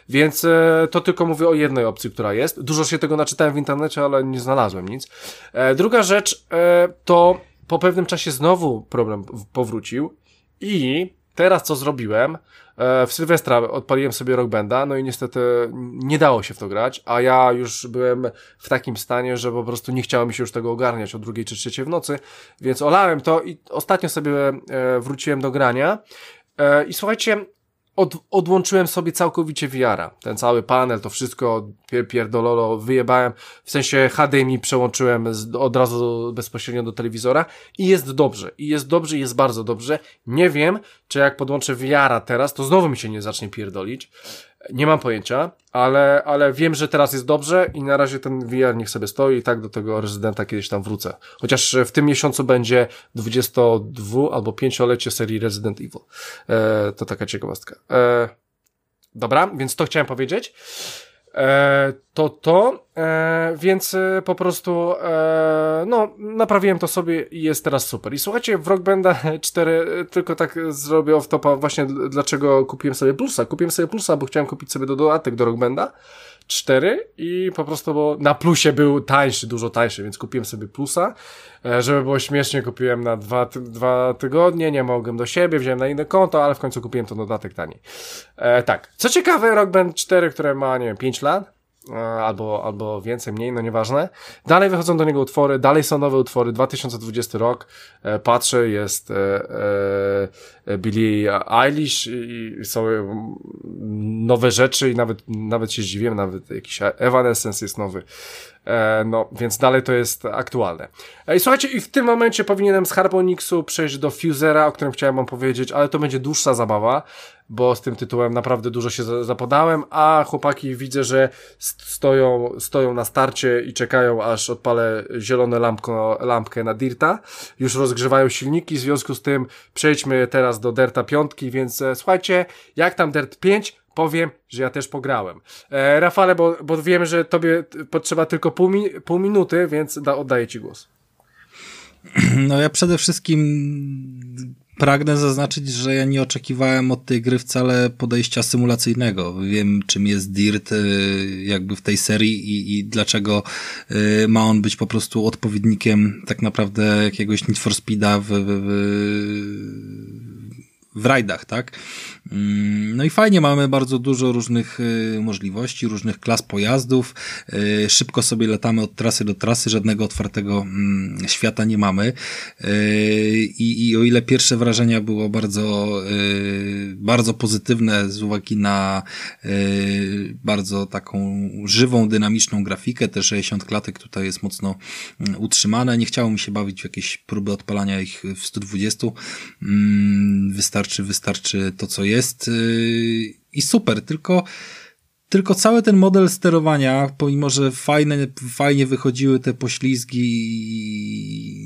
S1: Więc e, to tylko mówię o jednej opcji, która jest. Dużo się tego naczytałem w internecie, ale nie znalazłem nic. E, druga rzecz e, to po pewnym czasie znowu problem powrócił i teraz co zrobiłem? E, w Sylwestra odpaliłem sobie Rock Banda, no i niestety nie dało się w to grać, a ja już byłem w takim stanie, że po prostu nie chciało mi się już tego ogarniać o drugiej czy trzeciej w nocy, więc olałem to i ostatnio sobie e, wróciłem do grania. E, I słuchajcie, od, odłączyłem sobie całkowicie VR-a. Ten cały panel, to wszystko pier, pierdololo wyjebałem. W sensie HDMI przełączyłem z, od razu bezpośrednio do telewizora i jest dobrze. I jest dobrze, i jest bardzo dobrze. Nie wiem, czy jak podłączę VR-a teraz, to znowu mi się nie zacznie pierdolić. Nie mam pojęcia, ale, ale wiem, że teraz jest dobrze i na razie ten VR niech sobie stoi i tak do tego rezydenta kiedyś tam wrócę. Chociaż w tym miesiącu będzie 22 albo 5-lecie serii Resident Evil. E, to taka ciekawostka. E, dobra, więc to chciałem powiedzieć. E, to to, e, więc e, po prostu e, no, naprawiłem to sobie i jest teraz super. I słuchajcie, w Rock Banda <laughs> 4 tylko tak zrobię off topa właśnie dlaczego kupiłem sobie plusa. Kupiłem sobie plusa, bo chciałem kupić sobie do dodatek do Rock Banda 4 i po prostu bo na plusie był tańszy, dużo tańszy, więc kupiłem sobie plusa. E, żeby było śmiesznie, kupiłem na dwa, ty dwa tygodnie, nie mogłem do siebie, wziąłem na inne konto, ale w końcu kupiłem to dodatek taniej. E, tak. Co ciekawe, Rock Band 4, które ma, nie wiem, 5 lat, E, albo, albo więcej, mniej, no nieważne. Dalej wychodzą do niego utwory, dalej są nowe utwory, 2020 rok, e, patrzę, jest e, e, Billie Eilish i są nowe rzeczy i nawet, nawet się zdziwiłem, nawet jakiś Evanescence jest nowy. E, no, więc dalej to jest aktualne. E, I słuchajcie, i w tym momencie powinienem z Harmonixu przejść do Fusera, o którym chciałem wam powiedzieć, ale to będzie dłuższa zabawa, bo z tym tytułem naprawdę dużo się zapodałem, a chłopaki widzę, że stoją, stoją na starcie i czekają, aż odpalę zielone lampko, lampkę na Dirta. Już rozgrzewają silniki, w związku z tym przejdźmy teraz do Derta piątki, więc e, słuchajcie, jak tam Dirt 5? Powiem, że ja też pograłem. E, Rafale, bo, bo wiem, że tobie potrzeba tylko pół, mi, pół minuty, więc da, oddaję ci głos. <clears throat>
S3: No ja przede wszystkim pragnę zaznaczyć, że ja nie oczekiwałem od tej gry wcale podejścia symulacyjnego. Wiem, czym jest Dirt y, jakby w tej serii i, i dlaczego y, ma on być po prostu odpowiednikiem tak naprawdę jakiegoś Need for Speeda w, w, w w rajdach, tak? Mm, no i fajnie, mamy bardzo dużo różnych y, możliwości, różnych klas pojazdów. Y, szybko sobie latamy od trasy do trasy, żadnego otwartego mm, świata nie mamy. Y, I, i o ile pierwsze wrażenia było bardzo, bardzo pozytywne z uwagi na bardzo taką żywą, dynamiczną grafikę, te 60 klatek tutaj jest mocno mm, utrzymane. Nie chciało mi się bawić w jakieś próby odpalania ich w 120. Wystarczy wystarczy, wystarczy to, co jest yy, i super, tylko tylko cały ten model sterowania, pomimo że fajne, fajnie wychodziły te poślizgi,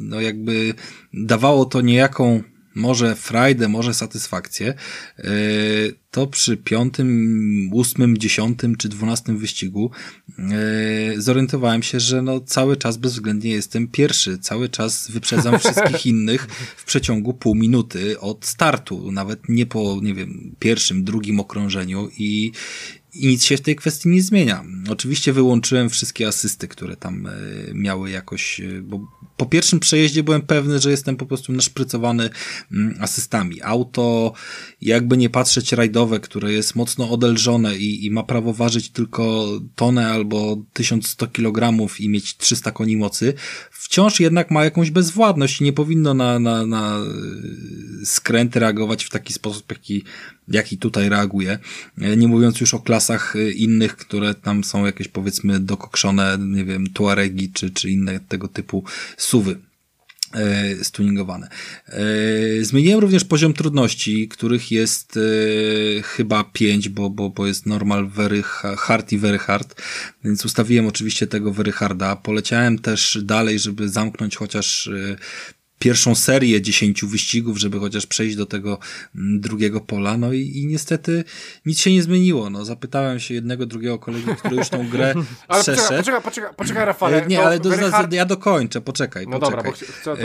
S3: no jakby dawało to niejaką może frajdę, może satysfakcję, e, to przy piątym, ósmym, dziesiątym czy dwunastym wyścigu e, zorientowałem się, że no cały czas bezwzględnie jestem pierwszy, cały czas wyprzedzam wszystkich <laughs> innych w przeciągu pół minuty od startu, nawet nie po, nie wiem, pierwszym, drugim okrążeniu i, i nic się w tej kwestii nie zmienia. Oczywiście wyłączyłem wszystkie asysty, które tam e, miały jakoś, bo po pierwszym przejeździe byłem pewny, że jestem po prostu naszprycowany mm, asystami. Auto, jakby nie patrzeć rajdowe, które jest mocno odelżone i, i ma prawo ważyć tylko tonę albo 1100 kg i mieć 300 koni mocy, wciąż jednak ma jakąś bezwładność i nie powinno na, na, na e, skręty reagować w taki sposób, jaki, jaki tutaj reaguje. Nie mówiąc już o klasach e, innych, które tam są jakieś powiedzmy dokokszone, nie wiem, Tuaregi czy, czy inne tego typu suwy e, stuningowane. Zmieniłem również poziom trudności, których jest chyba pięć, bo, bo, bo jest normal, very hard i very hard, więc ustawiłem oczywiście tego very harda. Poleciałem też dalej, żeby zamknąć chociaż pierwszą serię dziesięciu wyścigów, żeby chociaż przejść do tego mm, drugiego pola, no i, i niestety nic się nie zmieniło, no zapytałem się jednego, drugiego kolegi, który już tą grę <laughs>
S1: ale przeszedł. Poczekaj, poczekaj, poczekaj, Rafale.
S3: Nie, ale do, hard... ja dokończę, poczekaj,
S1: no
S3: poczekaj.
S1: dobra, bo chcę to...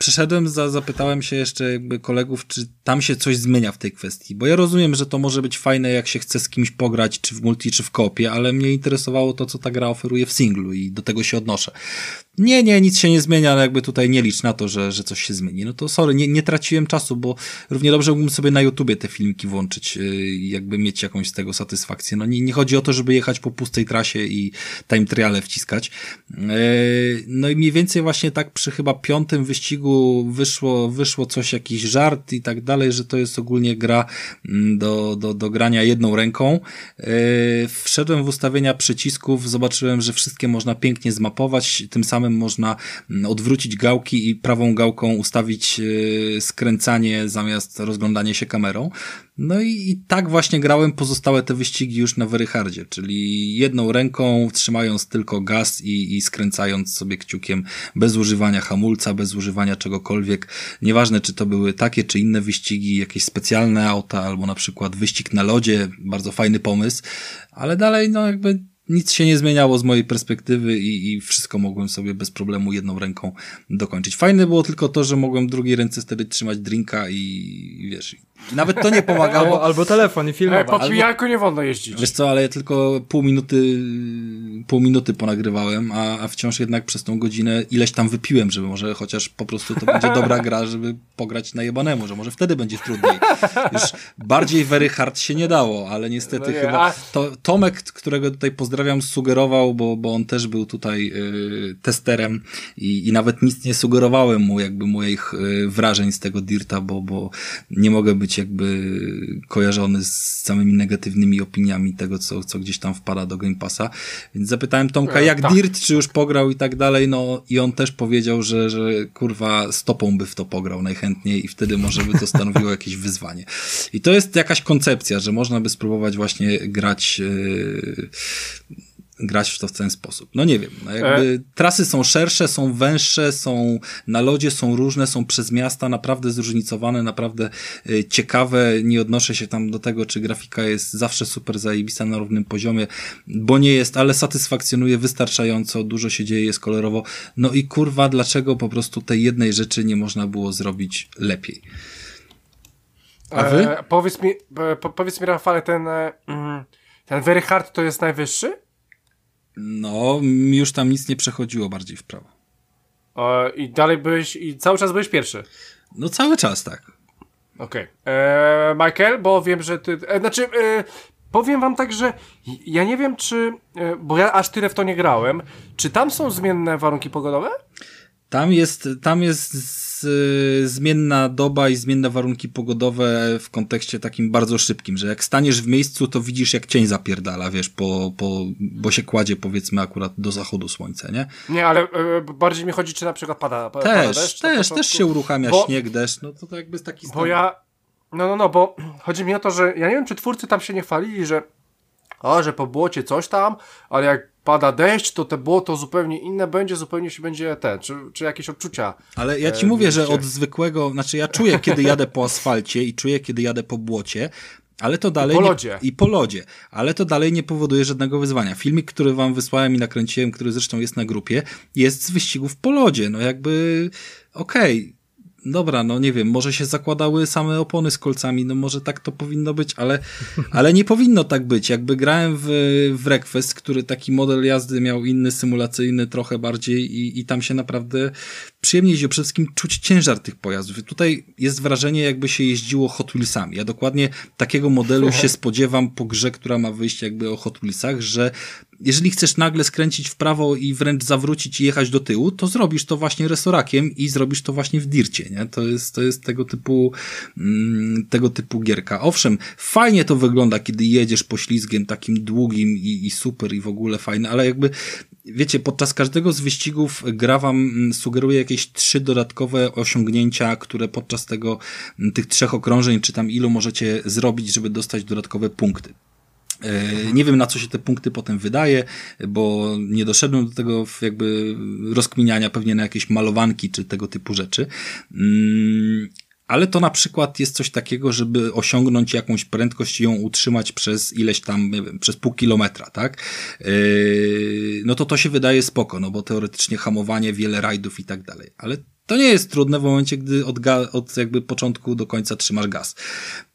S3: Przyszedłem, za, zapytałem się jeszcze jakby kolegów, czy tam się coś zmienia w tej kwestii, bo ja rozumiem, że to może być fajne, jak się chce z kimś pograć, czy w multi, czy w kopie, ale mnie interesowało to, co ta gra oferuje w singlu i do tego się odnoszę. Nie, nie, nic się nie zmienia, ale jakby tutaj nie licz na to, że, że coś się zmieni. No to sorry, nie, nie traciłem czasu, bo równie dobrze mógłbym sobie na YouTubie te filmiki włączyć i jakby mieć jakąś z tego satysfakcję. No nie, nie chodzi o to, żeby jechać po pustej trasie i time triale wciskać. E, no i mniej więcej właśnie tak przy chyba piątym wyścigu wyścigu wyszło, wyszło coś, jakiś żart i tak dalej, że to jest ogólnie gra mm, do, do, do grania jedną ręką. Yy, wszedłem w ustawienia przycisków, zobaczyłem, że wszystkie można pięknie zmapować, tym samym można mm, odwrócić gałki i prawą gałką ustawić yy, skręcanie zamiast rozglądanie się kamerą. No i, i tak właśnie grałem pozostałe te wyścigi już na Veryhardzie, czyli jedną ręką trzymając tylko gaz i, i skręcając sobie kciukiem bez używania hamulca, bez używania czegokolwiek. Nieważne, czy to były takie, czy inne wyścigi, jakieś specjalne auta, albo na przykład wyścig na lodzie, bardzo fajny pomysł, ale dalej, no jakby nic się nie zmieniało z mojej perspektywy i, i wszystko mogłem sobie bez problemu jedną ręką dokończyć. Fajne było tylko to, że mogłem drugiej ręce wtedy trzymać drinka i, i wiesz, nawet to nie pomagało.
S2: Albo, albo telefon i filmować.
S1: E, po pijaku nie wolno jeździć.
S3: Wiesz co, ale ja tylko pół minuty, pół minuty ponagrywałem, a, a wciąż jednak przez tą godzinę ileś tam wypiłem, żeby może chociaż po prostu to będzie dobra gra, żeby pograć na jebanemu, że może wtedy będzie trudniej. Już bardziej very hard się nie dało, ale niestety no nie, chyba a... to, Tomek, którego tutaj pozdrawiam, sugerował, bo, bo on też był tutaj y, testerem i, i nawet nic nie sugerowałem mu jakby moich y, wrażeń z tego Dirta, bo, bo nie mogę być być jakby kojarzony z samymi negatywnymi opiniami tego, co, co gdzieś tam wpada do Game Passa. Więc zapytałem Tomka, e, jak tak. Dirt, czy już pograł i tak dalej, no i on też powiedział, że, że kurwa stopą by w to pograł najchętniej i wtedy może by to stanowiło <laughs> jakieś wyzwanie. I to jest jakaś koncepcja, że można by spróbować właśnie grać yy, grać w to w ten sposób. No nie wiem, no jakby e... trasy są szersze, są węższe, są na lodzie, są różne, są przez miasta, naprawdę zróżnicowane, naprawdę y, ciekawe. Nie odnoszę się tam do tego, czy grafika jest zawsze super zajebista na równym poziomie, bo nie jest, ale satysfakcjonuje wystarczająco, dużo się dzieje, jest kolorowo. No i kurwa, dlaczego po prostu tej jednej rzeczy nie można było zrobić lepiej?
S1: A wy? E, powiedz mi, po, powiedz mi Rafale, ten, e, mm, ten Very Hard to jest najwyższy?
S3: No, już tam nic nie przechodziło bardziej w prawo.
S1: E, I dalej byłeś, i cały czas byłeś pierwszy?
S3: No cały czas, tak.
S1: Okej. Okay. E, Michael, bo wiem, że ty... E, znaczy, e, powiem wam tak, że ja nie wiem, czy... E, bo ja aż tyle w to nie grałem. Czy tam są zmienne warunki pogodowe?
S3: Tam jest, tam jest z, zmienna doba i zmienne warunki pogodowe w kontekście takim bardzo szybkim, że jak staniesz w miejscu, to widzisz jak cień zapierdala, wiesz, po, po, bo się kładzie powiedzmy akurat do zachodu słońca, nie?
S1: Nie, ale y, bardziej mi chodzi, czy na przykład pada, pada
S3: też,
S1: deszcz.
S3: Też, też się uruchamia bo, śnieg, deszcz, no to, to jakby jest taki
S1: stan. Bo ja, no, no, no, bo chodzi mi o to, że ja nie wiem, czy twórcy tam się nie chwalili, że o, że po błocie coś tam, ale jak pada deszcz, to te błoto zupełnie inne będzie, zupełnie się będzie te, czy, czy jakieś odczucia.
S3: Ale ja ci e, mówię, że od zwykłego, znaczy ja czuję, kiedy jadę po asfalcie i czuję, kiedy jadę po błocie, ale to dalej.
S1: I po lodzie.
S3: Nie, I po lodzie. Ale to dalej nie powoduje żadnego wyzwania. Filmik, który wam wysłałem i nakręciłem, który zresztą jest na grupie, jest z wyścigów po lodzie. No jakby, okej. Okay dobra, no nie wiem, może się zakładały same opony z kolcami, no może tak to powinno być, ale, <laughs> ale nie powinno tak być. Jakby grałem w, w Request, który taki model jazdy miał inny, symulacyjny trochę bardziej i, i tam się naprawdę przyjemnie jeździło. Przede wszystkim czuć ciężar tych pojazdów. Tutaj jest wrażenie, jakby się jeździło Hot Wheelsami. Ja dokładnie takiego modelu <laughs> się spodziewam po grze, która ma wyjść jakby o Hot Wheelsach, że jeżeli chcesz nagle skręcić w prawo i wręcz zawrócić i jechać do tyłu, to zrobisz to właśnie resorakiem i zrobisz to właśnie w dircie, nie? To jest, to jest tego typu, mm, tego typu gierka. Owszem, fajnie to wygląda, kiedy jedziesz poślizgiem takim długim i, i super i w ogóle fajne, ale jakby wiecie, podczas każdego z wyścigów gra wam mm, sugeruje jakieś trzy dodatkowe osiągnięcia, które podczas tego, mm, tych trzech okrążeń, czy tam ilu możecie zrobić, żeby dostać dodatkowe punkty. E, nie wiem, na co się te punkty potem wydaje, bo nie doszedłem do tego jakby rozkminiania, pewnie na jakieś malowanki czy tego typu rzeczy. Mm, ale to na przykład jest coś takiego, żeby osiągnąć jakąś prędkość i ją utrzymać przez ileś tam, wiem, przez pół kilometra, tak? Yy, no to to się wydaje spoko, no bo teoretycznie hamowanie, wiele rajdów i tak dalej. Ale to nie jest trudne w momencie, gdy od, od jakby początku do końca trzymasz gaz.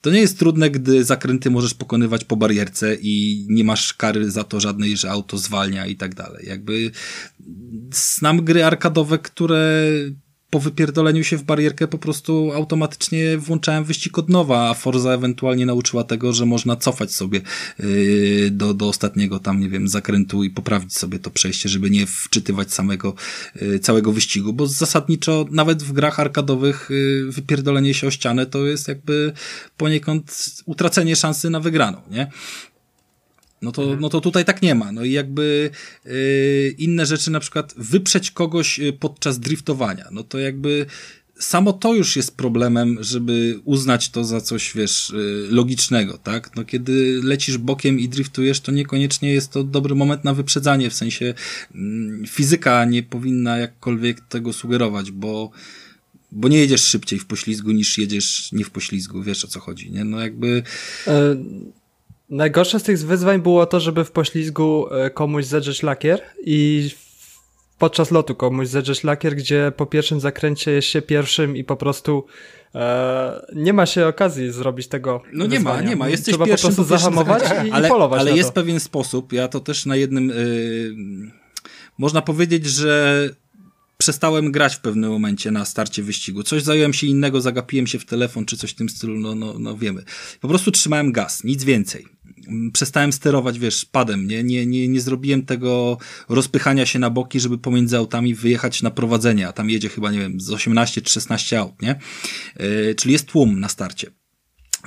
S3: To nie jest trudne, gdy zakręty możesz pokonywać po barierce i nie masz kary za to żadnej, że auto zwalnia i tak dalej. Jakby znam gry arkadowe, które po wypierdoleniu się w barierkę po prostu automatycznie włączałem wyścig od nowa, a Forza ewentualnie nauczyła tego, że można cofać sobie yy, do, do ostatniego tam, nie wiem, zakrętu i poprawić sobie to przejście, żeby nie wczytywać samego, yy, całego wyścigu, bo zasadniczo nawet w grach arkadowych yy, wypierdolenie się o ścianę to jest jakby poniekąd utracenie szansy na wygraną, nie? No to, mhm. no to tutaj tak nie ma. No i jakby yy, inne rzeczy, na przykład wyprzeć kogoś y, podczas driftowania. No to jakby samo to już jest problemem, żeby uznać to za coś, wiesz, y, logicznego, tak? No kiedy lecisz bokiem i driftujesz, to niekoniecznie jest to dobry moment na wyprzedzanie, w sensie mm, fizyka nie powinna jakkolwiek tego sugerować, bo bo nie jedziesz szybciej w poślizgu niż jedziesz nie w poślizgu, wiesz o co chodzi, nie? No jakby...
S2: Najgorsze z tych wyzwań było to, żeby w poślizgu e, komuś zedrzeć lakier i podczas lotu komuś zedrzeć lakier, gdzie po pierwszym zakręcie jest się pierwszym i po prostu e, nie ma się okazji zrobić tego
S3: No nie ma, nie ma. Jesteś
S2: Trzeba
S3: pierwszym,
S2: po prostu zahamować i,
S3: ale,
S2: i polować
S3: Ale jest
S2: to.
S3: pewien sposób, ja to też na jednym... Yy, można powiedzieć, że przestałem grać w pewnym momencie na starcie wyścigu. Coś zająłem się innego, zagapiłem się w telefon czy coś w tym stylu, no, no, no wiemy. Po prostu trzymałem gaz, nic więcej przestałem sterować, wiesz, padem, nie? Nie, nie, nie zrobiłem tego rozpychania się na boki, żeby pomiędzy autami wyjechać na prowadzenie, a tam jedzie chyba, nie wiem, z 18 czy 16 aut, nie? Yy, czyli jest tłum na starcie.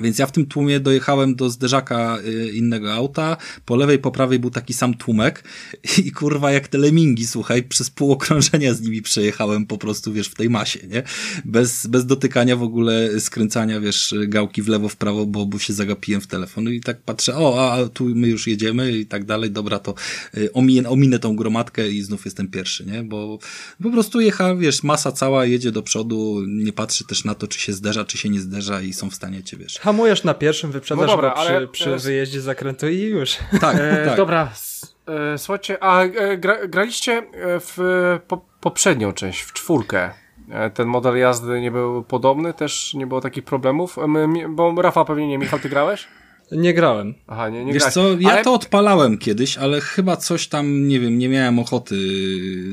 S3: Więc ja w tym tłumie dojechałem do zderzaka y, innego auta, po lewej, po prawej był taki sam tłumek <laughs> i kurwa jak te lemingi, słuchaj, przez pół okrążenia z nimi przejechałem po prostu, wiesz, w tej masie, nie? Bez, bez dotykania w ogóle, skręcania, wiesz, gałki w lewo, w prawo, bo, bo się zagapiłem w telefon no i tak patrzę, o, a tu my już jedziemy i tak dalej, dobra, to y, ominę, ominę tą gromadkę i znów jestem pierwszy, nie? Bo po prostu jecha, wiesz, masa cała jedzie do przodu, nie patrzy też na to, czy się zderza, czy się nie zderza i są w stanie cię, wiesz,
S2: hamujesz na pierwszym, wyprzedzasz no dobra, go przy, ale... przy wyjeździe zakrętu i już.
S1: Tak, <laughs> e, tak. Dobra, e, słuchajcie, a e, gra, graliście e, w po, poprzednią część, w czwórkę. E, ten model jazdy nie był podobny, też nie było takich problemów, My, bo Rafa pewnie nie, Michał, ty grałeś?
S2: Nie grałem.
S3: Aha, nie, nie Wiesz grałeś. co, ja ale... to odpalałem kiedyś, ale chyba coś tam, nie wiem, nie miałem ochoty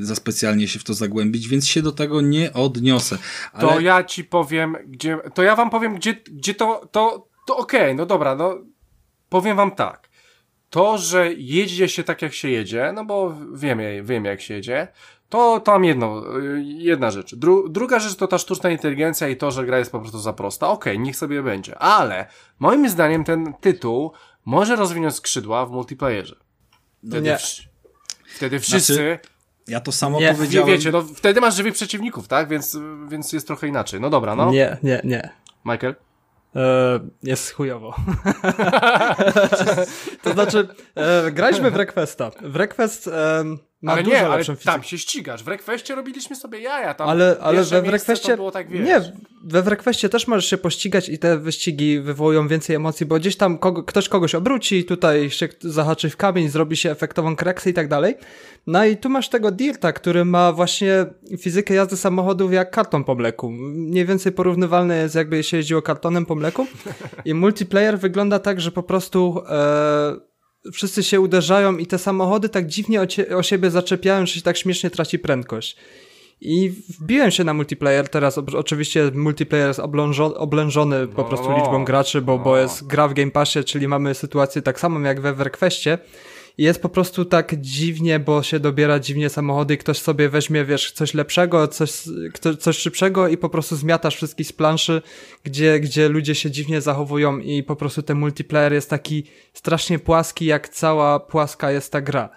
S3: za specjalnie się w to zagłębić, więc się do tego nie odniosę.
S1: Ale... To ja ci powiem, gdzie, to ja wam powiem, gdzie, gdzie to, to, to okej, okay, no dobra, no powiem wam tak. To, że jedzie się tak jak się jedzie, no bo wiemy, wiemy jak się jedzie, to tam jedno, jedna rzecz. Dru druga rzecz to ta sztuczna inteligencja i to, że gra jest po prostu za prosta. Okej, okay, niech sobie będzie. Ale moim zdaniem ten tytuł może rozwinąć skrzydła w multiplayerze.
S2: Wtedy, nie.
S1: wtedy wszyscy... Znaczy,
S3: ja to samo nie. powiedziałem.
S1: Wiecie, no wtedy masz żywych przeciwników, tak? Więc, więc jest trochę inaczej. No dobra, no.
S2: Nie, nie, nie.
S1: Michael?
S2: E, jest chujowo. <laughs> to znaczy, e, graliśmy w Requesta. W Request e, ma ale nie, ale fizykę.
S1: tam się ścigasz. W Requestie robiliśmy sobie jaja. Tam
S2: ale ale we Requestie, tak, nie, we w Requestie też możesz się pościgać i te wyścigi wywołują więcej emocji, bo gdzieś tam kogo, ktoś kogoś obróci, tutaj się zahaczy w kamień, zrobi się efektową kreksę i tak dalej. No i tu masz tego Dirta, który ma właśnie fizykę jazdy samochodów jak karton po mleku. Mniej więcej porównywalne jest jakby się jeździło kartonem po mleku. I multiplayer wygląda tak, że po prostu e, wszyscy się uderzają i te samochody tak dziwnie o, cie, o siebie zaczepiają, że się tak śmiesznie traci prędkość. I wbiłem się na multiplayer, teraz oczywiście multiplayer jest oblężony po prostu liczbą graczy, bo, bo jest gra w Game Passie, czyli mamy sytuację tak samą jak we WarCraftie jest po prostu tak dziwnie, bo się dobiera dziwnie samochody, ktoś sobie weźmie, wiesz, coś lepszego, coś, coś szybszego i po prostu zmiatasz wszystkich z planszy, gdzie, gdzie ludzie się dziwnie zachowują i po prostu ten multiplayer jest taki strasznie płaski, jak cała płaska jest ta gra.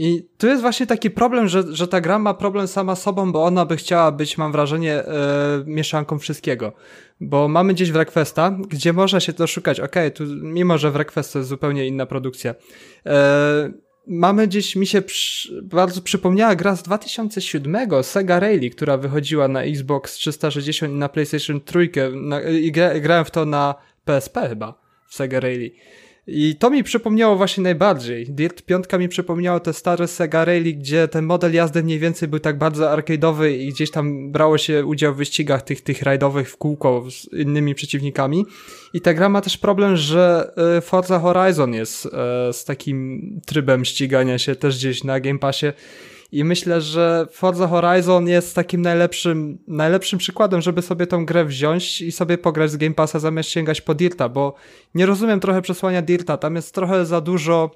S2: I tu jest właśnie taki problem, że, że ta gra ma problem sama sobą, bo ona by chciała być, mam wrażenie, e, mieszanką wszystkiego. Bo mamy gdzieś w Requesta, gdzie można się to szukać. Okej, okay, tu mimo, że w Request jest zupełnie inna produkcja. E, mamy gdzieś, mi się przy, bardzo przypomniała gra z 2007, Sega Rally, która wychodziła na Xbox 360 i na PlayStation 3 na, i gra, grałem w to na PSP chyba, w Sega Rally. I to mi przypomniało właśnie najbardziej. Dirt 5 mi przypomniało te stare Sega Rally, gdzie ten model jazdy mniej więcej był tak bardzo arcade'owy i gdzieś tam brało się udział w wyścigach tych, tych rajdowych w kółko z innymi przeciwnikami. I ta gra ma też problem, że e, Forza Horizon jest e, z takim trybem ścigania się też gdzieś na Game Passie i myślę, że Forza Horizon jest takim najlepszym, najlepszym przykładem, żeby sobie tą grę wziąć i sobie pograć z Game Passa zamiast sięgać po Dirta, bo nie rozumiem trochę przesłania Dirta, tam jest trochę za dużo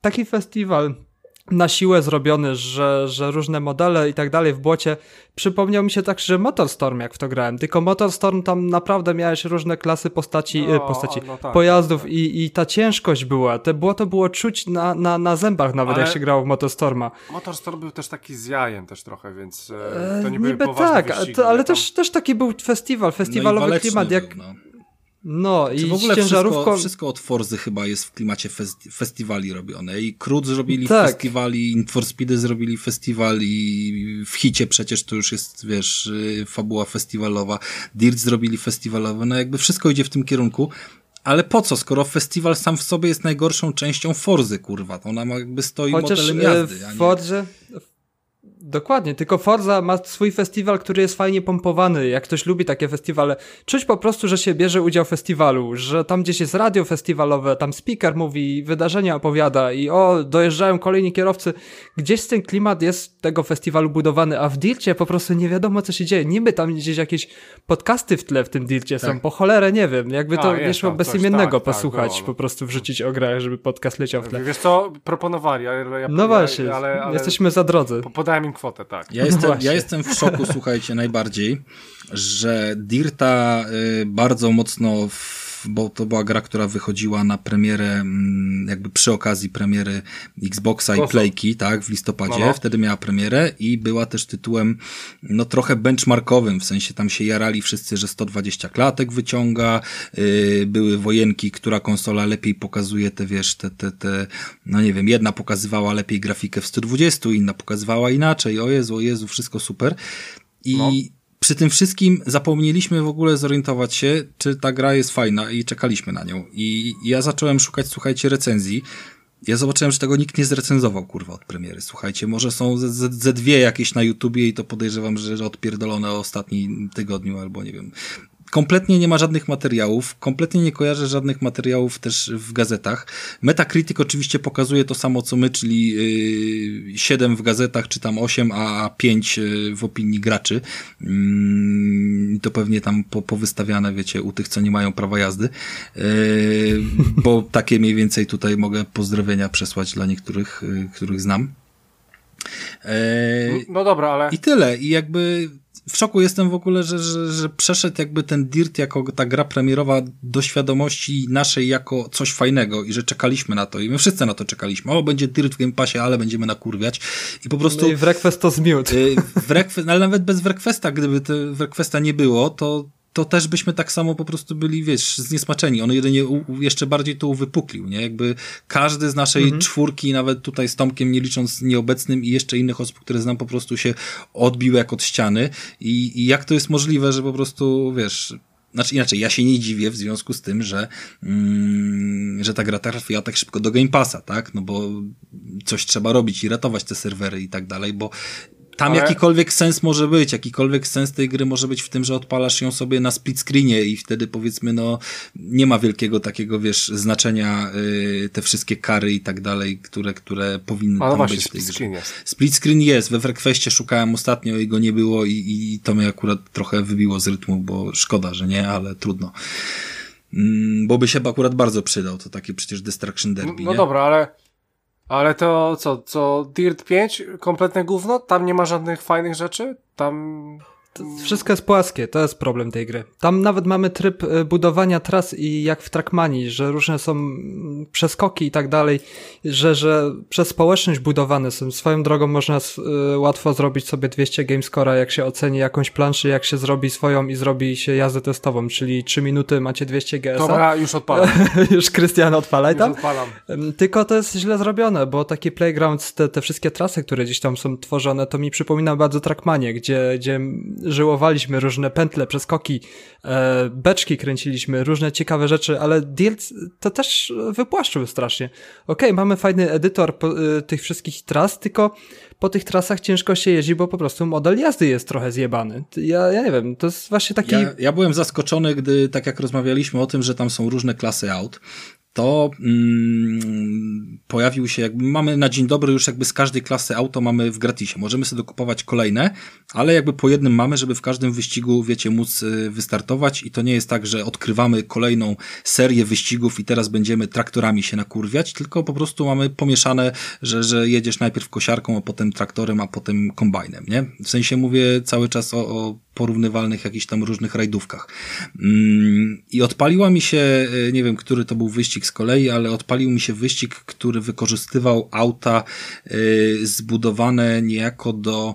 S2: taki festiwal na siłę zrobiony, że, że różne modele i tak dalej w błocie. Przypomniał mi się tak, że Motorstorm jak w to grałem, tylko Motorstorm tam naprawdę miałeś różne klasy postaci, no, postaci no tak, pojazdów tak, tak. I, i ta ciężkość była, te błoto było czuć na, na, na zębach nawet Ale jak się grało w Motorstorma.
S1: Motorstorm był też taki z jajem też trochę, więc e, to nie były Niby tak,
S2: to, ale też, też taki był festiwal, festiwalowy no klimat, jak... Był, no. No i
S3: w ogóle ciężarówką... wszystko, wszystko od Forzy chyba jest w klimacie festi festiwali robione. I Krut zrobili tak. festiwali, i For Speedy zrobili festiwal i w hicie przecież to już jest, wiesz, y, fabuła festiwalowa. Dirt zrobili festiwalowe. No jakby wszystko idzie w tym kierunku. Ale po co, skoro festiwal sam w sobie jest najgorszą częścią Forzy, kurwa? To ona jakby stoi Chociaż modelem e, jazdy.
S2: W Forze, Dokładnie, tylko Forza ma swój festiwal, który jest fajnie pompowany. Jak ktoś lubi takie festiwale, czuć po prostu, że się bierze udział w festiwalu, że tam gdzieś jest radio festiwalowe, tam speaker mówi, wydarzenia opowiada i o, dojeżdżają kolejni kierowcy. Gdzieś ten klimat jest tego festiwalu budowany, a w Dircie po prostu nie wiadomo, co się dzieje. Niby tam gdzieś jakieś podcasty w tle w tym Dircie tak. są, po cholerę nie wiem. Jakby to nie szło bezimiennego tak, tak, posłuchać, tak, po prostu wrzucić o grach, żeby podcast leciał w tle.
S1: Wiesz co, proponowali, ale ja,
S2: No właśnie, ale, ale jesteśmy za drodzy.
S1: Podałem im kwotę, tak.
S3: Ja <laughs> jestem, ja jestem w szoku, słuchajcie, najbardziej, że Dirta y, bardzo mocno w bo to była gra, która wychodziła na premierę, mm, jakby przy okazji premiery Xboxa i Playki, tak, w listopadzie, no, no. wtedy miała premierę i była też tytułem, no trochę benchmarkowym, w sensie tam się jarali wszyscy, że 120 klatek wyciąga, yy, były wojenki, która konsola lepiej pokazuje te, wiesz, te, te, te, no nie wiem, jedna pokazywała lepiej grafikę w 120, inna pokazywała inaczej, o Jezu, o Jezu, wszystko super. I no przy tym wszystkim zapomnieliśmy w ogóle zorientować się, czy ta gra jest fajna i czekaliśmy na nią. I ja zacząłem szukać, słuchajcie, recenzji. Ja zobaczyłem, że tego nikt nie zrecenzował, kurwa, od premiery. Słuchajcie, może są ze, ze dwie jakieś na YouTubie i to podejrzewam, że odpierdolone o ostatnim tygodniu albo nie wiem, kompletnie nie ma żadnych materiałów, kompletnie nie kojarzę żadnych materiałów też w gazetach. Metacritic oczywiście pokazuje to samo co my, czyli yy, 7 w gazetach, czy tam 8, a 5 yy, w opinii graczy. Yy, to pewnie tam po, powystawiane, wiecie, u tych, co nie mają prawa jazdy. Yy, bo <laughs> takie mniej więcej tutaj mogę pozdrowienia przesłać dla niektórych, yy, których znam.
S1: Yy, no dobra, ale...
S3: I tyle. I jakby w szoku jestem w ogóle, że, że, że przeszedł jakby ten Dirt jako ta gra premierowa do świadomości naszej jako coś fajnego i że czekaliśmy na to i my wszyscy na to czekaliśmy. O, będzie Dirt w Game Passie, ale będziemy nakurwiać i po prostu... No
S2: i Wrequest to zmiótł. Y,
S3: Wrequest, ale nawet bez Wrequesta, gdyby te Wrequesta nie było, to to też byśmy tak samo po prostu byli, wiesz, zniesmaczeni. On jedynie u, jeszcze bardziej to uwypuklił, nie? Jakby każdy z naszej mhm. czwórki, nawet tutaj z Tomkiem, nie licząc nieobecnym i jeszcze innych osób, które znam, po prostu się odbił jak od ściany. I, i jak to jest możliwe, że po prostu, wiesz, znaczy inaczej, ja się nie dziwię w związku z tym, że, mm, że ta gra trafiła tak szybko do Game Passa, tak? No bo coś trzeba robić i ratować te serwery i tak dalej, bo tam Ale... jakikolwiek sens może być, jakikolwiek sens tej gry może być w tym, że odpalasz ją sobie na split screenie i wtedy powiedzmy, no, nie ma wielkiego takiego, wiesz, znaczenia y, te wszystkie kary i tak dalej, które, które powinny Ale tam właśnie, być w tej split Screen jest. Split screen jest, we Frequestie szukałem ostatnio i go nie było i, i to mnie akurat trochę wybiło z rytmu, bo szkoda, że nie, ale trudno. Mm, bo by się akurat bardzo przydał, to takie przecież Destruction Derby,
S1: No, no dobra, ale ale to co, co Dirt 5? Kompletne gówno? Tam nie ma żadnych fajnych rzeczy? Tam
S2: wszystko jest płaskie, to jest problem tej gry. Tam nawet mamy tryb e, budowania tras i jak w Trackmanii, że różne są mm, przeskoki i tak dalej, że, że przez społeczność budowane są. Swoją drogą można y, łatwo zrobić sobie 200 gamescora, jak się oceni jakąś planszę, jak się zrobi swoją i zrobi się jazdę testową, czyli 3 minuty macie 200 GS.
S1: Dobra, już odpalam. <laughs>
S2: już Krystian odpalaj
S1: już
S2: tam.
S1: odpalam.
S2: Tylko to jest źle zrobione, bo taki playground, te, te wszystkie trasy, które gdzieś tam są tworzone, to mi przypomina bardzo Trackmanie, gdzie, gdzie żyłowaliśmy różne pętle, przeskoki, e, beczki kręciliśmy, różne ciekawe rzeczy, ale Dirt to też wypłaszczył strasznie. Okej, okay, mamy fajny edytor po, e, tych wszystkich tras, tylko po tych trasach ciężko się jeździ, bo po prostu model jazdy jest trochę zjebany. Ja, ja nie wiem, to jest właśnie taki...
S3: Ja, ja byłem zaskoczony, gdy tak jak rozmawialiśmy o tym, że tam są różne klasy aut, to mm, pojawił się, jakby mamy na dzień dobry już jakby z każdej klasy auto mamy w gratisie. Możemy sobie dokupować kolejne, ale jakby po jednym mamy, żeby w każdym wyścigu, wiecie, móc y, wystartować i to nie jest tak, że odkrywamy kolejną serię wyścigów i teraz będziemy traktorami się nakurwiać, tylko po prostu mamy pomieszane, że, że jedziesz najpierw kosiarką, a potem traktorem, a potem kombajnem, nie? W sensie mówię cały czas o, o porównywalnych jakichś tam różnych rajdówkach. Mm, I odpaliła mi się, e, nie wiem, który to był wyścig z kolei, ale odpalił mi się wyścig, który wykorzystywał auta e, zbudowane niejako do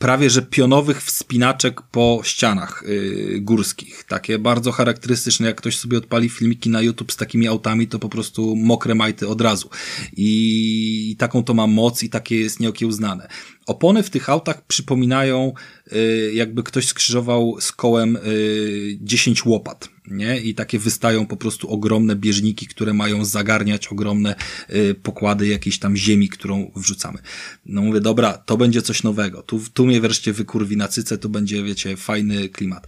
S3: prawie że pionowych wspinaczek po ścianach yy, górskich. Takie bardzo charakterystyczne, jak ktoś sobie odpali filmiki na YouTube z takimi autami, to po prostu mokre majty od razu. I, i taką to ma moc i takie jest nieokiełznane. Opony w tych autach przypominają, yy, jakby ktoś skrzyżował z kołem yy, 10 łopat nie? I takie wystają po prostu ogromne bieżniki, które mają zagarniać ogromne y, pokłady jakiejś tam ziemi, którą wrzucamy. No mówię, dobra, to będzie coś nowego. Tu, tu mnie wreszcie wykurwi na cyce, tu będzie, wiecie, fajny klimat.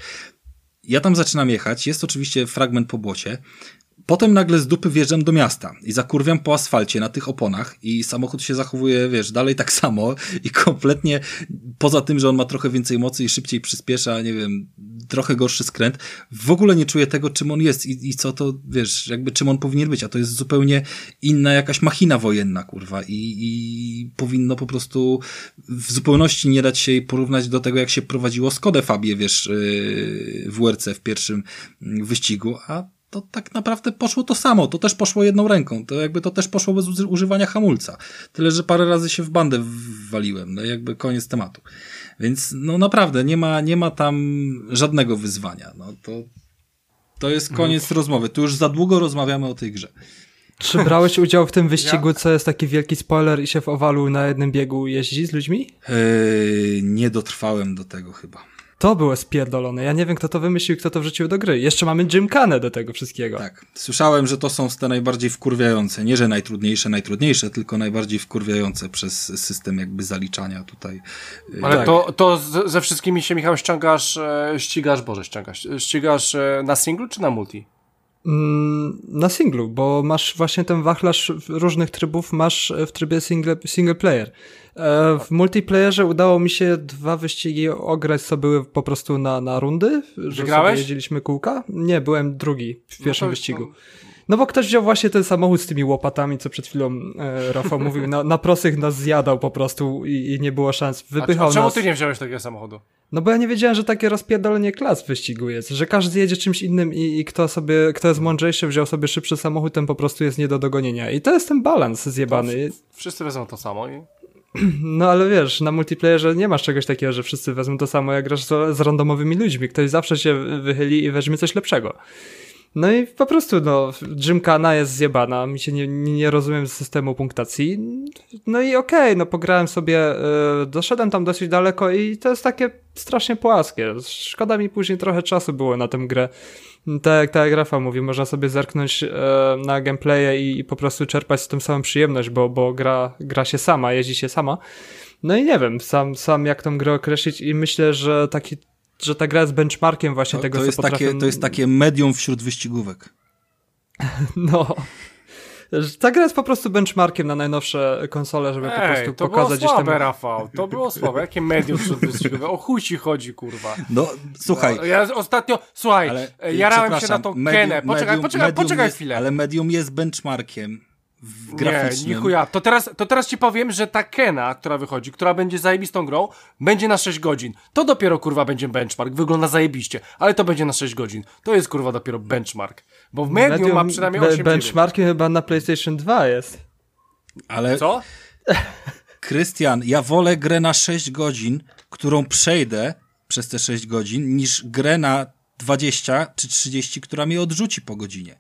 S3: Ja tam zaczynam jechać, jest oczywiście fragment po błocie, Potem nagle z dupy wjeżdżam do miasta i zakurwiam po asfalcie na tych oponach i samochód się zachowuje, wiesz, dalej tak samo i kompletnie poza tym, że on ma trochę więcej mocy i szybciej przyspiesza, nie wiem, trochę gorszy skręt, w ogóle nie czuję tego, czym on jest i, i co to, wiesz, jakby czym on powinien być, a to jest zupełnie inna jakaś machina wojenna, kurwa i, i powinno po prostu w zupełności nie dać się jej porównać do tego, jak się prowadziło Skodę Fabię, wiesz, yy, w WRC w pierwszym wyścigu, a to tak naprawdę poszło to samo. To też poszło jedną ręką. To jakby to też poszło bez używania hamulca. Tyle, że parę razy się w bandę waliłem. No jakby koniec tematu. Więc no naprawdę nie ma, nie ma tam żadnego wyzwania. No to, to jest mhm. koniec no. rozmowy. Tu już za długo rozmawiamy o tej grze.
S2: Czy brałeś <laughs> udział w tym wyścigu, ja? co jest taki wielki spoiler i się w owalu na jednym biegu jeździ z ludźmi?
S3: Eee, nie dotrwałem do tego chyba.
S2: To było spierdolone. Ja nie wiem, kto to wymyślił, kto to wrzucił do gry. Jeszcze mamy Gymkanę do tego wszystkiego.
S3: Tak. Słyszałem, że to są te najbardziej wkurwiające. Nie, że najtrudniejsze, najtrudniejsze, tylko najbardziej wkurwiające przez system jakby zaliczania tutaj.
S1: Ale tak. to, to ze wszystkimi się, Michał, ściągasz, e, ścigasz, Boże, ściągasz, ścigasz e, na singlu czy na multi?
S2: Mm, na singlu, bo masz właśnie ten wachlarz różnych trybów, masz w trybie single, single player. E, w multiplayerze udało mi się dwa wyścigi ograć, co były po prostu na, na rundy. Że sobie jeździliśmy kółka. Nie, byłem drugi w no pierwszym no wyścigu. No bo ktoś wziął właśnie ten samochód z tymi łopatami, co przed chwilą e, Rafał <laughs> mówił, na, na prosych nas zjadał po prostu i, i nie było szans. Wypychał a, a
S1: czemu
S2: nas.
S1: ty nie wziąłeś takiego samochodu?
S2: No bo ja nie wiedziałem, że takie rozpierdolenie klas w wyścigu jest, że każdy jedzie czymś innym i, i kto sobie, kto jest mądrzejszy, wziął sobie szybszy samochód, ten po prostu jest nie do dogonienia. I to jest ten balans zjebany.
S1: Wszyscy wezmą to samo i... <clears throat>
S2: No ale wiesz, na multiplayerze nie masz czegoś takiego, że wszyscy wezmą to samo, jak grasz z, z randomowymi ludźmi. Ktoś zawsze się wychyli i weźmie coś lepszego. No i po prostu, no, Gymkana jest zjebana, mi się nie, nie rozumiem systemu punktacji. No i okej, okay, no pograłem sobie, yy, doszedłem tam dosyć daleko i to jest takie strasznie płaskie. Szkoda mi później trochę czasu było na tę grę. Tak, jak, tak jak Rafa mówi, można sobie zerknąć e, na gameplaye i, i, po prostu czerpać z tym samą przyjemność, bo, bo gra, gra się sama, jeździ się sama. No i nie wiem, sam, sam jak tą grę określić i myślę, że taki że ta gra jest benchmarkiem właśnie
S3: to,
S2: tego,
S3: to jest
S2: co
S3: takie, To jest takie medium wśród wyścigówek. <laughs>
S2: no. Ta gra jest po prostu benchmarkiem na najnowsze konsole, żeby Ej, po prostu
S1: to
S2: pokazać...
S1: to było słabe, Rafał. To było słabe. Jakie medium wyścigówek? O chuj ci chodzi, kurwa.
S3: No, słuchaj. No,
S1: ja ostatnio, słuchaj, ale, jarałem się na tą medium, Kenę. Poczekaj, medium, poczekaj, poczekaj
S3: jest,
S1: chwilę.
S3: Ale medium jest benchmarkiem w graficznym.
S1: Nie, nichuja. To teraz, to teraz ci powiem, że ta Kena, która wychodzi, która będzie zajebistą grą, będzie na 6 godzin. To dopiero kurwa będzie benchmark. Wygląda zajebiście, ale to będzie na 6 godzin. To jest kurwa dopiero benchmark. Bo w medium, medium ma przynajmniej 8
S2: Benchmarkiem chyba na PlayStation 2 jest.
S3: Ale...
S1: Co? <laughs>
S3: Krystian, ja wolę grę na 6 godzin, którą przejdę przez te 6 godzin, niż grę na 20 czy 30, która mnie odrzuci po godzinie.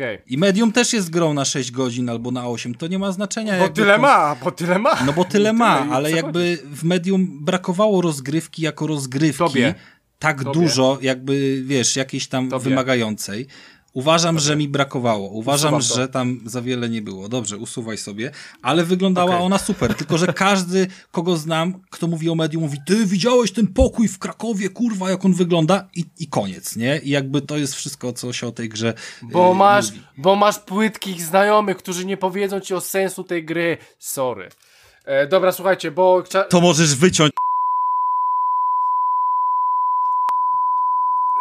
S1: Okay.
S3: I medium też jest grą na 6 godzin albo na 8, to nie ma znaczenia.
S1: Bo tyle to... ma, bo tyle ma.
S3: No bo tyle <laughs> ma, ale jakby w medium brakowało rozgrywki jako rozgrywki. Tobie. Tak Tobie. dużo, jakby wiesz, jakiejś tam Tobie. wymagającej. Uważam, że mi brakowało. Uważam, że tam za wiele nie było. Dobrze, usuwaj sobie. Ale wyglądała okay. ona super. Tylko, że każdy, kogo znam, kto mówi o medium, mówi, ty widziałeś ten pokój w Krakowie, kurwa, jak on wygląda? I, i koniec, nie? I jakby to jest wszystko, co się o tej grze
S1: Bo yy, masz, mówi. bo masz płytkich znajomych, którzy nie powiedzą ci o sensu tej gry. Sorry. E, dobra, słuchajcie, bo...
S3: To możesz wyciąć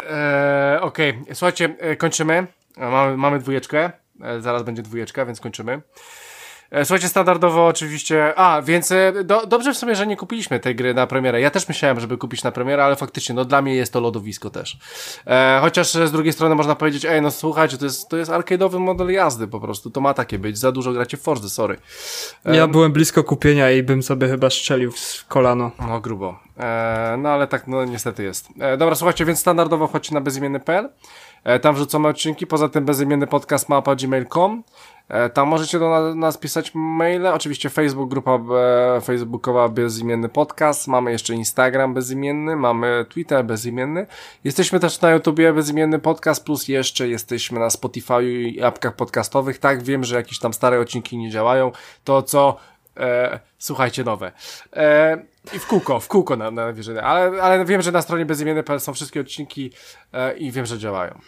S1: Eee, Okej, okay. słuchajcie, e, kończymy. E, mamy, mamy dwójeczkę. E, zaraz będzie dwójeczka, więc kończymy. Słuchajcie, standardowo oczywiście. A, więc do, dobrze w sumie, że nie kupiliśmy tej gry na premierę. Ja też myślałem, żeby kupić na premierę, ale faktycznie, no dla mnie jest to lodowisko też. E, chociaż z drugiej strony można powiedzieć, ej, no słuchajcie, to jest, to jest arcade'owy model jazdy po prostu. To ma takie być. Za dużo gracie w Forza, sorry.
S2: E, ja byłem blisko kupienia i bym sobie chyba strzelił w kolano.
S1: No, grubo. E, no ale tak, no niestety jest. E, dobra, słuchajcie, więc standardowo chodźcie na bezimienny.pl. E, tam wrzucamy odcinki, poza tym bezimienny podcast mapa gmail.com. E, tam możecie do nas pisać maile. Oczywiście Facebook, grupa e, facebookowa bezimienny podcast. Mamy jeszcze Instagram bezimienny, mamy Twitter bezimienny. Jesteśmy też na YouTubie bezimienny podcast, plus jeszcze jesteśmy na Spotify i apkach podcastowych. Tak, wiem, że jakieś tam stare odcinki nie działają. To co e, słuchajcie nowe. E, I w kółko, w kółko na, na ale, ale wiem, że na stronie bezimiennej są wszystkie odcinki e, i wiem, że działają.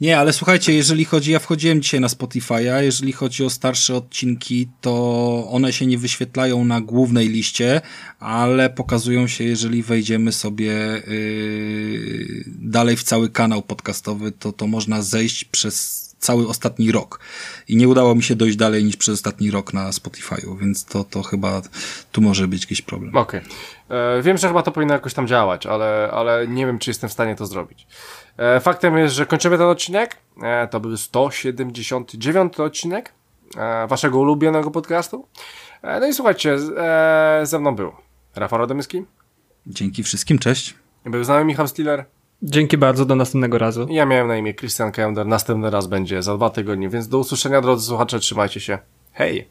S3: Nie, ale słuchajcie, jeżeli chodzi, ja wchodziłem dzisiaj na Spotify'a, jeżeli chodzi o starsze odcinki, to one się nie wyświetlają na głównej liście, ale pokazują się, jeżeli wejdziemy sobie yy, dalej w cały kanał podcastowy, to, to można zejść przez cały ostatni rok. I nie udało mi się dojść dalej niż przez ostatni rok na Spotify'u, więc to, to chyba tu może być jakiś problem.
S1: Okej. Okay. E, wiem, że chyba to powinno jakoś tam działać, ale, ale nie wiem, czy jestem w stanie to zrobić. E, faktem jest, że kończymy ten odcinek. E, to był 179 odcinek e, waszego ulubionego podcastu. E, no i słuchajcie, e, ze mną był Rafał Radomyski.
S3: Dzięki wszystkim, cześć.
S1: Był z nami Michał Stiller.
S2: Dzięki bardzo, do następnego razu.
S1: Ja miałem na imię Christian Kender, następny raz będzie za dwa tygodnie, więc do usłyszenia drodzy słuchacze, trzymajcie się. Hej!